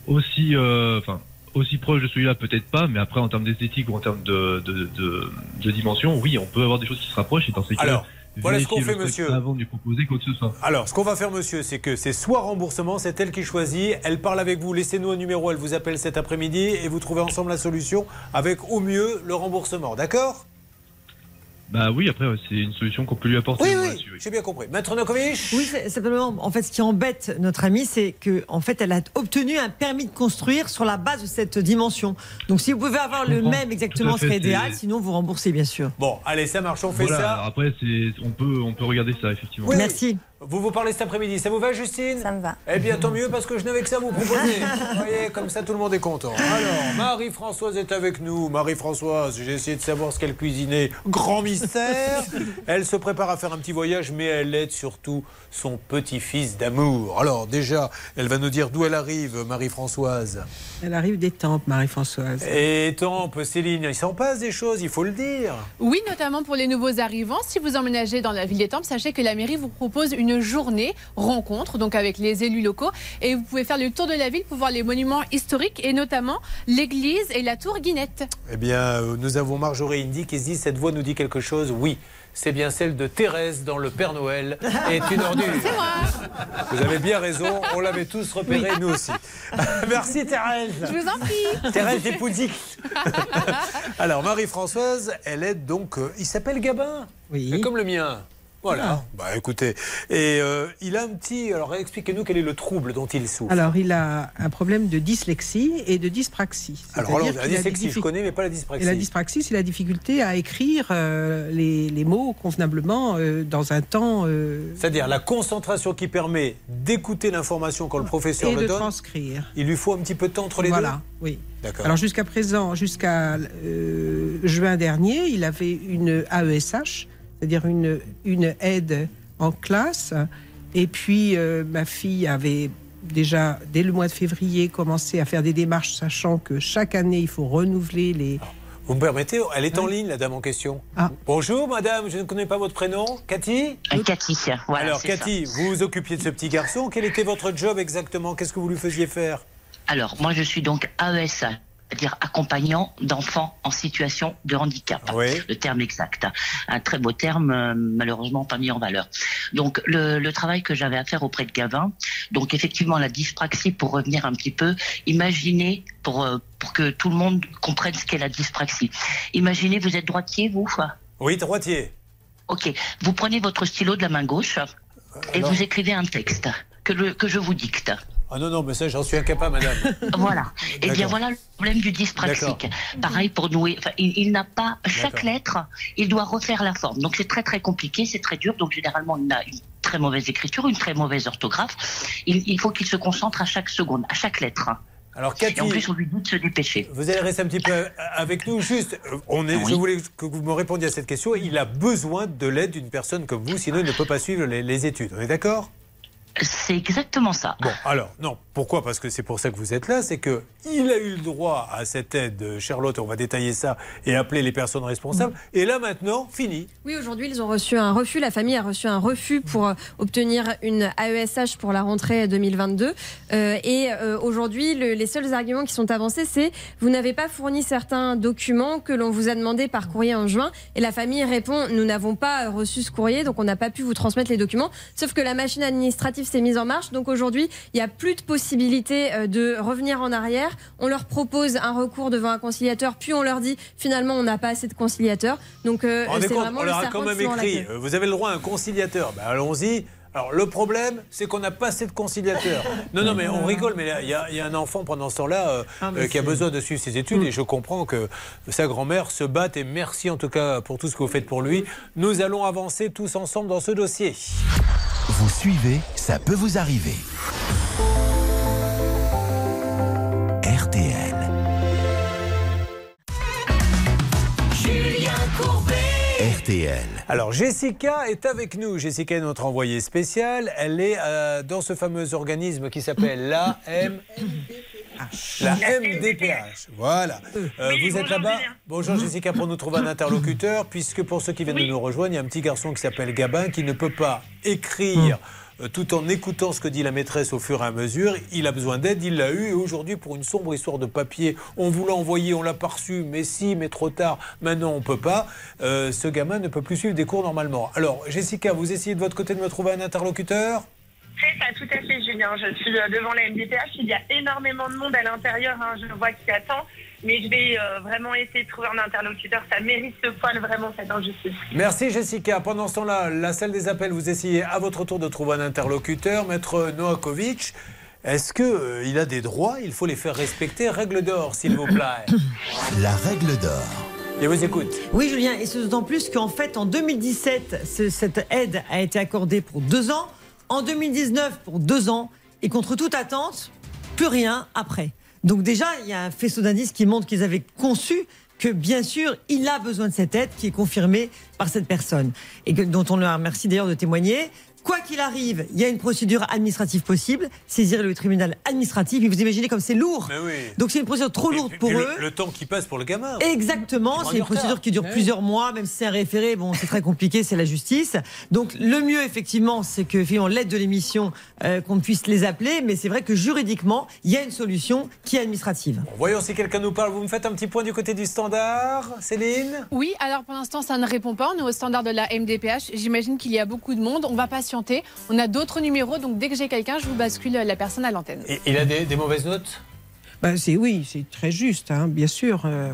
aussi, euh, enfin, aussi proche de celui-là, peut-être pas, mais après en termes d'esthétique ou en termes de, de, de, de dimension, oui, on peut avoir des choses qui se rapprochent. Et dans ces cas, Alors, voilà ce qu'on fait, monsieur. avant de lui proposer quoi que ce soit. Alors, ce qu'on va faire, monsieur, c'est que c'est soit remboursement, c'est elle qui choisit, elle parle avec vous, laissez-nous un numéro, elle vous appelle cet après-midi et vous trouvez ensemble la solution avec au mieux le remboursement, d'accord? Bah oui, après, c'est une solution qu'on peut lui apporter. Oui, oui, j'ai bien compris. Maître Nokovic Oui, c'est- simplement, en fait, ce qui embête notre amie, c'est que, en fait, elle a obtenu un permis de construire sur la base de cette dimension. Donc, si vous pouvez avoir le même exactement, ce serait idéal. Sinon, vous remboursez, bien sûr. Bon, allez, ça marche, on fait Voilà, ça. alors après, c'est, on peut, on peut regarder ça effectivement. Oui, oui. Vous vous parlez cet après-midi, ça vous va Justine Ça me va. Eh bien tant mieux parce que je n'avais que ça à vous proposer. vous voyez, comme ça tout le monde est content. Alors, Marie-Françoise est avec nous. Marie-Françoise, j'ai essayé de savoir ce qu'elle cuisinait. Grand mystère. Elle se prépare à faire un petit voyage, mais elle aide surtout son petit-fils d'amour. Alors déjà, elle va nous dire d'où elle arrive, Marie-Françoise. Elle arrive des tempes, Marie-Françoise. Et Tempe, Céline, il s'en passe des choses, il faut le dire. Oui, notamment pour les nouveaux arrivants. Si vous emménagez dans la ville des Tempes, sachez que la mairie vous propose une une journée rencontre donc avec les élus locaux et vous pouvez faire le tour de la ville pour voir les monuments historiques et notamment l'église et la tour Guinette. Eh bien, euh, nous avons Marjorie Indy qui se dit cette voix nous dit quelque chose. Oui, c'est bien celle de Thérèse dans Le Père Noël est une ordure. C'est moi. Vous avez bien raison, on l'avait tous repéré, nous aussi. Merci Thérèse. Je vous en prie. Thérèse des Poudiques. Alors, Marie-Françoise, elle est donc. euh, il s'appelle Gabin. Oui. Comme le mien. Voilà. Bah écoutez. Et euh, il a un petit. Alors, expliquez-nous quel est le trouble dont il souffre. Alors, il a un problème de dyslexie et de dyspraxie. Alors, la dyslexie, je connais, mais pas la dyspraxie. Et la dyspraxie, c'est la difficulté à écrire euh, les, les mots convenablement euh, dans un temps. C'est-à-dire la concentration qui permet d'écouter l'information quand le professeur et le de donne. transcrire. Il lui faut un petit peu de temps entre les Voilà, oui. deux. D'accord. Alors jusqu'à présent, jusqu'à juin dernier, il avait une AESH, c'est-à-dire une, une aide en classe. Et puis euh, ma fille avait déjà, dès le mois de février, commencé à faire des démarches, sachant que chaque année, il faut renouveler les... Vous me permettez Elle est en ligne, la dame en question. Ah. Bonjour, madame, je ne connais pas votre prénom. Cathy Cathy, voilà. Alors, Cathy, vous vous occupiez de ce petit garçon. Quel était votre job exactement? Qu'est-ce que vous lui faisiez faire? Alors, moi, je suis donc AESA, c'est-à-dire accompagnant d'enfants en situation de handicap. Oui. Le terme exact. Un très beau terme, euh, malheureusement pas mis en valeur. Donc, le, le travail que j'avais à faire auprès de Gavin, donc effectivement, la dyspraxie, pour revenir un petit peu, imaginez, pour, euh, pour que tout le monde comprenne ce qu'est la dyspraxie. Imaginez, vous êtes droitier, vous Oui, droitier. Ok, vous prenez votre stylo de la main gauche et alors vous écrivez un texte que, le- que je vous dicte. Ah non, non, mais ça, j'en suis incapable, madame. Voilà. Eh bien, voilà le problème du dyspraxique. Pareil pour nouer. Enfin, il, il n'a pas chaque lettre, il doit refaire la forme. Donc c'est très très compliqué, c'est très dur. Donc généralement, il a une très mauvaise écriture, une très mauvaise orthographe. Il, il faut qu'il se concentre à chaque seconde, à chaque lettre. Alors, Et en Cathy, plus, on lui dit de se dépêcher. vous allez rester un petit peu avec nous. Juste, euh, on est, je voulais que vous me répondiez à cette question. Il a besoin de l'aide d'une personne comme vous, sinon il ne peut pas suivre les, les études. On est d'accord? C'est exactement ça. Bon, alors, non. Pourquoi? Parce que c'est pour ça que vous êtes là. C'est que il a eu le droit à cette aide, euh, Charlotte. On va détailler ça et appeler les personnes responsables. Et là, maintenant, fini. Oui, aujourd'hui, ils ont reçu un refus. La famille a reçu un refus pour euh, obtenir une AESH pour la rentrée 2022. Euh, et euh, aujourd'hui, le- les seuls arguments qui sont avancés, c'est vous n'avez pas fourni certains documents que l'on vous a demandé par courrier en juin. Et la famille répond nous n'avons pas reçu ce courrier, donc on n'a pas pu vous transmettre les documents. Sauf que la machine administrative s'est mise en marche. Donc aujourd'hui, il n'y a plus de possibilité euh, de revenir en arrière. On leur propose un recours devant un conciliateur, puis on leur dit finalement on n'a pas assez de conciliateurs. Donc euh, c'est vraiment on le leur a quand même écrit euh, vous avez le droit à un conciliateur. Ben, Allons-y. Alors, le problème, c'est qu'on n'a pas assez de conciliateurs. Non, non, mais on rigole, mais il y, a- il y a un enfant pendant ce temps-là euh, Ah, euh, qui a besoin de suivre ses études et je comprends que sa grand-mère se batte et merci en tout cas pour tout ce que vous faites pour lui. Nous allons avancer tous ensemble dans ce dossier. Vous suivez, ça peut vous arriver. RTL. RTL. Alors Jessica est avec nous. Jessica est notre envoyée spéciale. Elle est euh, dans ce fameux organisme qui s'appelle la M. La MDPH. Voilà. Euh, vous êtes là-bas. Bonjour Jessica, pour nous trouver un interlocuteur, puisque pour ceux qui viennent de nous rejoindre, il y a un petit garçon qui s'appelle Gabin qui ne peut pas écrire euh, tout en écoutant ce que dit la maîtresse au fur et à mesure. Il a besoin d'aide, il l'a eu. Et aujourd'hui, pour une sombre histoire de papier, on vous l'a envoyé, on l'a pas reçu, mais si, mais trop tard, maintenant on peut pas. Euh, ce gamin ne peut plus suivre des cours normalement. Alors, Jessica, vous essayez de votre côté de me trouver un interlocuteur? C'est ça, tout à fait, Julien. Je suis euh, devant la MDPH. Il y a énormément de monde à l'intérieur. hein. Je vois qui attend. Mais je vais euh, vraiment essayer de trouver un interlocuteur. Ça mérite ce poil, vraiment, cette injustice. Merci Jessica. Pendant ce temps-là, la salle des appels, vous essayez à votre tour de trouver un interlocuteur. Maître Noakovic, est-ce qu'il a des droits? Il faut les faire respecter. Règle d'or, s'il vous plaît. La règle d'or. Je vous écoute. Oui, Julien, et c'est d'autant plus qu'en fait, en 2017, ce- cette aide a été accordée pour deux ans. En 2019, pour deux ans. Et contre toute attente, plus rien après. Donc déjà, il y a un faisceau d'indices qui montre qu'ils avaient conçu que bien sûr, il a besoin de cette aide qui est confirmée par cette personne et dont on leur remercie d'ailleurs de témoigner. Quoi qu'il arrive, il y a une procédure administrative possible, saisir le tribunal administratif. Et vous imaginez comme c'est lourd. Mais oui. Donc c'est une procédure trop lourde pour eux. le, le temps qui passe pour le gamin. Exactement, c'est une retard. procédure qui dure plusieurs mois, même si c'est un référé, bon, c'est très compliqué, c'est la justice. Donc le mieux, effectivement, c'est que, effectivement, l'aide de l'émission, euh, qu'on puisse les appeler, mais c'est vrai que juridiquement, il y a une solution qui est administrative. Voyons si quelqu'un nous parle. Vous me faites un petit point du côté du standard, Céline? Oui, alors pour l'instant, ça ne répond pas. On est au standard de la MDPH. J'imagine qu'il y a beaucoup de monde. On va patienter. On a d'autres numéros, donc dès que j'ai quelqu'un, je vous bascule la personne à l'antenne. Et il a des, des mauvaises notes? Ben, c'est oui, c'est très juste, hein, bien sûr. euh.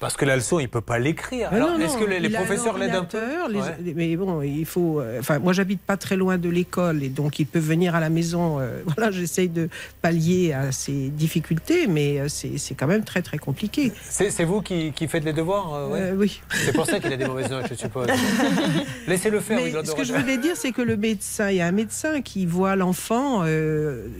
Parce que la leçon, il peut pas l'écrire. Alors, est-ce que les, les professeurs l'aident un peu les- Ouais. Mais bon, il faut. euh, Enfin, moi, j'habite pas très loin de l'école et donc il peut venir à la maison. euh, voilà, j'essaye de pallier à ses difficultés, mais euh, c'est c'est quand même très très compliqué. C'est c'est vous qui, qui faites les devoirs euh, ouais Euh, oui. C'est pour ça qu'il a des mauvaises notes, je suppose. Laissez-le faire. Mais ce que je voulais dire, c'est que le médecin, il y a un médecin qui voit l'enfant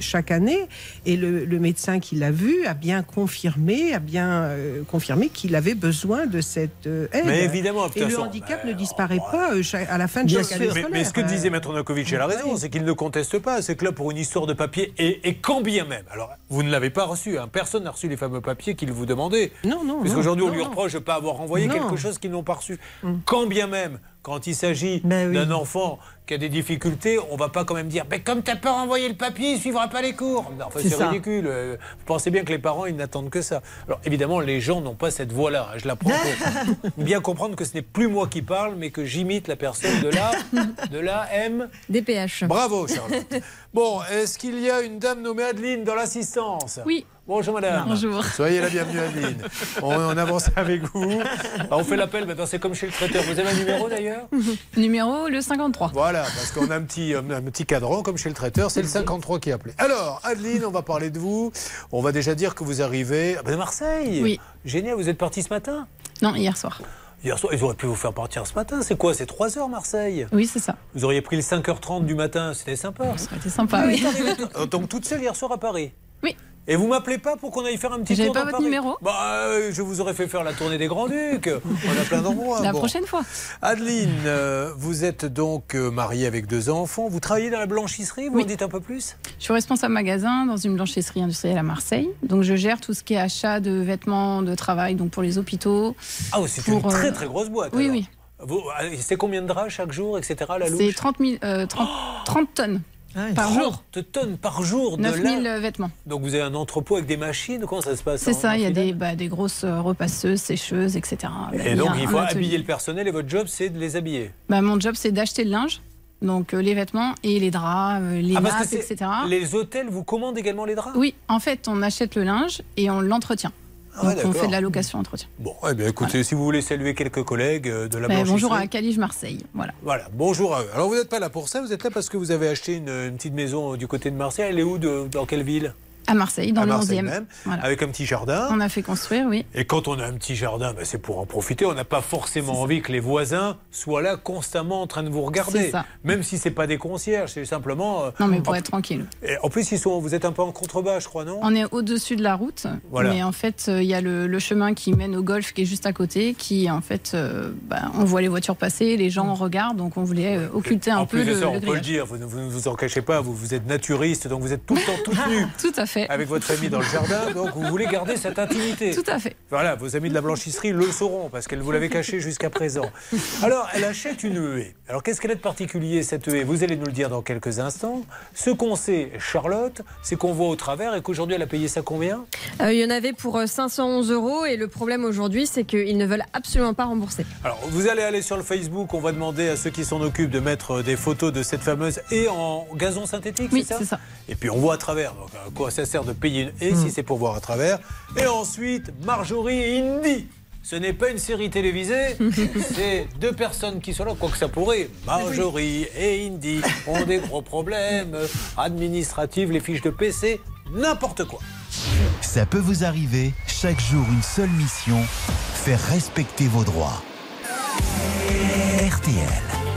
chaque année, et le, le médecin qui l'a vu a bien confirmé, a bien confirmé qu'il avait besoin de cette euh, aide. Mais évidemment, et le façon, handicap ne disparaît pas euh, à la fin de chaque année. Mais, ce que Euh, disait Maître Novakovic, elle a raison, c'est qu'il ne conteste pas. C'est que là, pour une histoire de papier, et, et quand bien même, alors vous ne l'avez pas reçu, hein, personne n'a reçu les fameux papiers qu'il vous demandait. Non, non. Parce qu'aujourd'hui, on lui reproche de ne pas avoir envoyé Non. quelque chose qu'ils n'ont pas reçu. Quand bien même, quand il s'agit d'un enfant qui a des difficultés, on va pas quand même dire mais comme tu n'as pas renvoyé le papier, il ne suivra pas les cours. Non, enfin, C'est ridicule. Euh, Vous pensez bien que les parents, ils n'attendent que ça. Alors évidemment, les gens n'ont pas cette voix-là. hein, Je la prends pour bien comprendre que ce n'est plus moi qui parle, mais que j'imite la personne de la, de la M. DPH. Bravo, Charlotte. Bon, est-ce qu'il y a une dame nommée Adeline dans l'assistance? Oui. Bonjour madame. Bonjour. Soyez la bienvenue Adeline. On, on avance avec vous. Alors, on fait l'appel maintenant, c'est comme chez le traiteur. Vous avez un numéro d'ailleurs? Numéro le 53. Voilà, parce qu'on a un petit, un petit cadran comme chez le traiteur, c'est le 53 qui est appelé. Alors, Adeline, on va parler de vous. On va déjà dire que vous arrivez de Marseille. Oui. Génial, vous êtes parti ce matin? Non, hier soir. Hier soir, ils auraient pu vous faire partir ce matin. C'est quoi? C'est 3 heures Marseille? Oui, c'est ça. Vous auriez pris le 5h30 du matin, c'était sympa. Ça aurait été sympa, Vous oui. tout- euh, Donc toute seule hier soir à Paris? Oui. Et vous m'appelez pas pour qu'on aille faire un petit J'avais tour pas dans votre Paris numéro Bah, euh, je vous aurais fait faire la tournée des Grands Ducs. On a plein d'endroits. La Bon. prochaine fois. Adeline, euh, vous êtes donc euh, mariée avec deux enfants. Vous travaillez dans la blanchisserie Vous Oui. en dites un peu plus? Je suis responsable magasin dans une blanchisserie industrielle à Marseille. Donc je gère tout ce qui est achat de vêtements de travail donc pour les hôpitaux. Ah, oui, c'est Pour, une très euh, très grosse boîte. Oui, alors. oui. Vous- C'est combien de draps chaque jour, etc. La louche? C'est 30, 000, euh, 30, 30 tonnes par jour. 30 tonnes par jour de 9 000 lin. vêtements. Donc vous avez un entrepôt avec des machines Comment ça se passe C'est ça, il y a des, bah, des grosses euh, repasseuses, sécheuses, etc. Et donc il faut habiller le personnel et votre job c'est de les habiller. Bah, mon job, c'est d'acheter le linge, donc euh, les vêtements et les draps, euh, les Ah, nappes, etc. Les hôtels vous commandent également les draps? Oui, en fait, on achète le linge et on l'entretient. Ah on fait de la location entretien. Bon, eh bien écoutez, si vous voulez saluer quelques collègues euh, de la blanchisserie. bonjour à Calige Marseille. Voilà. Voilà, bonjour à eux. Alors vous n'êtes pas là pour ça, vous êtes là parce que vous avez acheté une, une petite maison du côté de Marseille. Elle est où de- Dans quelle ville? À Marseille, dans À le Marseille 11e. même, Voilà. avec un petit jardin. On a fait construire, oui. Et quand on a un petit jardin, ben, c'est pour en profiter. On n'a pas forcément envie que les voisins soient là constamment en train de vous regarder. Même si c'est pas des concierges, c'est simplement. euh, Non, mais pour en, être tranquille. et en plus, ils sont, vous êtes un peu en contrebas, je crois, non? On est au-dessus de la route, Voilà. mais en fait, euh, il y a le, le chemin qui mène au golf qui est juste à côté, qui en fait, euh, bah, on voit les voitures passer, les gens regardent, donc on voulait euh, occulter un En peu plus de le, ça, le on peut le dire, vous ne vous, en cachez pas, vous, vous êtes naturiste, donc vous êtes tout le temps toute nue. Tout à fait. Avec votre famille dans le jardin, donc vous voulez garder cette intimité. Tout à fait. Voilà, vos amis de la blanchisserie le sauront, parce qu'elle vous l'avait caché jusqu'à présent. Alors, elle achète une haie. Alors, qu'est-ce qu'elle a de particulier, cette haie Vous allez nous le dire dans quelques instants. Ce qu'on sait, Charlotte, c'est qu'on voit au travers et qu'aujourd'hui, elle a payé ça combien? Euh, il y en avait pour euh, 511 euros et le problème aujourd'hui, c'est qu'ils ne veulent absolument pas rembourser. Alors, vous allez aller sur le Facebook, on va demander à ceux qui s'en occupent de mettre euh, des photos de cette fameuse haie en gazon synthétique, Oui, c'est ça? c'est ça. Et puis on voit à travers. Donc à quoi ça sert de payer une haie si c'est pour voir à travers Et ensuite, Marjorie et Indy. Ce n'est pas une série télévisée, c'est deux personnes qui sont là, quoi que ça pourrait. Marjorie et Indy ont des gros problèmes administratifs, les fiches de PC, n'importe quoi. Ça peut vous arriver, chaque jour une seule mission, faire respecter vos droits. RTL.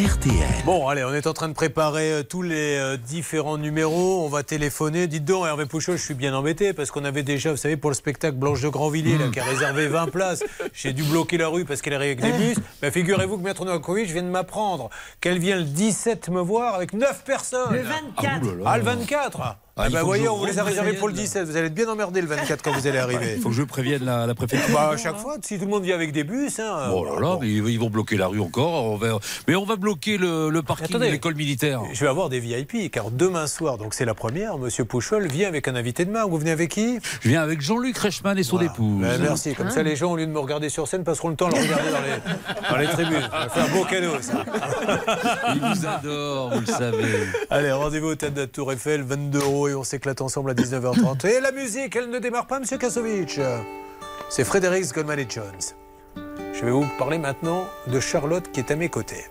RTL. Bon, allez, on est en train de préparer euh, tous les euh, différents numéros. On va téléphoner. Dites donc, Hervé Pouchot, je suis bien embêté parce qu'on avait déjà, vous savez, pour le spectacle Blanche de Grandvilliers, là, qui a réservé 20 places. J'ai dû bloquer la rue parce qu'elle arrive avec des bus. Mais figurez-vous que Maître Novakovic vient de m'apprendre qu'elle vient le 17 me voir avec 9 personnes. Le 24. Ah, le 24 Ah, bah voyez, on vous les a réservés pour le prévienne. 17. Vous allez être bien emmerdé le 24 quand vous allez arriver. Il faut que je prévienne la, la préfecture. Bah, à chaque fois, si tout le monde vient avec des bus. Hein, Oh là là, mais ils ils vont bloquer la rue encore. On va- Mais on va bloquer le, le parking Attendez. de l'école militaire. Je vais avoir des VIP, car demain soir, donc c'est la première, Monsieur Pouchol vient avec un invité de main. Vous venez avec qui? Je viens avec Jean-Luc Reichmann et son épouse. Ben, merci, comme ça les gens, au lieu de me regarder sur scène, passeront le temps à le regarder dans les, dans les tribunes. Ça fait un beau cadeau, ça. Il vous adore, vous le savez. Allez, rendez-vous au Théâtre de la Tour Eiffel, 22 euros, et on s'éclate ensemble à 19h30. Et la musique, elle ne démarre pas, Monsieur Kasovic. C'est Frédéric Goldman et Jones. Je vais vous parler maintenant de Charlotte qui est à mes côtés.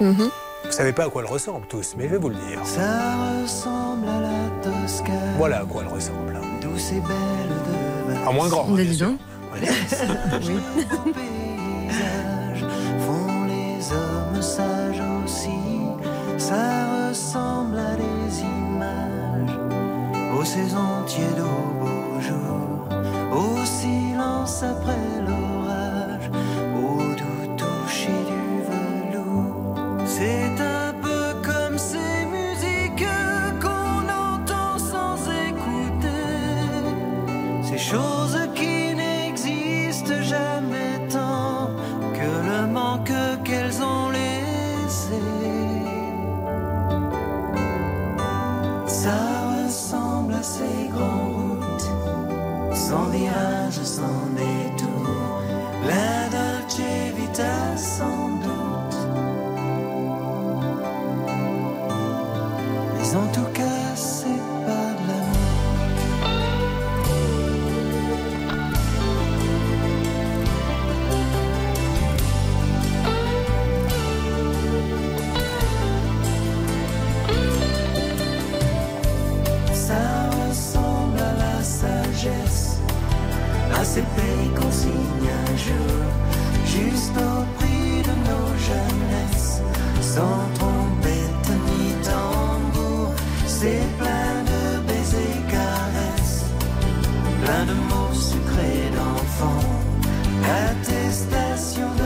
Mhm. Vous savez pas à quoi elle ressemble tous, mais je vais vous le dire. Ça ressemble à la Toscane, Voilà à quoi elle ressemble. douce et belle de À moins grand. Dis donc. paysage font les hommes sages aussi. Ça ressemble à des images aux saisons tièdes au beau jour, au silence après l'orage, au doux toucher du velours. C'est un virage, sans détour. La Dolce Vita sans doute. Mais en tout plein de mots sucrés d'enfants, attestation de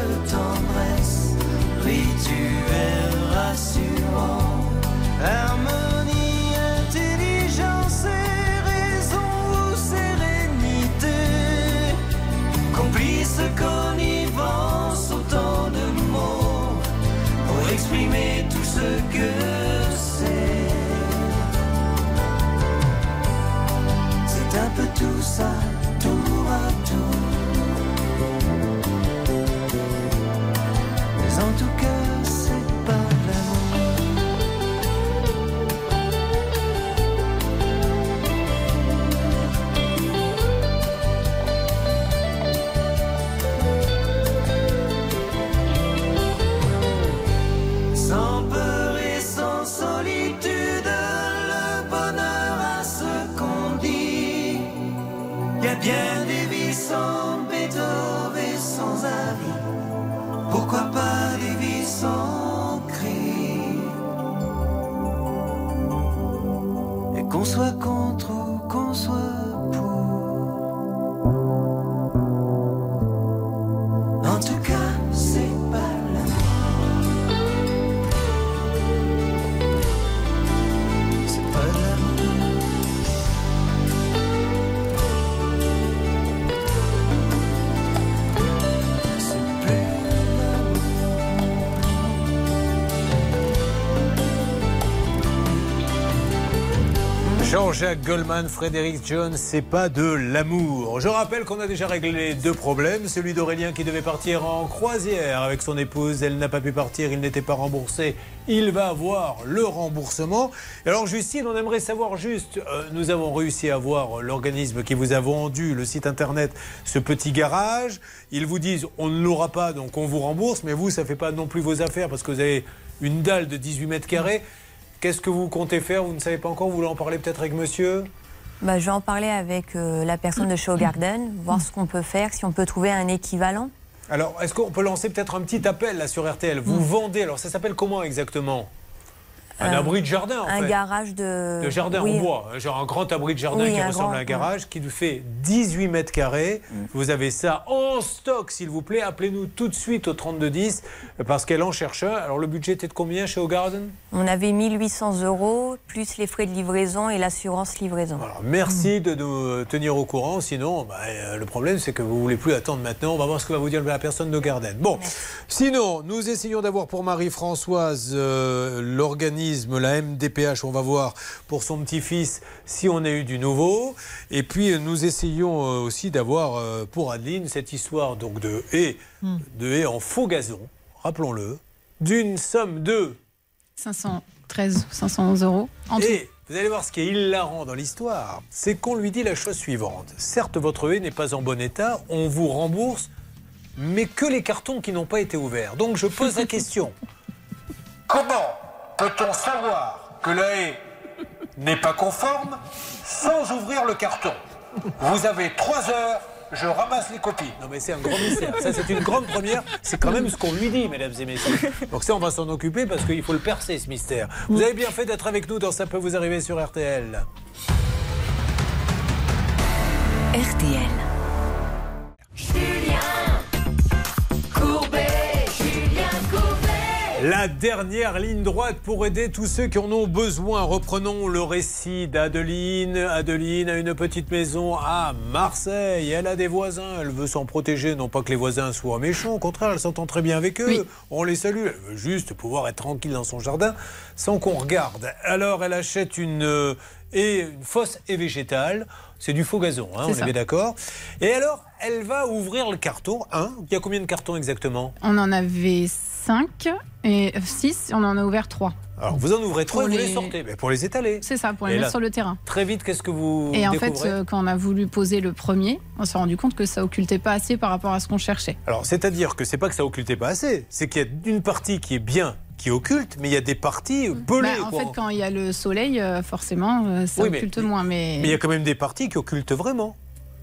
Jean-Jacques Goldman, Frédéric Jones, c'est pas de l'amour. Je rappelle qu'on a déjà réglé deux problèmes. Celui d'Aurélien qui devait partir en croisière avec son épouse. Elle n'a pas pu partir, il n'était pas remboursé. Il va avoir le remboursement. Alors, Justine, on aimerait savoir juste, euh, nous avons réussi à voir l'organisme qui vous a vendu le site internet, ce petit garage. Ils vous disent, on ne l'aura pas, donc on vous rembourse. Mais vous, ça fait pas non plus vos affaires parce que vous avez une dalle de 18 mètres carrés. Qu'est-ce que vous comptez faire? Vous ne savez pas encore? Vous voulez en parler peut-être avec monsieur? Bah, je vais en parler avec euh, la personne de Show Garden, voir ce qu'on peut faire, si on peut trouver un équivalent. Alors, est-ce qu'on peut lancer peut-être un petit appel là sur RTL Vous vendez, alors ça s'appelle comment exactement? Un Euh, abri de jardin en Un fait. garage de. De jardin Oui. en bois, genre un grand abri de jardin Oui, qui ressemble grand, à un garage, qui nous fait 18 mètres carrés. Mm. Vous avez ça en stock, s'il vous plaît. Appelez-nous tout de suite au 3210 parce qu'elle en cherche un. Alors le budget était de combien chez O'Garden On avait 1800 euros, plus les frais de livraison et l'assurance livraison. Merci de nous tenir au courant. Sinon, bah, euh, le problème, c'est que vous ne voulez plus attendre maintenant. On va voir ce que va vous dire la personne de Garden. Bon, sinon, nous essayons d'avoir pour Marie-Françoise euh, l'organisme, la MDPH. On va voir pour son petit-fils si on a eu du nouveau. Et puis, euh, nous essayons euh, aussi d'avoir euh, pour Adeline cette histoire donc, de haies, de haies en faux gazon, rappelons-le, d'une somme de 513 ou 511 euros. En tout. et vous allez voir ce qui est hilarant dans l'histoire, c'est qu'on lui dit la chose suivante. Certes, votre haie n'est pas en bon état, on vous rembourse, mais que les cartons qui n'ont pas été ouverts. Donc je pose la question. Comment peut-on savoir que la haie n'est pas conforme sans ouvrir le carton? Vous avez trois heures, je ramasse les copies. Non mais c'est un grand mystère. Ça c'est une grande première. C'est quand même ce qu'on lui dit, mesdames et messieurs. Donc ça on va s'en occuper parce qu'il faut le percer ce mystère. Vous avez bien fait d'être avec nous dans Ça peut vous arriver sur RTL. RTL. La dernière ligne droite pour aider tous ceux qui en ont besoin. Reprenons le récit d'Adeline. Adeline a une petite maison à Marseille. Elle a des voisins. Elle veut s'en protéger. Non pas que les voisins soient méchants. Au contraire, elle s'entend très bien avec eux. On les salue. Elle veut juste pouvoir être tranquille dans son jardin sans qu'on regarde. Alors, elle achète une, euh, et une fosse et végétale. C'est du faux gazon, hein, on ça. est bien d'accord. Et alors, elle va ouvrir le carton. Un. Il y a combien de cartons exactement? On en avait 5 et 6, on en a ouvert 3. Alors, vous en ouvrez trois et vous les les- sortez. Mais pour les étaler. C'est ça, pour les Et mettre là, sur le terrain. Très vite, qu'est-ce que vous Et en fait, euh, quand on a voulu poser le premier, on s'est rendu compte que ça occultait pas assez par rapport à ce qu'on cherchait. Alors, c'est-à-dire que c'est pas que ça occultait pas assez, c'est qu'il y a une partie qui est bien, qui occulte, mais il y a des parties pelées. Bah, en quoi. fait, quand il y a le soleil, euh, forcément, euh, ça Oui, mais- occulte moins. Mais, Mais il y a quand même des parties qui occultent vraiment.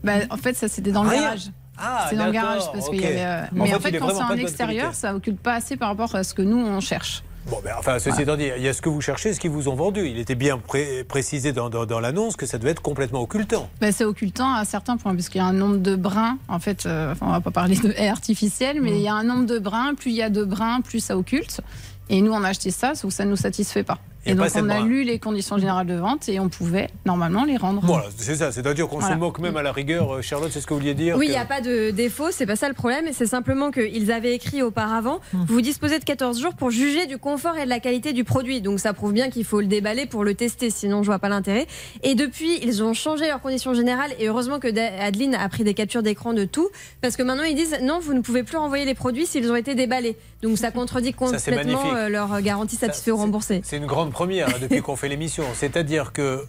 Bah, en fait, ça c'était dans le garage. Ah, c'est dans le garage parce qu'il ok. y avait. euh, En Mais fait, en fait, quand c'est en extérieur, ça occulte pas assez par rapport à ce que nous on cherche. Bon, ben, enfin, ceci étant dit, il y a ce que vous cherchez, ce qu'ils vous ont vendu. Il était bien pré- précisé dans, dans- dans l'annonce que ça devait être complètement occultant. Bah, c'est occultant à certains points, puisqu'il y a un nombre de brins. En fait, euh, enfin, on va pas parler de haies artificielles, mais il y a un nombre de brins. Plus il y a de brins, plus ça occulte. Et nous, on a acheté ça, sauf que ça ne nous satisfait pas. Et donc, on a lu les conditions générales de vente et on pouvait normalement les rendre. Voilà, c'est ça. C'est-à-dire qu'on Voilà. se moque même à la rigueur. euh, Charlotte, c'est ce que vous vouliez dire Oui, il que- n'y a pas de défaut, c'est pas ça le problème. C'est simplement qu'ils avaient écrit auparavant vous disposez de 14 jours pour juger du confort et de la qualité du produit. Donc ça prouve bien qu'il faut le déballer pour le tester, sinon je vois pas l'intérêt. Et depuis, ils ont changé leurs conditions générales et heureusement que Adeline a pris des captures d'écran de tout parce que maintenant ils disent non, vous ne pouvez plus renvoyer les produits s'ils ont été déballés. Donc ça contredit complètement euh, leur garantie satisfait ou remboursée. C'est une grande première hein, depuis qu'on fait l'émission. C'est-à-dire que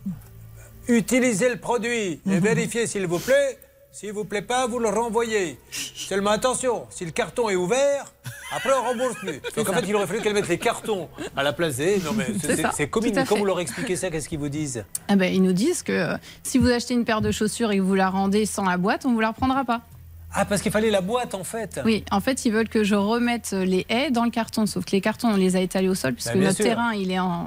utilisez le produit Mhm. et vérifiez s'il vous plaît. S'il vous plaît pas, vous le renvoyez. Seulement attention, si le carton est ouvert, après on rembourse plus. Donc en fait, il aurait fallu qu'elle mette les cartons à la place des. Non mais C'est comique. Quand vous leur expliquez ça, qu'est-ce qu'ils vous disent? Ah ben, ils nous disent que euh, si vous achetez une paire de chaussures et que vous la rendez sans la boîte, on vous la reprendra pas. Ah, parce qu'il fallait la boîte en fait. Oui, en fait, ils veulent que je remette les haies dans le carton. Sauf que les cartons, on les a étalés au sol puisque Bah, notre sûr. terrain, il est en,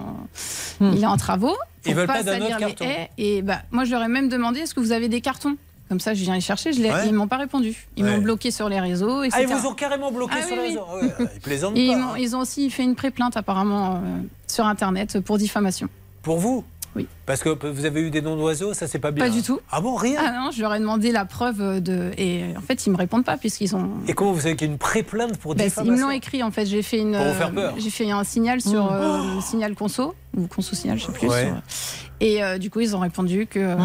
il est en travaux. Ils veulent pas pas d'un autre salir les carton. haies. Et bah, moi, je leur ai même demandé est-ce que vous avez des cartons? Comme ça, je viens les chercher. Je les... Ouais. Ils m'ont pas répondu. Ils Ouais. m'ont bloqué sur les réseaux, etc. Ah, ils vous ont carrément bloqué Ah sur oui, les réseaux. Ouais, Ils plaisantent ils, hein. ils ont aussi fait une pré-plainte apparemment euh, sur Internet pour diffamation. Pour vous? Oui. Parce que vous avez eu des noms d'oiseaux, ça c'est pas bien. Pas du tout. Ah bon, rien Ah non, je leur ai demandé la preuve de. Et en fait, ils me répondent pas puisqu'ils ont. Et comment vous savez qu'il y a une pré-plainte pour Bah, ils diffamation me l'ont écrit en fait. J'ai fait une. Pour vous faire peur. J'ai fait un signal sur Mmh. euh, signal conso ou conso signal, je sais plus. Ouais. sur- Et euh, du coup, ils ont répondu que. euh,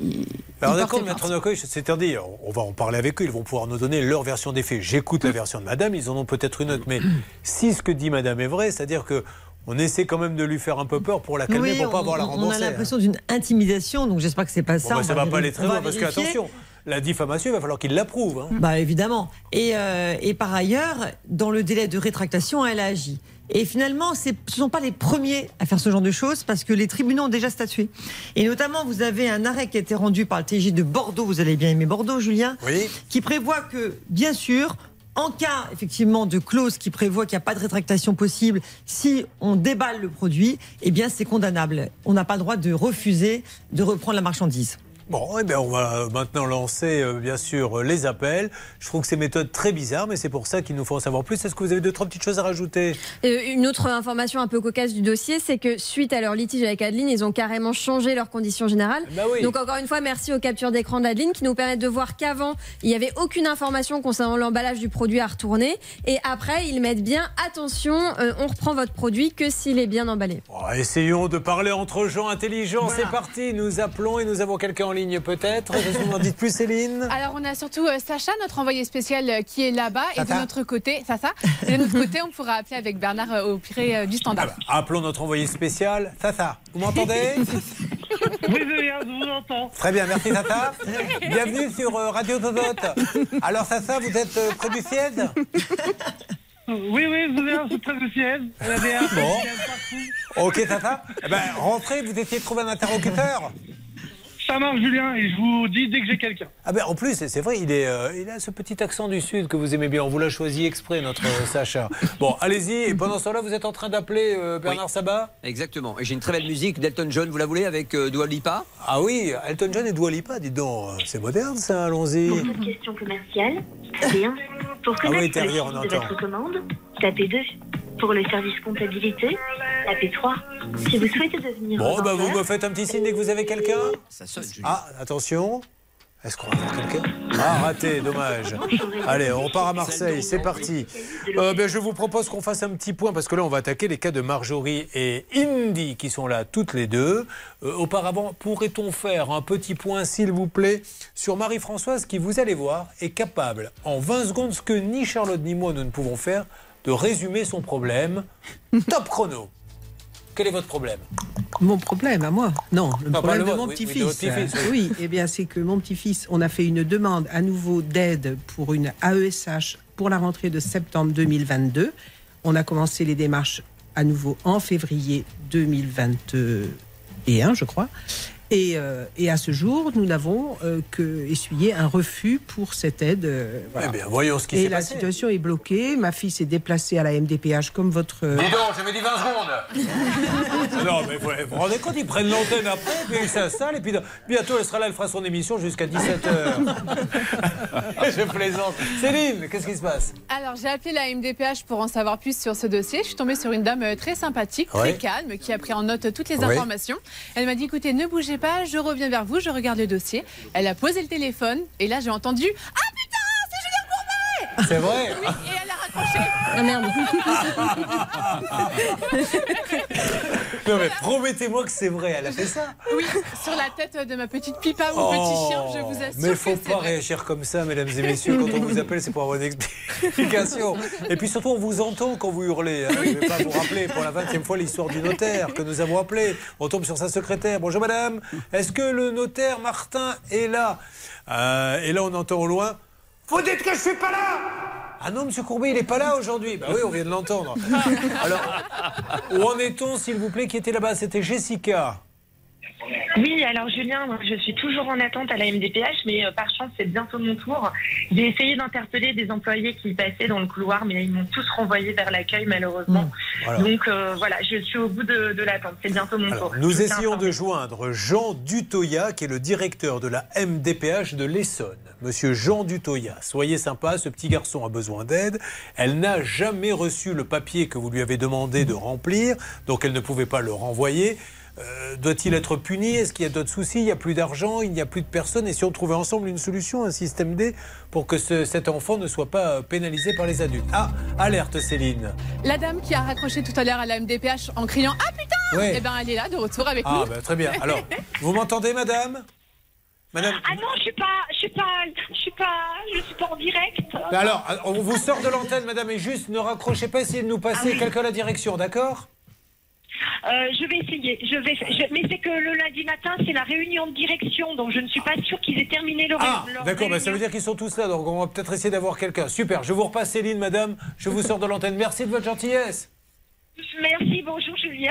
ils- Alors ils d'accord, portaient maître. Nocoy, c'est-à-dire, on va en parler avec eux, ils vont pouvoir nous donner leur version des faits. J'écoute la version de madame, ils en ont peut-être une autre, mais si ce que dit madame est vrai, c'est-à-dire que on essaie quand même de lui faire un peu peur pour la calmer, Oui, pour pas avoir la rembourser. On a l'impression d'une intimidation, donc j'espère que c'est pas Bon, ça. bah, ça va va pas aller très loin, parce que attention, la diffamation, il va falloir qu'il l'approuve. hein. Bah évidemment. Et, euh, et par ailleurs, dans le délai de rétractation, elle a agi. Et finalement, ce ne sont pas les premiers à faire ce genre de choses parce que les tribunaux ont déjà statué. Et notamment, vous avez un arrêt qui a été rendu par le TJ de Bordeaux, vous allez bien aimer Bordeaux, Julien, qui prévoit que, bien sûr, en cas effectivement de clause qui prévoit qu'il n'y a pas de rétractation possible, si on déballe le produit, eh bien c'est condamnable. On n'a pas le droit de refuser de reprendre la marchandise. Bon, eh bien, on va maintenant lancer, euh, bien sûr, euh, les appels. Je trouve que ces méthodes très bizarres, mais c'est pour ça qu'il nous faut en savoir plus. Est-ce que vous avez deux, trois petites choses à rajouter? Euh, Une autre information un peu cocasse du dossier, c'est que suite à leur litige avec Adeline, ils ont carrément changé leurs conditions générales. Bah oui. Donc encore une fois, merci aux captures d'écran d'Adeline qui nous permettent de voir qu'avant, il n'y avait aucune information concernant l'emballage du produit à retourner. Et après, ils mettent bien attention, euh, on reprend votre produit que s'il est bien emballé. Oh, Essayons de parler entre gens intelligents. C'est parti. Nous appelons et nous avons quelqu'un en ligne, peut-être. Vous m'en dites plus, Céline Alors on a surtout euh, Sacha, notre envoyé spécial euh, qui est là-bas. Et de notre côté, ça, ça. Et de notre côté, on pourra appeler avec Bernard euh, au piré du standard. Appelons notre envoyé spécial. Tata, vous m'entendez Oui, Julien, je vous entends. Très bien, merci Tata. Bienvenue sur Radio Totote. Alors Tata, vous êtes près du siège Oui, oui, Julien, je suis près du siège. Bon. partout. Ok Tata. Eh ben, rentrez, vous essayez de trouver un interlocuteur. Ça marche, Julien, et je vous dis dès que j'ai quelqu'un. Ah ben en plus, c'est vrai, il, est, euh, il a ce petit accent du Sud que vous aimez bien. On vous l'a choisi exprès, notre euh, Sacha. Bon, allez-y. Et pendant ce temps-là, vous êtes en train d'appeler euh, Bernard Oui. Sabat Exactement. Et j'ai une très belle musique d'Elton John, vous la voulez, avec euh, Dua Lipa? Ah oui, Elton John et Dua Lipa, dites donc. C'est moderne ça, allons-y. Pour toute question commerciale, 1. Pour Ah oui, connaître le de votre commande, tapez 2. Pour le service comptabilité, tapez 3. Si vous souhaitez devenir Bon, bah, vous me faites un petit signe dès que vous avez quelqu'un Ça sonne, Ah, attention. Est-ce qu'on va avoir quelqu'un? Ah, raté, dommage. Allez, on part à Marseille, c'est parti. Euh, ben, je vous propose qu'on fasse un petit point, parce que là, on va attaquer les cas de Marjorie et Indy, qui sont là toutes les deux. Euh, auparavant, pourrait-on faire un petit point, s'il vous plaît, sur Marie-Françoise, qui, vous allez voir, est capable, en 20 secondes, ce que ni Charlotte ni moi, nous ne pouvons faire, de résumer son problème. Top chrono. Quel est votre problème Mon problème à moi Non, le Non, problème le de mon oui, petit-fils. oui, eh bien, c'est que mon petit-fils, on a fait une demande à nouveau d'aide pour une AESH pour la rentrée de septembre 2022. On a commencé les démarches à nouveau en février 2021, je crois. Et, euh, et à ce jour, nous n'avons euh, que essuyé un refus pour cette aide. euh, voilà. Eh bien, voyons ce qui Et s'est la passé. situation est bloquée. Ma fille s'est déplacée à la MDPH comme votre. euh, Dis donc, j'avais dit 20 secondes. non, mais vous vous vous rendez compte, ils prennent l'antenne après, puis ils s'installent, et puis bientôt elle sera là, elle fera son émission jusqu'à 17h. Je plaisante. Céline, qu'est-ce qui se passe? Alors, j'ai appelé la MDPH pour en savoir plus sur ce dossier. Je suis tombée sur une dame euh, très sympathique, très calme, qui a pris en note toutes les informations. Elle m'a dit écoutez, ne bougez pas, je reviens vers vous, je regarde le dossier. Elle a posé le téléphone, et là, j'ai entendu Ah putain, c'est Julien Courbet C'est vrai Oui, et elle a Ah merde. Non, mais promettez-moi que c'est vrai, elle a fait ça. Oui, sur la tête de ma petite pipa ou Oh, petit chien, je vous assure. Mais faut pas vrai. réagir comme ça, mesdames et messieurs. Quand on vous appelle, c'est pour avoir une explication. Et puis surtout, on vous entend quand vous hurlez. hein. Je ne vais pas vous rappeler pour la 20e fois l'histoire du notaire que nous avons appelé. On tombe sur sa secrétaire. Bonjour madame, est-ce que le notaire Martin est là? Euh, Et là, on entend au loin Vous dites que je suis pas là ah non, Monsieur Courbet, il n'est pas là aujourd'hui. Bah oui, on vient de l'entendre. Alors, où en est-on, s'il vous plaît, qui était là-bas? C'était Jessica. Oui, alors Julien, je suis toujours en attente à la MDPH, mais euh, par chance, c'est bientôt mon tour. J'ai essayé d'interpeller des employés qui passaient dans le couloir, mais ils m'ont tous renvoyé vers l'accueil, malheureusement. Voilà. Donc euh, voilà, je suis au bout de, de l'attente. C'est bientôt mon tour. Nous essayons de joindre Jean Dutoya, qui est le directeur de la MDPH de l'Essonne. Monsieur Jean Dutoya, soyez sympa, ce petit garçon a besoin d'aide. Elle n'a jamais reçu le papier que vous lui avez demandé de remplir, donc elle ne pouvait pas le renvoyer. Euh, Doit-il être puni? Est-ce qu'il y a d'autres soucis? Il n'y a plus d'argent, il n'y a plus de personnes? Et si on trouvait ensemble une solution, un système D, pour que ce- cet enfant ne soit pas euh, pénalisé par les adultes? Ah, alerte Céline. La dame qui a raccroché tout à l'heure à la MDPH en criant Ah putain Ouais. Eh ben, elle est là, de retour avec Ah, nous. bah, très bien. Alors, vous m'entendez, madame? Madame Ah non, je suis pas, je suis pas, je suis pas, je suis pas en direct. Mais alors, on vous sort de l'antenne, madame, et juste ne raccrochez pas, essayez de nous passer quelqu'un à la direction, d'accord? Euh, je vais essayer. Je vais. je- mais c'est que le lundi matin, c'est la réunion de direction, donc je ne suis pas sûre qu'ils aient terminé leur. Ah, d'accord, bah, ça veut dire qu'ils sont tous là, donc on va peut-être essayer d'avoir quelqu'un. Super, je vous repasse Céline, madame, je vous sors de l'antenne. Merci de votre gentillesse. Merci. Bonjour, Julien.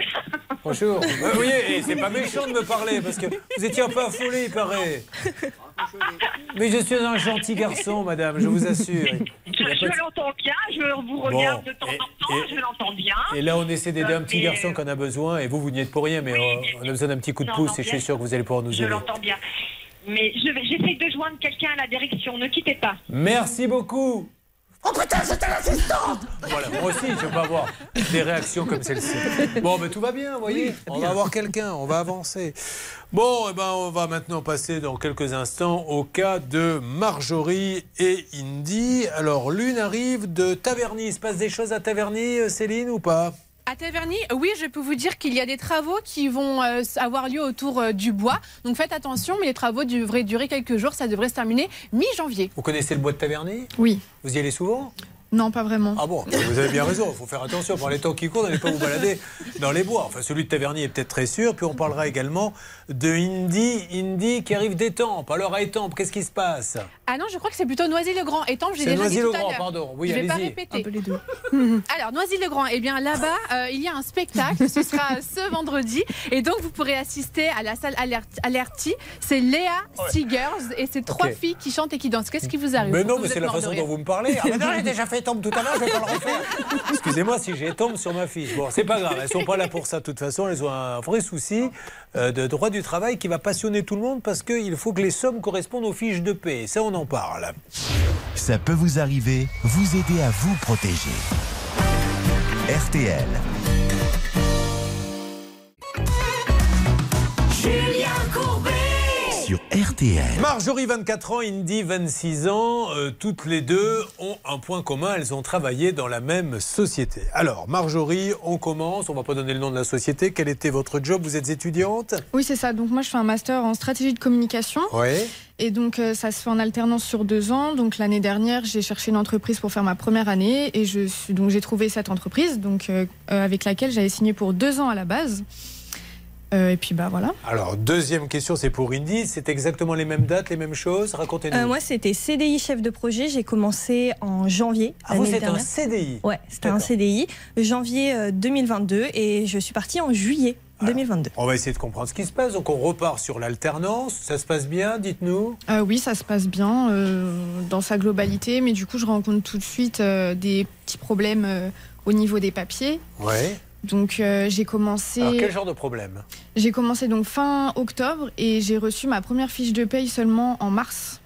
Bonjour. Vous voyez, c'est pas méchant de me parler, parce que vous étiez un peu affolé, il paraît. Mais je suis un gentil garçon, madame, je vous assure. Je, je l'entends bien. Je vous regarde de temps en temps. je l'entends bien. Et là, on essaie d'aider un petit Et, garçon qu'on a besoin, et vous, vous n'y êtes pour rien, mais euh, on a besoin d'un petit coup de Non, pouce, non, et je suis sûr que vous allez pouvoir nous Je aider. l'entends bien. Mais je j'essaie de joindre quelqu'un à la direction. Ne quittez pas. Merci beaucoup. Oh putain, c'était l'assistante Voilà, moi aussi, je veux pas avoir des réactions comme celle-ci. Bon, mais tout va bien, vous voyez. on va avoir quelqu'un, on va avancer. Bon, eh ben, on va maintenant passer dans quelques instants au cas de Marjorie et Indy. Alors, l'une arrive de Taverny. Il se passe des choses à Taverny, euh, Céline, ou pas? À Taverny, oui, je peux vous dire qu'il y a des travaux qui vont euh, avoir lieu autour euh, du bois. Donc faites attention, mais les travaux devraient durer quelques jours. Ça devrait se terminer mi-janvier. Vous connaissez le bois de Taverny? Oui. Vous y allez souvent? Non, pas vraiment. Ah bon, vous avez bien raison, il faut faire attention. Pour les temps qui courent, n'allez pas vous balader dans les bois. Enfin, celui de Taverny est peut-être très sûr. Puis on parlera également de Indy, Indy qui arrive d'Étampes. Alors à Étampes, qu'est-ce qui se passe? Ah non, je crois que c'est plutôt Noisy-le-grand. Et tant j'ai déjà dit tout à Noisy-le-Grand, l'heure. pardon. Oui, je vais pas répéter. Alors, Noisy-le-grand, eh bien là-bas, euh, il y a un spectacle. Ce sera ce vendredi. Et donc, vous pourrez assister à la salle Alert- Alerti. C'est Léa Seegers et c'est trois filles qui chantent et qui dansent. Qu'est-ce qui vous arrive? Mais non, mais c'est la façon dont vous me parlez. Ah, mais non, j'ai déjà fait Étampes tout à l'heure, je vais pas le refaire. Excusez-moi si j'ai Étampes sur ma fiche. Bon, c'est pas grave, elles sont pas là pour ça de toute façon. Elles ont un vrai souci euh, de droit du travail qui va passionner tout le monde parce qu'il faut que les sommes correspondent aux fiches de paie. Ça, on en parle. Ça peut vous arriver, vous aider à vous protéger. RTL. Sur RTL. Marjorie, 24 ans, Indy, 26 ans, euh, toutes les deux ont un point commun, elles ont travaillé dans la même société. Alors, Marjorie, on commence, on va pas donner le nom de la société, quel était votre job? Vous êtes étudiante? Oui, c'est ça. Donc moi, je fais un master en stratégie de communication. Oui. Et donc, euh, ça se fait en alternance sur deux ans. Donc, l'année dernière, j'ai cherché une entreprise pour faire ma première année. Et je suis, donc, j'ai trouvé cette entreprise donc, euh, avec laquelle j'avais signé pour deux ans à la base. Euh, et puis, bah voilà. Alors, deuxième question, c'est pour Indy, c'est exactement les mêmes dates, les mêmes choses? Racontez-nous. Euh, moi, c'était CDI chef de projet. J'ai commencé en janvier. Ah, vous êtes un. CDI Ouais, c'était un CDI. Janvier euh, 2022 et je suis partie en juillet 2022. On va essayer de comprendre ce qui se passe. Donc, on repart sur l'alternance. Ça se passe bien, dites-nous Euh, oui, ça se passe bien euh, dans sa globalité. Mais du coup, je rencontre tout de suite euh, des petits problèmes euh, au niveau des papiers. Ouais. Donc, euh, j'ai commencé. Alors, quel genre de problème? J'ai commencé donc fin octobre et j'ai reçu ma première fiche de paye seulement en mars.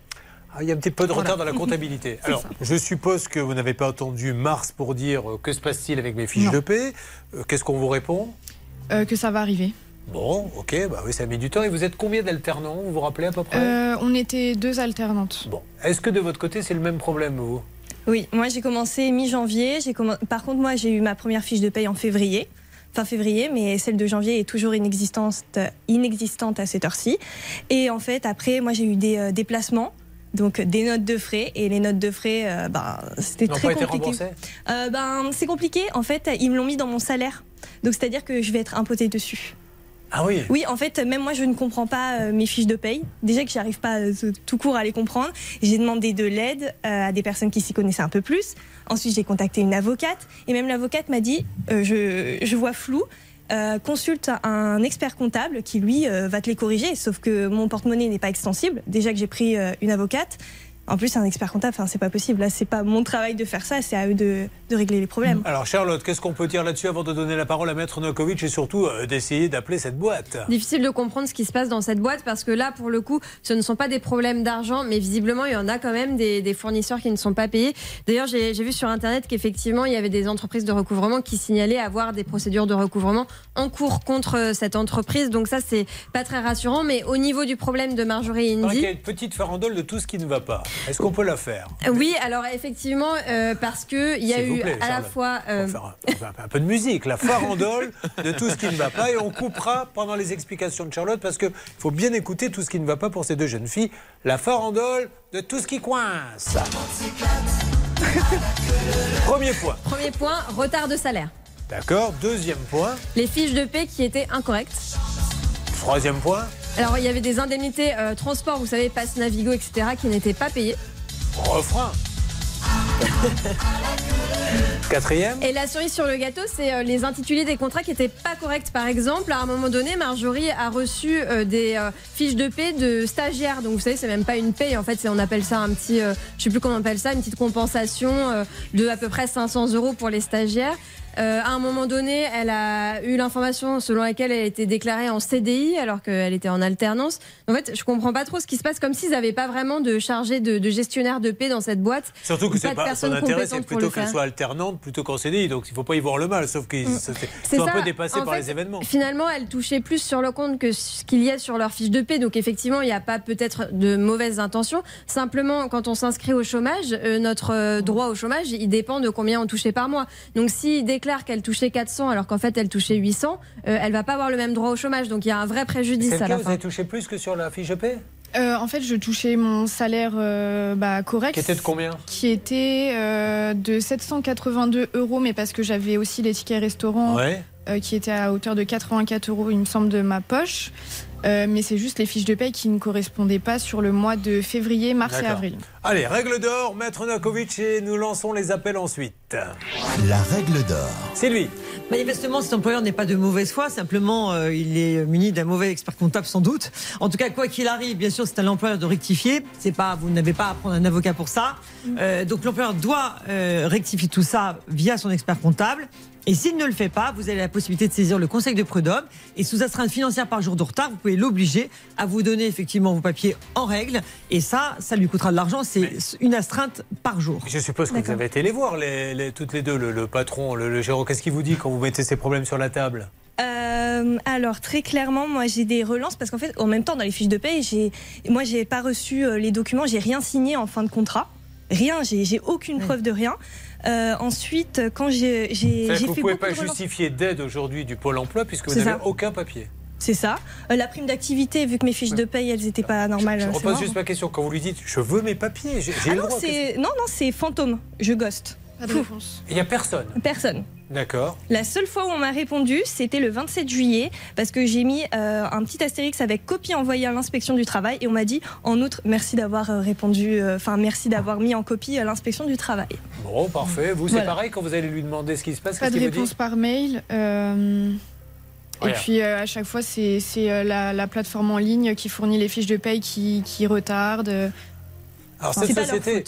Ah, il y a un petit peu de Voilà. retard dans la comptabilité. Alors, ça. je suppose que vous n'avez pas attendu mars pour dire euh, que se passe-t-il avec mes fiches de paie? Euh, Qu'est-ce qu'on vous répond? Que ça va arriver. Bon, ok, bah oui, ça a mis du temps. Et vous êtes combien d'alternants? Vous vous rappelez à peu près? Euh, on était deux alternantes. Bon, est-ce que de votre côté, c'est le même problème, vous? Oui, moi j'ai commencé mi-janvier. Par contre, moi j'ai eu ma première fiche de paye en février. Fin février, mais celle de janvier est toujours inexistante, inexistante à cette heure-ci. Et en fait, après, moi j'ai eu des euh, déplacements, donc des notes de frais. Et les notes de frais, euh, ben, c'était très compliqué. Euh, ben, c'est compliqué. En fait, ils me l'ont mis dans mon salaire. Donc c'est-à-dire que je vais être impotée dessus. Ah oui Oui, en fait, même moi, je ne comprends pas euh, mes fiches de paye. Déjà que j'arrive pas euh, tout court à les comprendre. J'ai demandé de l'aide euh, à des personnes qui s'y connaissaient un peu plus. Ensuite, j'ai contacté une avocate. Et même l'avocate m'a dit, je, vois flou. Consulte un expert comptable qui lui va te les corriger. Sauf que mon porte-monnaie n'est pas extensible. Déjà que j'ai pris une avocate. En plus, un expert comptable, enfin, c'est pas possible. Là, c'est pas mon travail de faire ça. C'est à eux de, de régler les problèmes. Alors, Charlotte, qu'est-ce qu'on peut dire là-dessus avant de donner la parole à Maître Nokovic et surtout euh, d'essayer d'appeler cette boîte? Difficile de comprendre ce qui se passe dans cette boîte parce que là, pour le coup, ce ne sont pas des problèmes d'argent, mais visiblement, il y en a quand même des, des fournisseurs qui ne sont pas payés. D'ailleurs, j'ai vu sur Internet qu'effectivement, il y avait des entreprises de recouvrement qui signalaient avoir des procédures de recouvrement en cours contre euh, cette entreprise. Donc ça, c'est pas très rassurant. Mais au niveau du problème de Marjorie Il Indy... y a une petite farandole de tout ce qui ne va pas. Est-ce qu'on peut la faire Euh, Oui, alors effectivement, euh, parce que il y a eu plaît, à la fois euh, un, un peu de musique, la farandole de tout ce qui ne va pas. Et on coupera pendant les explications de Charlotte parce qu'il faut bien écouter tout ce qui ne va pas pour ces deux jeunes filles. La farandole de tout ce qui coince. Premier point. Premier point, retard de salaire. D'accord. Deuxième point. Les fiches de paie qui étaient incorrectes. Troisième point. Alors, il y avait des indemnités euh, transport, vous savez, Pass Navigo, etc., qui n'étaient pas payées. Refrain. Quatrième. Et la cerise sur le gâteau, c'est euh, les intitulés des contrats qui n'étaient pas corrects. Par exemple, à un moment donné, Marjorie a reçu euh, des euh, fiches de paie de stagiaires. Donc, vous savez, c'est même pas une paie. En fait, on appelle ça un petit, je sais plus comment on appelle ça, une petite compensation de à peu près 500 euros pour les stagiaires. Euh, à un moment donné, elle a eu l'information selon laquelle elle était déclarée en CDI alors qu'elle était en alternance. En fait, je comprends pas trop ce qui se passe, comme s'ils n'avaient pas vraiment de chargé de, de gestionnaire de paie dans cette boîte. Surtout Ou que c'est de pas, son personne intérêt, c'est plutôt le qu'elle soit alternante plutôt qu'en CDI. Donc il ne faut pas y voir le mal, sauf qu'ils C'est sont un ça. peu dépassés En par fait, les événements. Finalement, elle touchait plus sur le compte que ce qu'il y a sur leur fiche de paie. Donc effectivement, il n'y a pas peut-être de mauvaises intentions. Simplement, quand on s'inscrit au chômage, euh, notre euh, droit au chômage, il dépend de combien on touchait par mois. Donc s'il déclare qu'elle touchait 400 alors qu'en fait elle touchait 800, euh, elle va pas avoir le même droit au chômage. Donc il y a un vrai préjudice à la vous fin. avez touché plus que sur la fiche de paie Euh, en fait, je touchais mon salaire euh, bah, correct. Qui était de combien Qui était euh, de 782 euros, mais parce que j'avais aussi les tickets restaurants Ouais. euh, qui étaient à hauteur de 84 euros, il me semble, de ma poche. Euh, mais c'est juste les fiches de paie qui ne correspondaient pas sur le mois de février, mars et avril. Allez, règle d'or, Maître Nakovic, et nous lançons les appels ensuite. La règle d'or. Sylvie. Manifestement, cet employeur n'est pas de mauvaise foi, simplement euh, il est muni d'un mauvais expert comptable sans doute. En tout cas, quoi qu'il arrive, bien sûr, c'est à l'employeur de rectifier. C'est pas, vous n'avez pas à prendre un avocat pour ça. Euh, donc l'employeur doit euh, rectifier tout ça via son expert comptable. Et s'il ne le fait pas, vous avez la possibilité de saisir le conseil de prud'homme. Et sous astreinte financière par jour de retard, vous pouvez l'obliger à vous donner effectivement vos papiers en règle. Et ça, ça lui coûtera de l'argent. C'est une astreinte par jour. Je suppose que vous avez été les voir, les, les- toutes les deux, le, le patron, le, le gérant. Qu'est-ce qu'il vous dit quand vous mettez ces problèmes sur la table? Euh, alors très clairement, moi j'ai des relances parce qu'en fait, en même temps dans les fiches de paie, j'ai, moi j'ai pas reçu euh, les documents, j'ai rien signé en fin de contrat, rien, j'ai, j'ai aucune preuve de rien. Euh, ensuite, quand j'ai, que Vous fait ne pouvez pas justifier d'aide aujourd'hui du Pôle emploi puisque vous n'avez aucun papier. C'est ça. Euh, la prime d'activité, vu que mes fiches de paie elles étaient pas normales. Je c'est repose juste ma question. Quand vous lui dites je veux mes papiers, j'ai Ah le non, droit. non, non, c'est fantôme. Je ghost. Il n'y a personne. Personne. D'accord. La seule fois où on m'a répondu, c'était le 27 juillet, parce que j'ai mis euh, un petit astérix avec copie envoyée à l'inspection du travail, et on m'a dit, en outre, merci d'avoir euh, répondu, euh, enfin merci d'avoir mis en copie à l'inspection du travail. Bon, parfait. Vous, c'est Voilà. pareil quand vous allez lui demander ce qui se passe Pas qu'est-ce de réponse dit par mail. euh, Et puis euh, à chaque fois, c'est c'est, la, la plateforme en ligne qui fournit les fiches de paye qui, qui retarde. Alors cette société,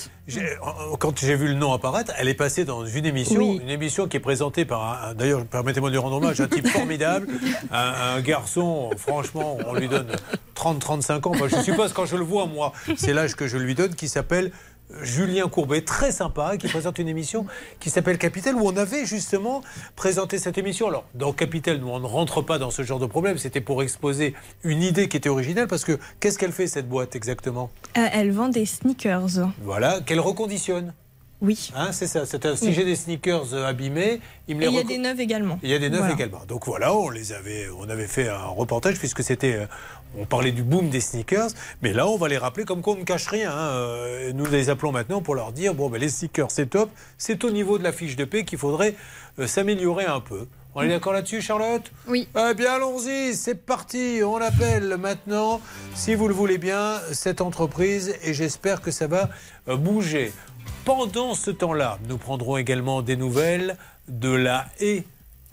quand j'ai vu le nom apparaître, elle est passée dans une émission, Oui. une émission qui est présentée par, un- d'ailleurs, permettez-moi de lui rendre hommage, un type formidable, un, un garçon, franchement, on lui donne 30-35 ans. Enfin, je suppose quand je le vois, moi, c'est l'âge que je lui donne, qui s'appelle Julien Courbet, très sympa, qui présente une émission qui s'appelle Capital, où on avait justement présenté cette émission. Alors, dans Capital, nous, on ne rentre pas dans ce genre de problème, c'était pour exposer une idée qui était originale, parce que qu'est-ce qu'elle fait, cette boîte, exactement? Euh, elle vend des sneakers. voilà, qu'elle reconditionne. Oui. Hein, c'est ça. C'est un- si Oui. j'ai des sneakers euh, abîmés, il me Et les il y a des neuves également. Il y a des neufs Voilà. également. Donc voilà, on les avait, on avait fait un reportage puisque c'était, euh, on parlait du boom des sneakers, mais là on va les rappeler comme qu'on ne cache rien. hein. Euh, Nous les appelons maintenant pour leur dire bon ben les sneakers c'est top, c'est au niveau de la fiche de paie qu'il faudrait s'améliorer un peu. On est d'accord là-dessus, Charlotte? Oui. Eh bien, allons-y, c'est parti. On appelle maintenant, si vous le voulez bien, cette entreprise et j'espère que ça va bouger. Pendant ce temps-là, nous prendrons également des nouvelles de la haie.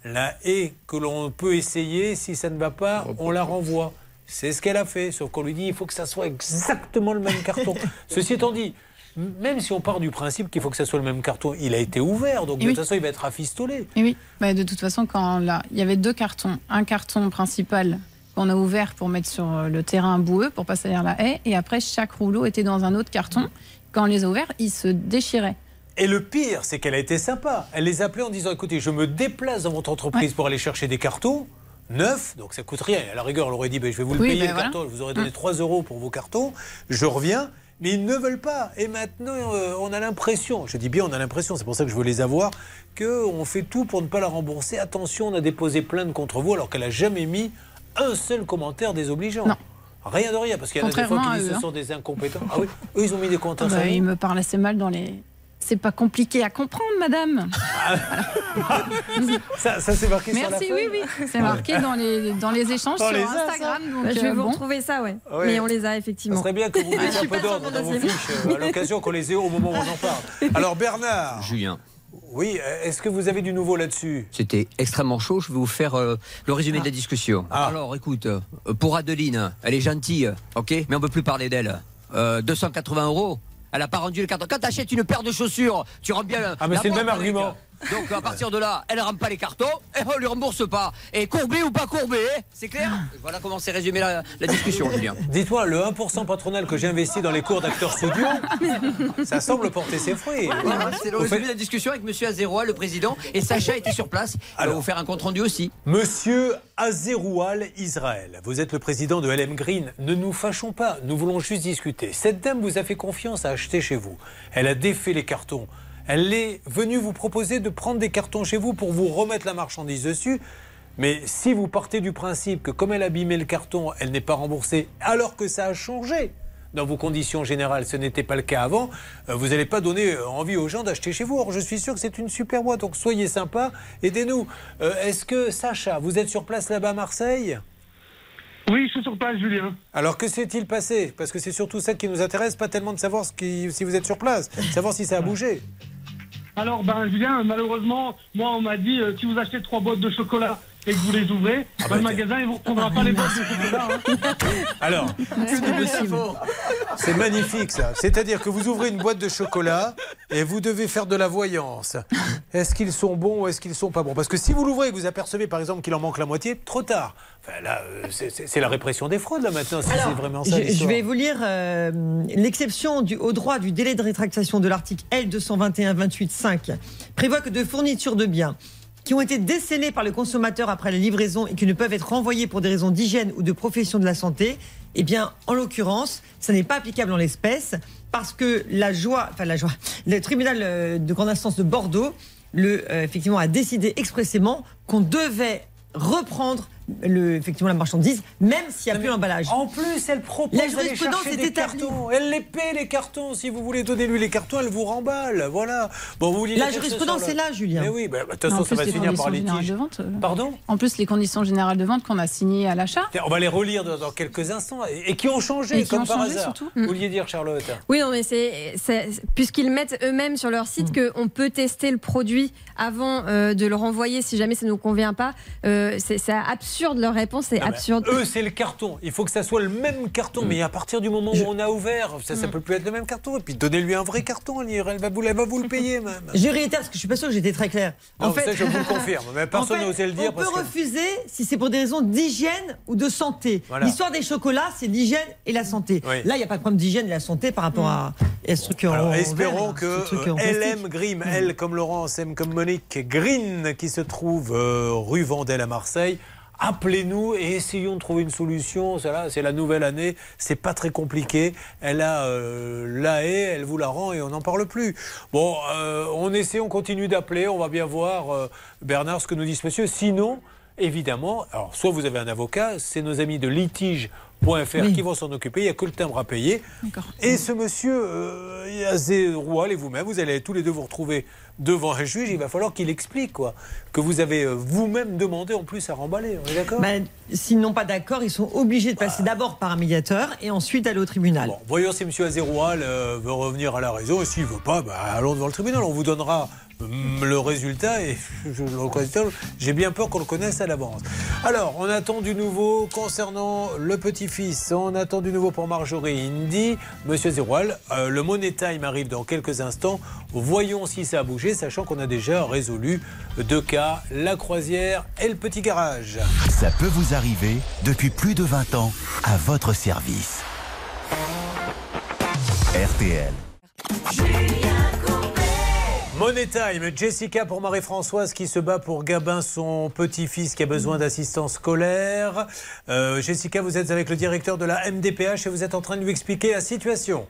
La haie que l'on peut essayer, si ça ne va pas, on la renvoie. C'est ce qu'elle a fait, sauf qu'on lui dit il faut que ça soit exactement le même carton. Ceci étant dit, même si on part du principe qu'il faut que ça soit le même carton, il a été ouvert, donc Et de oui. toute façon il va être rafistolé. Et oui, Bah, de toute façon, quand là, il y avait deux cartons. Un carton principal qu'on a ouvert pour mettre sur euh, le terrain boueux pour pas salir la haie, et après chaque rouleau était dans un autre carton. Quand on les a ouverts, ils se déchiraient. Et le pire, c'est qu'elle a été sympa. Elle les appelait en disant écoutez, je me déplace dans votre entreprise pour aller chercher des cartons neufs, donc ça coûte rien. À la rigueur, elle aurait dit ben, je vais vous le Oui, payer ben le voilà. carton, je vous aurais donné 3 euros pour vos cartons, je reviens. Mais ils ne veulent pas. Et maintenant, euh, on a l'impression, je dis bien on a l'impression, c'est pour ça que je veux les avoir, qu'on fait tout pour ne pas la rembourser. Attention, on a déposé plainte contre vous alors qu'elle n'a jamais mis un seul commentaire désobligeant. Rien de rien, parce qu'il y en a des fois qui disent eux, ce hein. sont des incompétents. Ah oui, eux, ils ont mis des commentaires. Bah, ils me parlaient assez mal dans les. C'est pas compliqué à comprendre, madame. Ça, ça c'est marqué sur la Merci, oui, oui. C'est marqué dans les, dans les échanges sur les a, ça Instagram. donc, Bah, je vais euh, vous bon. retrouver ça, ouais. Ouais. Mais on les a effectivement. serait bien que vous Je mettiez un peu d'ordre dans vos fiches euh, à l'occasion qu'on les ait au moment où on en parle. Alors Bernard, Julien. Oui, euh, est-ce que vous avez du nouveau là-dessus C'était extrêmement chaud. Je vais vous faire euh, le résumé de la discussion. Ah. Alors, écoute, euh, pour Adeline, elle est gentille, ok, mais on peut plus parler d'elle. Euh, 280 euros. Elle a pas rendu le carton. Quand tu achètes une paire de chaussures, tu rends bien. Ah, mais c'est le même argument. Donc à partir de là, elle ne rend pas les cartons et on lui rembourse pas. Et courbé ou pas courbé, hein, c'est clair? Voilà comment c'est résumé la, la discussion, Julien. Dites-moi, le 1% patronal que j'ai investi dans les cours d'acteurs studio, ça semble porter ses fruits. Voilà, c'est le résumé de la discussion avec Monsieur Azeroa, le président, et Sacha était sur place. Il va Alors. vous faire un compte rendu aussi. Monsieur Azeroual Israël, vous êtes le président de LM Green. Ne nous fâchons pas, nous voulons juste discuter. Cette dame vous a fait confiance à acheter chez vous. Elle a défait les cartons. Elle est venue vous proposer de prendre des cartons chez vous pour vous remettre la marchandise dessus. Mais si vous partez du principe que comme elle a abîmé le carton, elle n'est pas remboursée, alors que ça a changé dans vos conditions générales, ce n'était pas le cas avant, euh, vous n'allez pas donner euh, envie aux gens d'acheter chez vous. Or, je suis sûr que c'est une super boîte, donc soyez sympa, aidez-nous. Euh, Est-ce que, Sacha, vous êtes sur place là-bas à Marseille? Oui, je suis sur place, Julien. alors que s'est-il passé? Parce que c'est surtout ça qui nous intéresse, pas tellement de savoir ce qui- si vous êtes sur place, savoir si ça a bougé. Alors, ben, Julien, malheureusement, moi, on m'a dit, euh, si vous achetez trois boîtes de chocolat et que vous les ouvrez, Ah ben, bah, le magasin, il vous reprendra pas les boîtes de chocolat. hein. Alors, c'est magnifique ça. C'est-à-dire que vous ouvrez une boîte de chocolat et vous devez faire de la voyance. Est-ce qu'ils sont bons ou est-ce qu'ils sont pas bons? Parce que si vous l'ouvrez et que vous apercevez par exemple qu'il en manque la moitié, trop tard. Enfin, là, euh, c'est- la répression des fraudes là maintenant. Si c'est vraiment ça. Je, vais vous lire euh, l'exception du- au droit du délai de rétractation de l'article L221-28-5 prévoit que de fournitures de biens qui ont été décelées par le consommateur après la livraison et qui ne peuvent être renvoyés pour des raisons d'hygiène ou de profession de la santé, eh bien, en l'occurrence, ça n'est pas applicable en l'espèce parce que la joie, enfin la joie, le tribunal euh, de grande instance de Bordeaux, le, euh, effectivement, a décidé expressément qu'on devait reprendre le, effectivement la marchandise, même s'il n'y a plus l'emballage. En plus, elle propose La jurisprudence est des établie. cartons. Elle les paie les cartons. Si vous voulez donner lui les cartons, elle vous remballe. Voilà. Bon, vous La jurisprudence est le- là, Julien. Mais oui, bah, de toute En façon, ça plus, va les se finir par conditions générales litige. de vente, euh, Pardon En plus, les conditions générales de vente qu'on a signées à l'achat. On va les relire dans, dans quelques instants et, et qui ont changé Et qui comme ont par changé, hasard. surtout. Vous vouliez dire Charlotte Oui, non, mais c'est puisqu'ils mettent eux-mêmes sur leur site qu'on peut tester le produit avant euh, de le renvoyer si jamais ça ne nous convient pas. Euh, c'est c'est absurde leur réponse, Non, mais absurde. Eux, c'est le carton. Il faut que ça soit le même carton. Mais à partir du moment où on a ouvert, ça ne peut plus être le même carton. Et puis donnez-lui un vrai carton. Elle elle va vous, elle va vous le payer même. Je réitère parce que je suis pas sûr que j'étais très clair. Non, ça, je vous le confirme. Mais personne en fait, n'osait le dire On peut parce que- refuser si c'est pour des raisons d'hygiène ou de santé. Voilà. L'histoire des chocolats, c'est l'hygiène et la santé. Oui. Là, il n'y a pas de problème d'hygiène et la santé par rapport à, à ce truc en Alors, en espérons que truc euh, en plastique. LM Green, L comme Laurence, M comme Monique, Green, qui se trouve euh, rue Vendelle à Marseille, appelez-nous et essayons de trouver une solution. C'est la nouvelle année, c'est pas très compliqué. Elle a euh, la haie, elle vous la rend et on n'en parle plus. Bon, euh, on essaie, on continue d'appeler, on va bien voir euh, Bernard ce que nous dit ce monsieur. Sinon, évidemment, alors soit vous avez un avocat, c'est nos amis de litige.fr qui vont s'en occuper, il n'y a que le timbre à payer. Et ce monsieur, euh, Yazé Roual et vous-même, vous allez tous les deux vous retrouver devant un juge, il va falloir qu'il explique quoi, que vous avez euh, vous-même demandé en plus à remballer, on est d'accord? Ben, S'ils n'ont pas d'accord, ils sont obligés de passer d'abord par un médiateur et ensuite aller au tribunal. Bon, voyons si M. Azéroual euh, veut revenir à la raison. Et s'il ne veut pas, bah, allons devant le tribunal. On vous donnera hum, le résultat. Et je, le connais- j'ai bien peur qu'on le connaisse à l'avance. Alors, on attend du nouveau concernant le petit-fils. On attend du nouveau pour Marjorie Indy. Monsieur Azéroual, euh, le Money Time arrive dans quelques instants. Voyons si ça a bougé, sachant qu'on a déjà résolu deux cas, la croisière et le petit garage. Ça peut vous arriver depuis plus de 20 ans à votre service. RTL. Money Time, Jessica pour Marie-Françoise qui se bat pour Gabin, son petit-fils qui a besoin d'assistance scolaire. Euh, Jessica, vous êtes avec le directeur de la MDPH et vous êtes en train de lui expliquer la situation.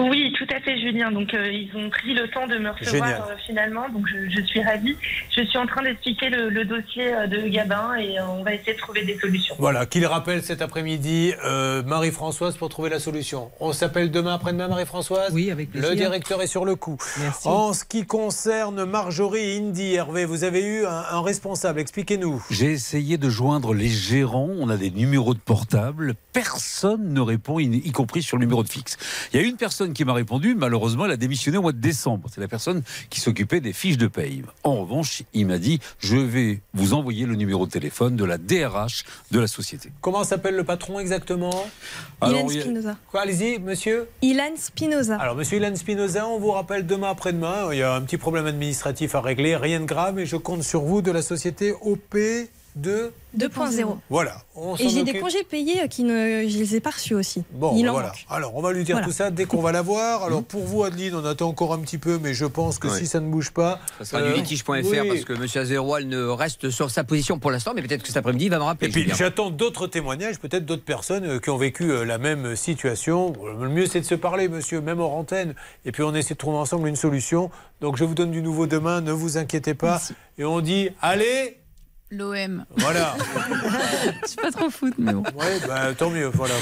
Oui, tout à fait, Julien. Donc, euh, ils ont pris le temps de me recevoir euh, finalement. Donc, je, je suis ravie. Je suis en train d'expliquer le, le dossier euh, de Gabin et euh, on va essayer de trouver des solutions. Voilà, qu'il rappelle cet après-midi euh, Marie-Françoise pour trouver la solution. On s'appelle demain après-demain, Marie-Françoise Oui, avec plaisir. Le directeur est sur le coup. Merci. En ce qui concerne Marjorie et Indy, Hervé, vous avez eu un, un responsable. Expliquez-nous. J'ai essayé de joindre les gérants. On a des numéros de portable. Personne ne répond, y y compris sur le numéro de fixe. Il y a une personne qui m'a répondu. Malheureusement, elle a démissionné au mois de décembre. C'est la personne qui s'occupait des fiches de paye. En revanche, il m'a dit Je vais vous envoyer le numéro de téléphone de la DRH de la société. Comment s'appelle le patron exactement? Ilan Spinoza. Quoi, allez-y, monsieur Ilan Spinoza. Alors, monsieur Ilan Spinoza, on vous rappelle demain après-demain. Il y a un petit problème administratif à régler, rien de grave, mais je compte sur vous de la société OP2. 2.0. Voilà. on Et j'ai des congés payés euh, qui ne, je les ai pas reçus aussi. Bon, Il en voilà. manque. Alors, on va lui dire Voilà. tout ça dès qu'on va la voir. Alors, pour vous, Adeline, on attend encore un petit peu, mais je pense que Ouais. si ça ne bouge pas. Ça sera euh, du litige.fr oui. parce que M. Azéroal ne reste sur sa position pour l'instant, mais peut-être que cet après-midi, il va me rappeler. Et puis j'attends d'autres témoignages, peut-être d'autres personnes euh, qui ont vécu euh, la même situation. Le mieux c'est de se parler, monsieur, même hors antenne. Et puis on essaie de trouver ensemble une solution. Donc je vous donne du nouveau demain, ne vous inquiétez pas. Et on dit, allez, L'OM. voilà. Je suis pas trop foot, mais bon. Ouais, bah, tant mieux, voilà.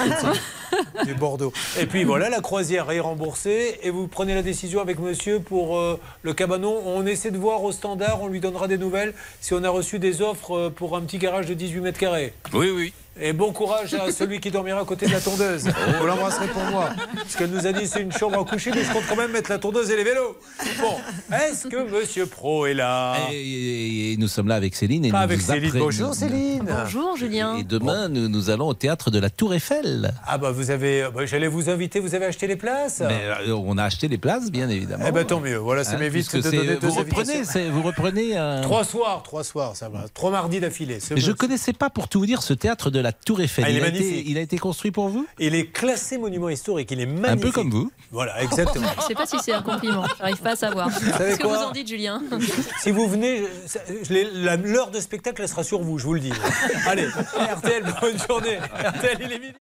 Du Bordeaux. Et puis voilà, la croisière est remboursée et vous prenez la décision avec monsieur pour euh, le cabanon. On essaie de voir au standard, on lui donnera des nouvelles si on a reçu des offres euh, pour un petit garage de 18 mètres carrés. Oui, oui. Et bon courage à celui qui dormira à côté de la tondeuse. Vous l'embrasserez pour moi. Parce qu'elle nous a dit c'est une chambre à coucher, mais je compte quand même mettre la tondeuse et les vélos. Bon, est-ce que Monsieur Pro est là? Et, et nous sommes là avec Céline. Et Pas nous avec vous Céline. Bonjour Céline. Bonjour Julien. Et demain, nous, nous allons au théâtre de la Tour Eiffel. Ah bah vous avez, bah, j'allais vous inviter, vous avez acheté les places? Mais, euh, on a acheté les places, bien évidemment. Eh ben tant mieux. Voilà, ça Hein, m'évite puisque de c'est- donner deux vous reprenez, invitations. c'est- vous reprenez un- Trois soirs, trois soirs, ça va. Trois mardis d'affilée. c'est Mais je bon. connaissais pas, pour tout vous dire, ce théâtre de la Tour Eiffel. Ah, il est a été, il a été construit pour vous? Il est classé monument historique, il est magnifique. Un peu comme vous. Voilà, exactement. Je sais pas si c'est un compliment. J'arrive pas à savoir. Qu'est-ce que vous en dites, Julien Si vous venez, la- l'heure de spectacle, elle sera sur vous, je vous le dis. Allez, RTL, bonne journée. RTL, il est midi.